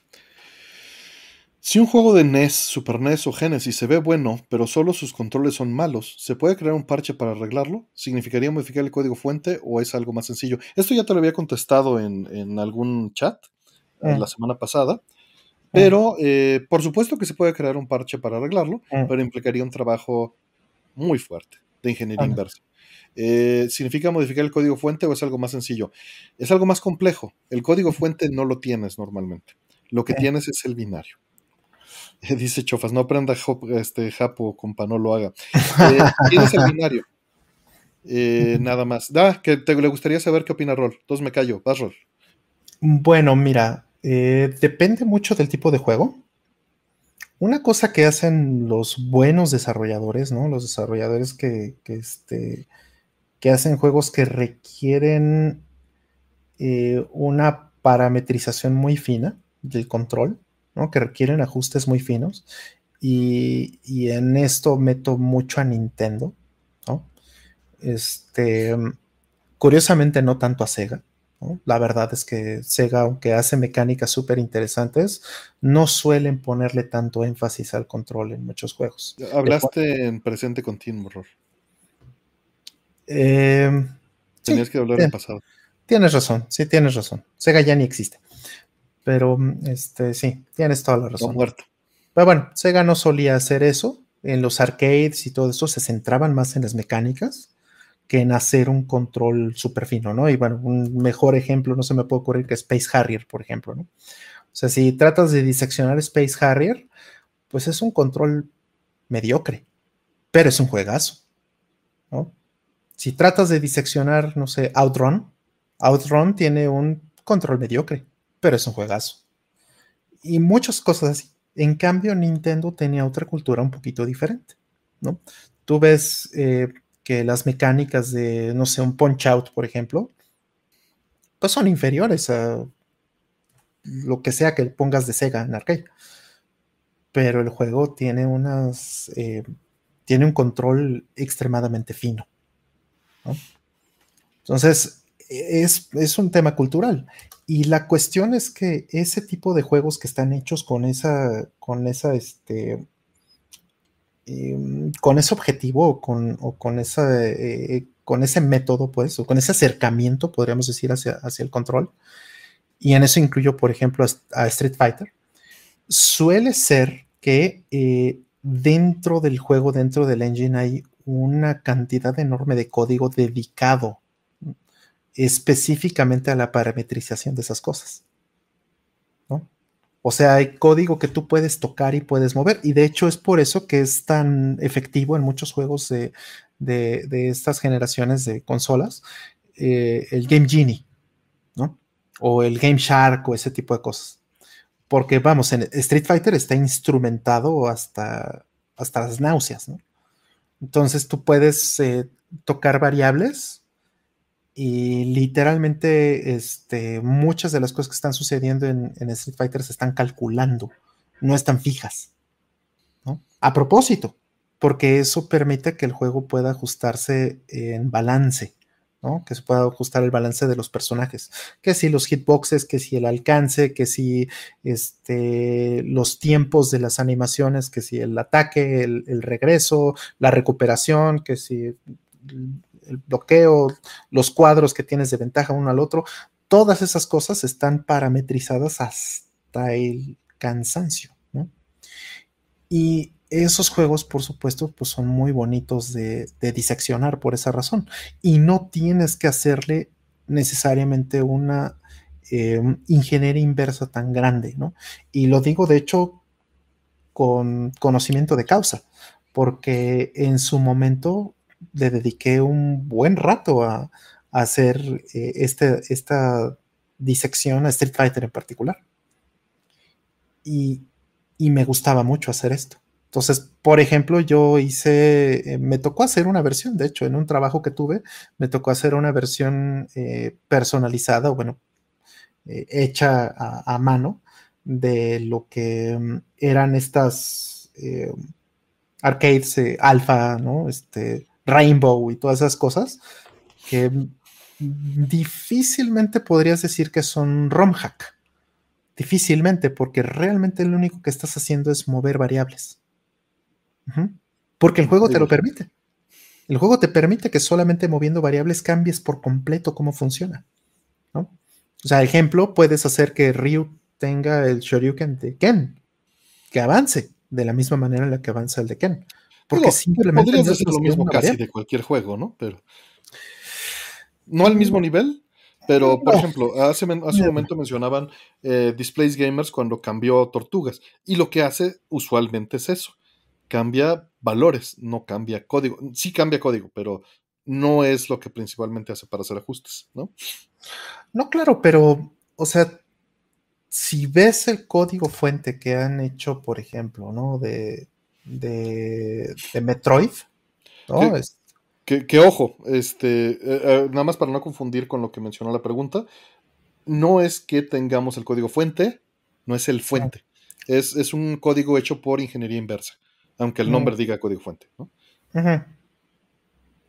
Si un juego de NES, Super NES o Genesis se ve bueno, pero solo sus controles son malos, ¿se puede crear un parche para arreglarlo? ¿Significaría modificar el código fuente o es algo más sencillo? Esto ya te lo había contestado en, algún chat eh, la semana pasada, pero eh, por supuesto que se puede crear un parche para arreglarlo, pero implicaría un trabajo muy fuerte de ingeniería inversa. Eh, ¿Significa modificar el código fuente o es algo más sencillo? Es algo más complejo. El código fuente no lo tienes normalmente. Lo que tienes es el binario. (laughs) dice Chofas, no aprenda este, Japo, compa, no lo haga. Eh, tienes el binario. Nada más. Da, que te le gustaría saber qué opina Rol. Entonces me callo. Vas, Rol. Bueno, mira, depende mucho del tipo de juego. Una cosa que hacen los buenos desarrolladores, ¿no? Los desarrolladores que, que, este, hacen juegos que requieren eh, una parametrización muy fina del control, ¿no? que requieren ajustes muy finos. Y, en esto meto mucho a Nintendo. ¿no? Este, curiosamente no tanto a Sega. La verdad es que Sega, aunque hace mecánicas súper interesantes, no suelen ponerle tanto énfasis al control en muchos juegos. Hablaste en presente continuo, Horror. Eh, Tenías que hablar en pasado. Tienes razón, sí, tienes razón. Sega ya ni existe. Pero, este, sí, tienes toda la razón. muerto. Pero bueno, Sega no solía hacer eso. En los arcades y todo eso se centraban más en las mecánicas que en hacer un control súper fino, ¿no? Y bueno, un mejor ejemplo no se me puede ocurrir que Space Harrier, por ejemplo, ¿no? O sea, si tratas de diseccionar Space Harrier, pues es un control mediocre, pero es un juegazo, ¿no? Si tratas de diseccionar, no sé, Outrun, Outrun tiene un control mediocre, pero es un juegazo. Y muchas cosas así. En cambio, Nintendo tenía otra cultura un poquito diferente, ¿no? Tú ves eh, que las mecánicas de, no sé, un Punch Out, por ejemplo, pues son inferiores a lo que sea que pongas de Sega en arcade. Pero el juego tiene unas. Eh, tiene un control extremadamente fino. Entonces, es, es, un tema cultural. Y la cuestión es que ese tipo de juegos que están hechos con esa, con esa, este, em, con ese objetivo o esa, eh, con ese método, pues, o con ese acercamiento, podríamos decir, hacia, el control, y en eso incluyo, por ejemplo, a, Street Fighter, suele ser que eh, dentro del juego, dentro del engine, hay una cantidad enorme de código dedicado específicamente a la parametrización de esas cosas. O sea, hay código que tú puedes tocar y puedes mover, y de hecho es por eso que es tan efectivo en muchos juegos de, estas generaciones de consolas, eh, el Game Genie, ¿no? O el Game Shark o ese tipo de cosas. Porque vamos, en Street Fighter está instrumentado hasta, hasta las náuseas, ¿no? Entonces tú puedes eh, tocar variables y literalmente este, muchas de las cosas que están sucediendo en, Street Fighter se están calculando, no están fijas. A propósito, porque eso permite que el juego pueda ajustarse en balance. Que se pueda ajustar el balance de los personajes. Que si los hitboxes, que si el alcance, que si este, los tiempos de las animaciones, que si el ataque, el, regreso, la recuperación, que si el bloqueo, los cuadros que tienes de ventaja uno al otro. Todas esas cosas están parametrizadas hasta el cansancio. Y esos juegos, por supuesto, pues son muy bonitos de, diseccionar por esa razón. Y no tienes que hacerle necesariamente una em, ingeniería inversa tan grande, ¿no? Y lo digo, de hecho, con conocimiento de causa, porque en su momento le dediqué un buen rato a, hacer eh, este, esta disección a Street Fighter en particular. y me gustaba mucho hacer esto. Entonces, por ejemplo, yo hice, eh, me tocó hacer una versión, de hecho, en un trabajo que tuve, me tocó hacer una versión eh, personalizada, bueno, eh, hecha a, mano de lo que mm, eran estas arcades alfa, ¿no? Este, Rainbow y todas esas cosas, que difícilmente podrías decir que son ROM hack. Difícilmente, porque realmente lo único que estás haciendo es mover variables. Porque el juego te lo permite. El juego te permite que solamente moviendo variables cambies por completo cómo funciona. ¿no? O sea, ejemplo, puedes hacer que Ryu tenga el Shoryuken de Ken, que avance de la misma manera en la que avanza el de Ken. Porque simplemente podrías hacer lo mismo casi de cualquier juego, ¿no? Pero no al mismo nivel, pero por ejemplo, hace, hace un momento mencionaban eh, Displays Gamers cuando cambió Tortugas, y lo que hace usualmente es eso cambia valores, no cambia código. Sí cambia código, pero no es lo que principalmente hace para hacer ajustes, ¿no? No, claro, pero, o sea, si ves el código fuente que han hecho, por ejemplo, ¿no? De, de, Metroid, ¿no? Que, ojo, este, eh, eh, nada más para no confundir con lo que mencionó la pregunta, no es que tengamos el código fuente, no es el fuente, es, es, un código hecho por ingeniería inversa aunque el nombre diga código fuente. ¿no?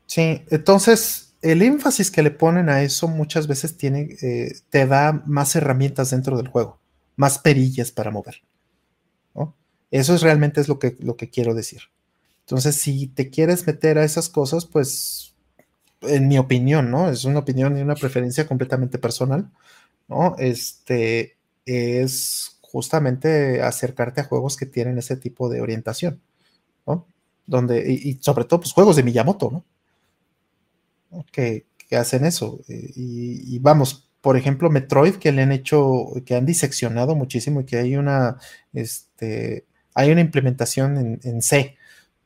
Sí, entonces el énfasis que le ponen a eso muchas veces tiene, eh, te da más herramientas dentro del juego, más perillas para mover. Eso es realmente es lo que, lo que quiero decir. Entonces, si te quieres meter a esas cosas, pues, en mi opinión, ¿no? Es una opinión y una preferencia completamente personal, ¿no? Este es justamente acercarte a juegos que tienen ese tipo de orientación. Donde, y, sobre todo, pues juegos de Miyamoto, ¿no? Que, hacen eso. Y, vamos, por ejemplo, Metroid, que le han hecho, que han diseccionado muchísimo y que hay una, este, hay una implementación en, C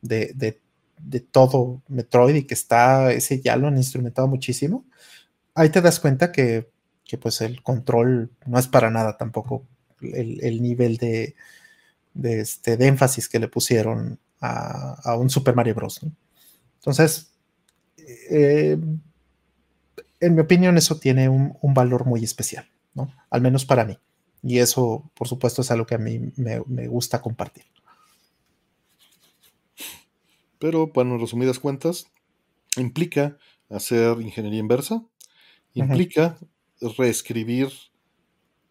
de, todo Metroid y que está, ese ya lo han instrumentado muchísimo. Ahí te das cuenta que, pues el control no es para nada tampoco el, nivel de, este, de énfasis que le pusieron a, un Super Mario Bros. Entonces, eh, en mi opinión, eso tiene un, valor muy especial, ¿no? Al menos para mí. Y eso, por supuesto, es algo que a mí me, gusta compartir. Pero, bueno, en resumidas cuentas, implica hacer ingeniería inversa implica reescribir,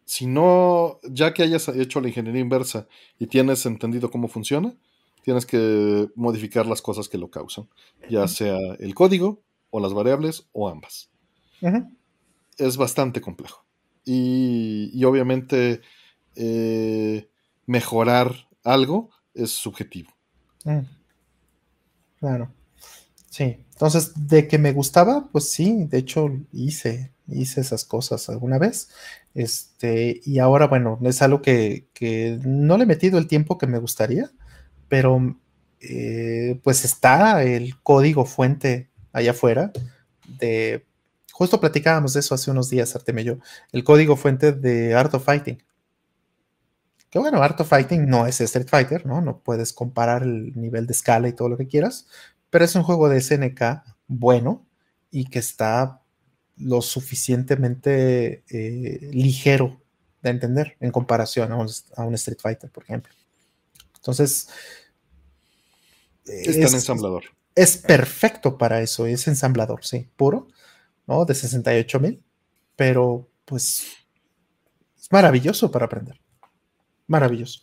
si no, ya que hayas hecho la ingeniería inversa y tienes entendido cómo funciona, tienes que modificar las cosas que lo causan, ya sea el código o las variables o ambas. Es bastante complejo. Y, obviamente eh, mejorar algo es subjetivo. Mm. Claro. Sí. Entonces, de que me gustaba, pues sí, de hecho hice, hice esas cosas alguna vez. Este, y ahora, bueno, es algo que, que no le he metido el tiempo que me gustaría, pero eh, pues está el código fuente allá afuera de, justo platicábamos de eso hace unos días, Artemio y yo, el código fuente de Art of Fighting. Que bueno, Art of Fighting no es Street Fighter, ¿no? No puedes comparar el nivel de escala y todo lo que quieras, pero es un juego de SNK bueno y que está lo suficientemente eh, ligero de entender en comparación a un, Street Fighter, por ejemplo. Entonces... Es, tan ensamblador. Es perfecto para eso, es ensamblador, sí, puro, ¿no? De 68 mil, pero pues es maravilloso para aprender. Maravilloso.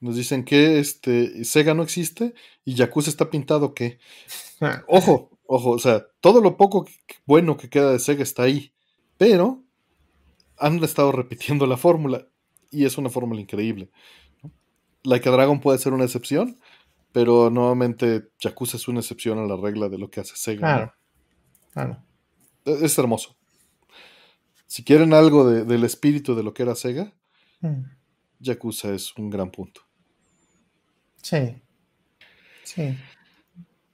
Nos dicen que este Sega no existe y Yakuza está pintado que. (laughs) Ojo, ojo, o sea, todo lo poco bueno que queda de Sega está ahí. Pero han estado repitiendo la fórmula y es una fórmula increíble. Like a Dragon puede ser una excepción, pero nuevamente Yakuza es una excepción a la regla de lo que hace Sega. Claro, claro. E-, es, hermoso. Si quieren algo del espíritu de lo que era Sega, mm. Yakuza es un gran punto. Sí. Sí.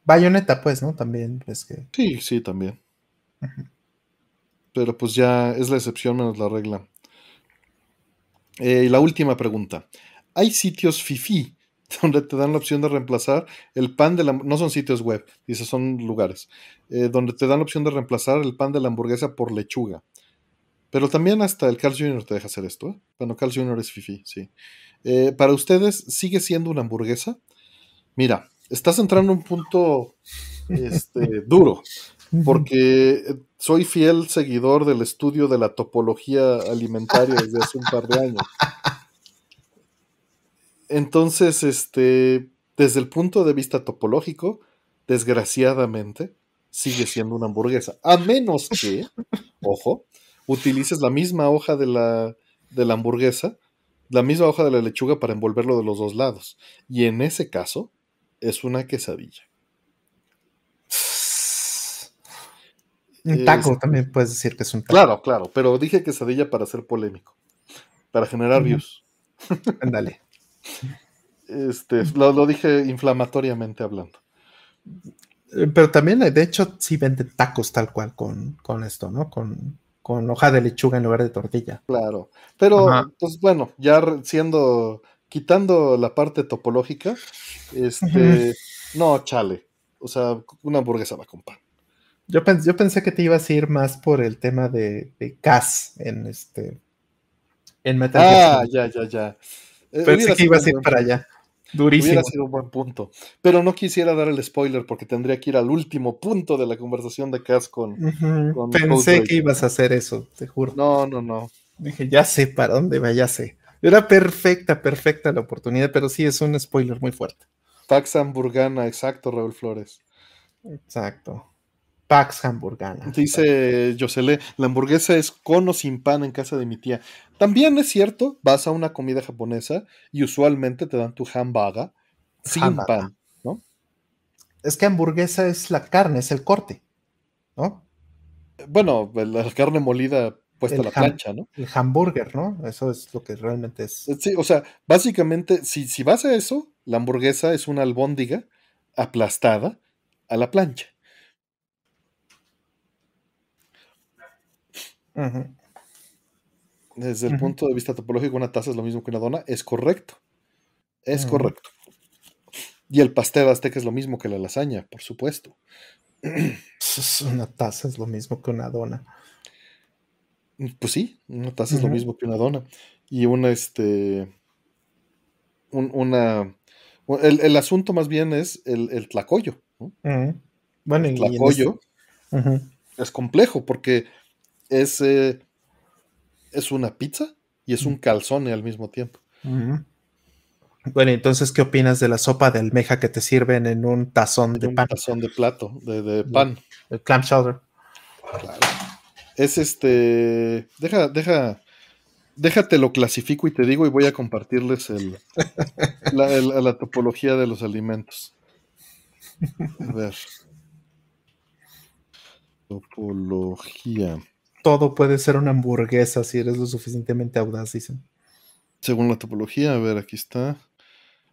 Bayonetta, pues, ¿no? También, pues que. Sí, sí, también. Pero pues ya es la excepción menos la regla. Eh, y la última pregunta. ¿Hay sitios FIFI (laughs) donde te dan la opción de reemplazar el pan de la... No son sitios web, dice, son lugares. Eh, donde te dan la opción de reemplazar el pan de la hamburguesa por lechuga. Pero también hasta el Carl Jr. te deja hacer esto. ¿eh? Bueno, Carl Jr. es fifi, sí. Eh, para ustedes, ¿sigue siendo una hamburguesa? Mira, estás entrando en un punto este, (laughs) duro, porque soy fiel seguidor del estudio de la topología alimentaria desde hace un par de años. Entonces, este, desde el punto de vista topológico, desgraciadamente, sigue siendo una hamburguesa. A menos que, ojo, utilices la misma hoja de la, de la hamburguesa, la misma hoja de la lechuga para envolverlo de los dos lados. Y en ese caso, es una quesadilla. Un taco también puedes decir que es un taco. Claro, claro, pero dije quesadilla para ser polémico, para generar views. Ándale. Este, lo, lo, dije inflamatoriamente hablando. Eh, pero también, de hecho, sí venden tacos tal cual con, con esto, ¿no? Con, con hoja de lechuga en lugar de tortilla. Claro, pero pues bueno, ya siendo, quitando la parte topológica, este, no, chale, o sea, una hamburguesa va con pan. Yo, yo pensé que te ibas a ir más por el tema de, de gas en este, en Metal Ah, ya, ya, ya. Eh, pensé que ibas a ir para allá. Durísimo. Hubiera sido un buen punto. Pero no quisiera dar el spoiler porque tendría que ir al último punto de la conversación de Cass con. Pensé que ibas a hacer eso, te juro. No, no, no. Dije, ya sé para dónde va, ya sé. Era perfecta, perfecta la oportunidad, pero sí es un spoiler muy fuerte. Pax Hamburgana, exacto, Raúl Flores. Exacto. Pax Hamburgana. Dice Josele, la hamburguesa es con o sin pan en casa de mi tía. También es cierto, vas a una comida japonesa y usualmente te dan tu hamburger sin pan, ¿no? Es que hamburguesa es la carne, es el corte, ¿no? Bueno, la carne molida puesta a la plancha, ¿no? El hamburger, ¿no? Eso es lo que realmente es. Sí, o sea, básicamente, si, si vas a eso, la hamburguesa es una albóndiga aplastada a la plancha. Desde el punto de vista topológico, una taza es lo mismo que una dona. Es correcto. Es correcto. Y el pastel azteca es lo mismo que la lasaña, por supuesto. (clears throat) Una taza es lo mismo que una dona. Pues sí, una taza es lo mismo que una dona. Y una, este. una. El, asunto más bien es el, el tlacoyo. Bueno, el tlacoyo es complejo porque es, eh, es una pizza y es un calzone al mismo tiempo. Bueno, entonces, ¿qué opinas de la sopa de almeja que te sirven en un tazón de un pan? tazón de plato, de, de pan. El clam chowder. Claro. Es este. Deja, deja. Déjate lo clasifico y te digo y voy a compartirles el, (laughs) la, el- la topología de los alimentos. A ver. Topología. Todo puede ser una hamburguesa si eres lo suficientemente audaz, dicen. Según la topología, a ver, aquí está.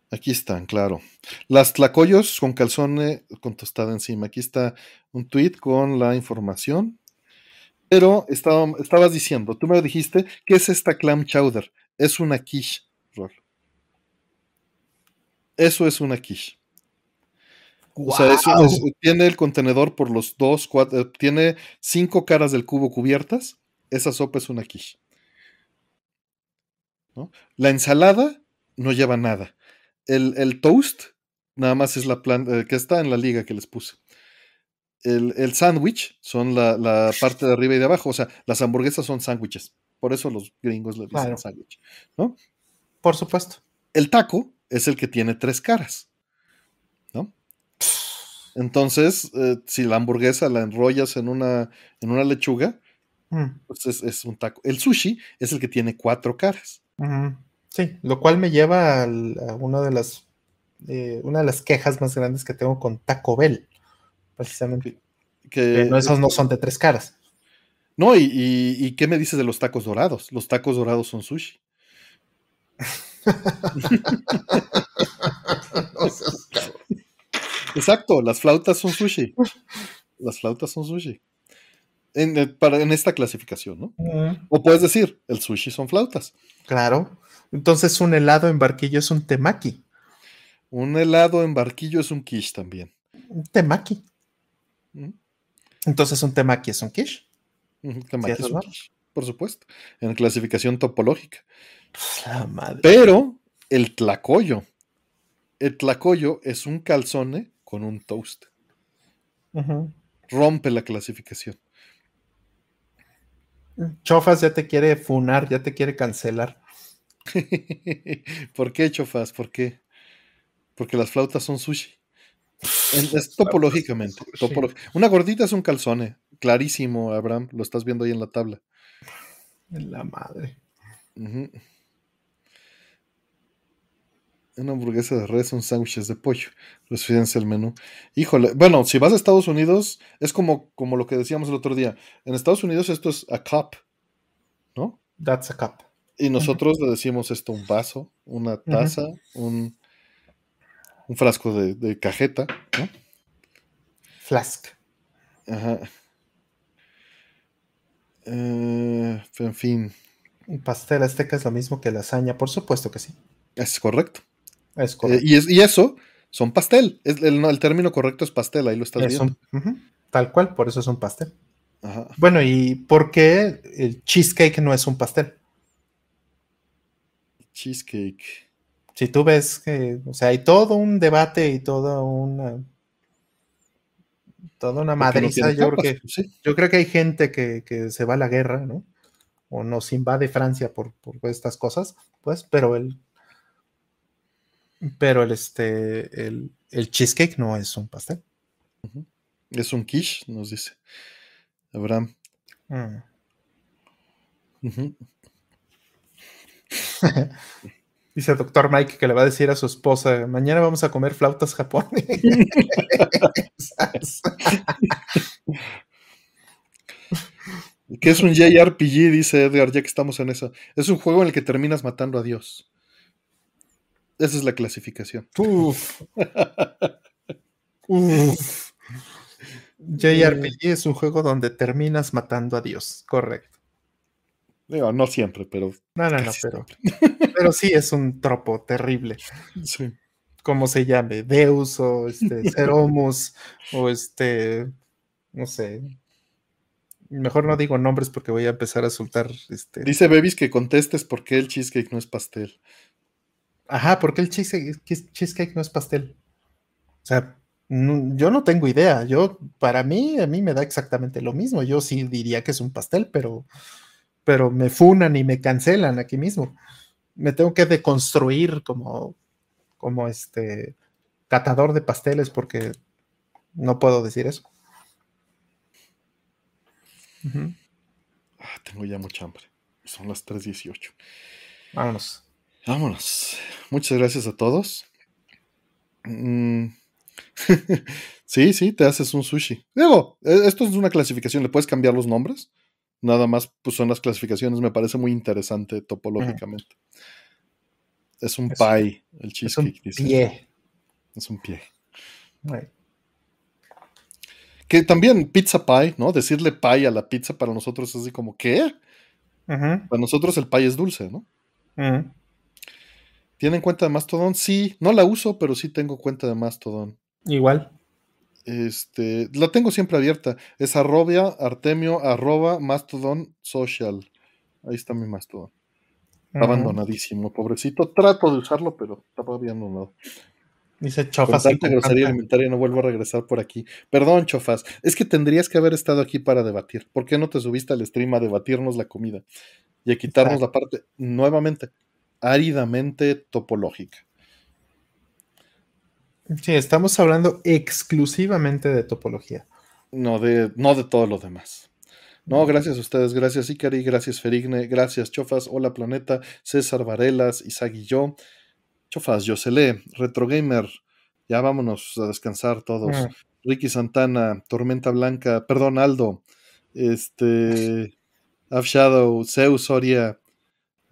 Aquí están, claro. Las tlacoyos con calzone con tostada encima. Aquí está un tweet con la información. Pero estaba- estabas diciendo, tú me dijiste, ¿qué es esta clam chowder? Es una quiche. Eso es una quiche. O sea, es- ¡Guau! es- tiene el contenedor por los dos, cuatro, eh, tiene cinco caras del cubo cubiertas. Esa sopa es una quiche. ¿no? La ensalada no lleva nada. El, el toast nada más es la planta que está en la liga que les puse. El, el sándwich son la, la parte de arriba y de abajo. O sea, las hamburguesas son sándwiches. Por eso los gringos le dicen Claro. sándwich. ¿no? Por supuesto. El taco es el que tiene tres caras. ¿No? Entonces, eh, si la hamburguesa la enrollas en una, en una lechuga, Mm, pues es, es un taco. El sushi es el que tiene cuatro caras. Sí, lo cual me lleva al- a una de las eh, una de las quejas más grandes que tengo con Taco Bell, precisamente. Que, Que no, esos no son de tres caras. No, y, y- y qué me dices de los tacos dorados? Los tacos dorados son sushi. (laughs) (laughs) Exacto, las flautas son sushi. Las flautas son sushi. En, eh, para, en esta clasificación, ¿no? O puedes decir, el sushi son flautas. Claro. Entonces un helado en barquillo es un temaki. Un helado en barquillo es un quiche también. Un temaki. ¿Mm? Entonces un temaki es un quiche. Un temaki es un no. quiche, por supuesto. En clasificación topológica. La madre. Pero el tlacoyo. El tlacoyo es un calzone con un toast. Rompe la clasificación. Chofas ya te quiere funar, ya te quiere cancelar. (laughs) ¿Por qué, chofas? ¿Por qué? Porque las flautas son sushi. En- es topológicamente. Una gordita es un calzone. Clarísimo, Abraham. Lo estás viendo ahí en la tabla. La madre. Ujú. Una hamburguesa de res son sándwiches de pollo. Refírense al menú. Híjole, bueno, si vas a Estados Unidos, es como, como lo que decíamos el otro día. En Estados Unidos esto es a cup, ¿no? That's a cup. Y nosotros le decimos esto un vaso, una taza, un, un frasco de, de cajeta, ¿no? Flask. Ajá. Eh, en fin, Un pastel azteca es lo mismo que lasaña, por supuesto que sí. es correcto. Es Eh, correcto. y, es- y eso son pastel. Es, el, no, el término correcto es pastel, ahí lo estás Es viendo. un- ujú, Tal cual, por eso es un pastel. Ajá. Bueno, ¿y por qué el cheesecake no es un pastel? Cheesecake. Si tú ves que, o sea, hay todo un debate y toda una toda una no madriza. Yo creo que pues sí. yo creo que hay gente que, que se va a la guerra, ¿no? O nos invade Francia por, por estas cosas, pues, pero el pero el este el, el cheesecake no es un pastel. Es un quiche, nos dice Abraham. Mm. (laughs) Dice el doctor Mike que le va a decir a su esposa, mañana vamos a comer flautas japonesas. (laughs) ¿Qué es un JRPG? Dice Edgar, ya que estamos en eso. Es un juego en el que terminas matando a Dios. Esa es la clasificación. Uf. (laughs) Uf. JRPG es un juego donde terminas matando a Dios, correcto. Digo, no siempre, pero. No, no, no, pero, (laughs) pero sí es un tropo terrible. Sí. Como se llame, Deus o este (laughs) Ceromus o este, no sé. Mejor no digo nombres porque voy a empezar a soltar este. Dice Bebis que contestes por qué el cheesecake no es pastel. Ajá, ¿por qué el cheesecake, cheesecake no es pastel? O sea, yo no tengo idea. Yo, para mí, a mí me da exactamente lo mismo. Yo sí diría que es un pastel, pero, pero me funan y me cancelan aquí mismo. Me tengo que deconstruir como, como este catador de pasteles porque no puedo decir eso. Ah, tengo ya mucha hambre. Son las 3.18. Vámonos. Vámonos. Muchas gracias a todos. Mm. (laughs) sí, sí, te haces un sushi. Digo, e, esto es una clasificación, le puedes cambiar los nombres. Nada más, pues son las clasificaciones, me parece muy interesante topológicamente. Es un pie, el cheesecake. Es un pie. Es un pie. Que también pizza pie, ¿no? Decirle pie a la pizza para nosotros es así como, ¿qué? Para nosotros el pie es dulce, ¿no? ¿Tienen cuenta de Mastodon? Sí, no la uso, pero sí tengo cuenta de Mastodon. Igual. Este, la tengo siempre abierta. Es arrobia, artemio, arroba, Mastodon social. Ahí está mi Mastodon. Abandonadísimo, pobrecito. Trato de usarlo, pero estaba abandonado. Dice Chofas. Tanta grosería alimentaria no vuelvo a regresar por aquí. Perdón, Chofas. Es que tendrías que haber estado aquí para debatir. ¿Por qué no te subiste al stream a debatirnos la comida? Y a quitarnos la parte, nuevamente, áridamente topológica. Sí, estamos hablando exclusivamente de topología. No de, no de todo lo demás. No, gracias a ustedes, gracias Icari, gracias Ferigne, gracias Chofas, Hola Planeta, César Varelas, Isaac y yo. Chofas, Retro Retrogamer, ya vámonos a descansar todos. Mm. Ricky Santana, Tormenta Blanca, perdón, Aldo, este, Shadow, Zeus Soria,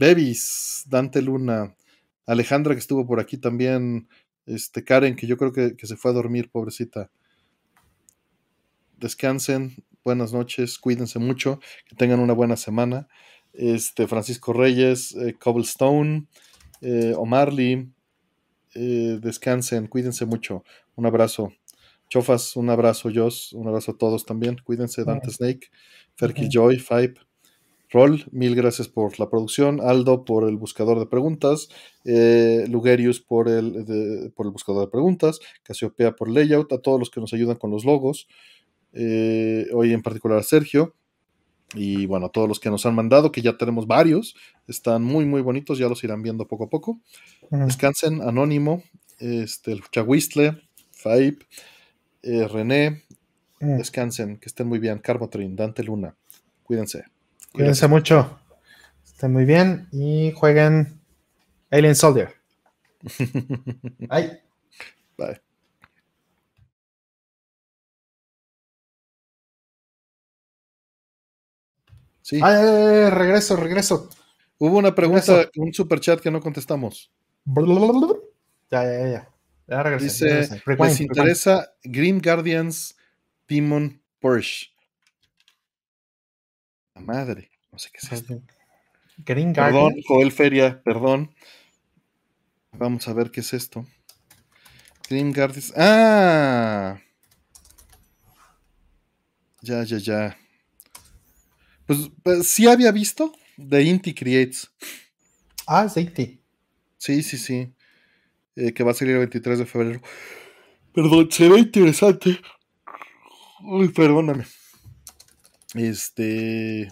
Bebis, Dante Luna, Alejandra que estuvo por aquí también, este, Karen, que yo creo que, se fue a dormir, pobrecita. Descansen, buenas noches, cuídense mucho, que tengan una buena semana. Este, Francisco Reyes, eh, Cobblestone, eh, Omar Lee, eh, descansen, cuídense mucho. Un abrazo. Chofas, un abrazo, Jos, un abrazo a todos también. Cuídense, Dante Snake, Ferkil Joy, Five. Roll, mil gracias por la producción. Aldo por el buscador de preguntas. Eh, Lugerius por el, por el buscador de preguntas. Casiopea por layout. A todos los que nos ayudan con los logos. Eh, hoy en particular a Sergio. Y bueno, a todos los que nos han mandado, que ya tenemos varios. Están muy, muy bonitos. Ya los irán viendo poco a poco. Descansen. Anónimo. Este, el Chahuistle. Faip. Eh, René. Descansen. Que estén muy bien. Carbotrin. Dante Luna. Cuídense. Cuídense mucho. Estén muy bien y jueguen Alien Soldier. (laughs) Bye. Bye. Sí. Ay, regreso, regreso. Hubo una pregunta, un super chat que no contestamos. Ya, ya, ya. ya Dice, ¿les interesa Green Guardians Demon Porsche? Madre, no sé qué es esto. Green Perdón, Joel Feria, perdón. Vamos a ver qué es esto. Green Guardians. ¡Ah! Ya, ya, ya. Pues, pues, sí había visto de Inti Creates. Ah, es Inti. Sí, sí, sí. Eh, que va a salir el 23 de febrero. Perdón, se ve interesante. Uy, perdóname. Este,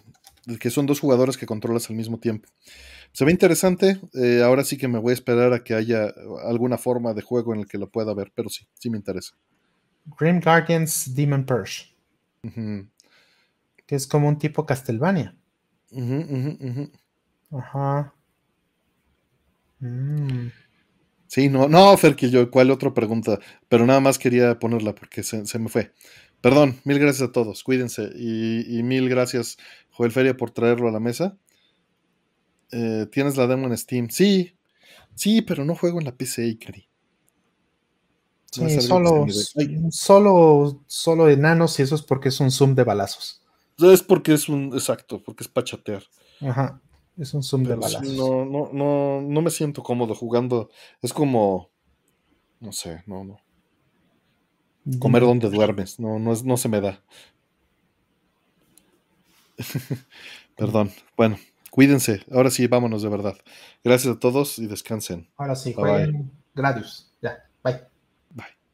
que son dos jugadores que controlas al mismo tiempo. Se ve interesante. Eh, ahora sí que me voy a esperar a que haya alguna forma de juego en el que lo pueda ver, pero sí, sí me interesa. Grim Guardians Demon Purge. Que es como un tipo Castlevania. Ajá. Mm. Sí, no, no, Ferkil, yo, ¿cuál otra pregunta? Pero nada más quería ponerla porque se me fue. Perdón, mil gracias a todos, cuídense. Y, mil gracias, Joel Feria, por traerlo a la mesa. Eh, ¿Tienes la demo en Steam? Sí, sí, pero no juego en la PC, Ikari. sí, solo, solo, solo enanos y eso es porque es un zoom de balazos. Es porque es un, exacto, porque es para chatear. Ajá, es un zoom de balazos. no, no, no, no me siento cómodo jugando. Es como, no sé, no, no. Comer donde duermes, no, no, no se me da. (laughs) Perdón. Bueno, cuídense. Ahora sí, vámonos de verdad. Gracias a todos y descansen. Ahora sí, jueguen Gradius. Ya, bye.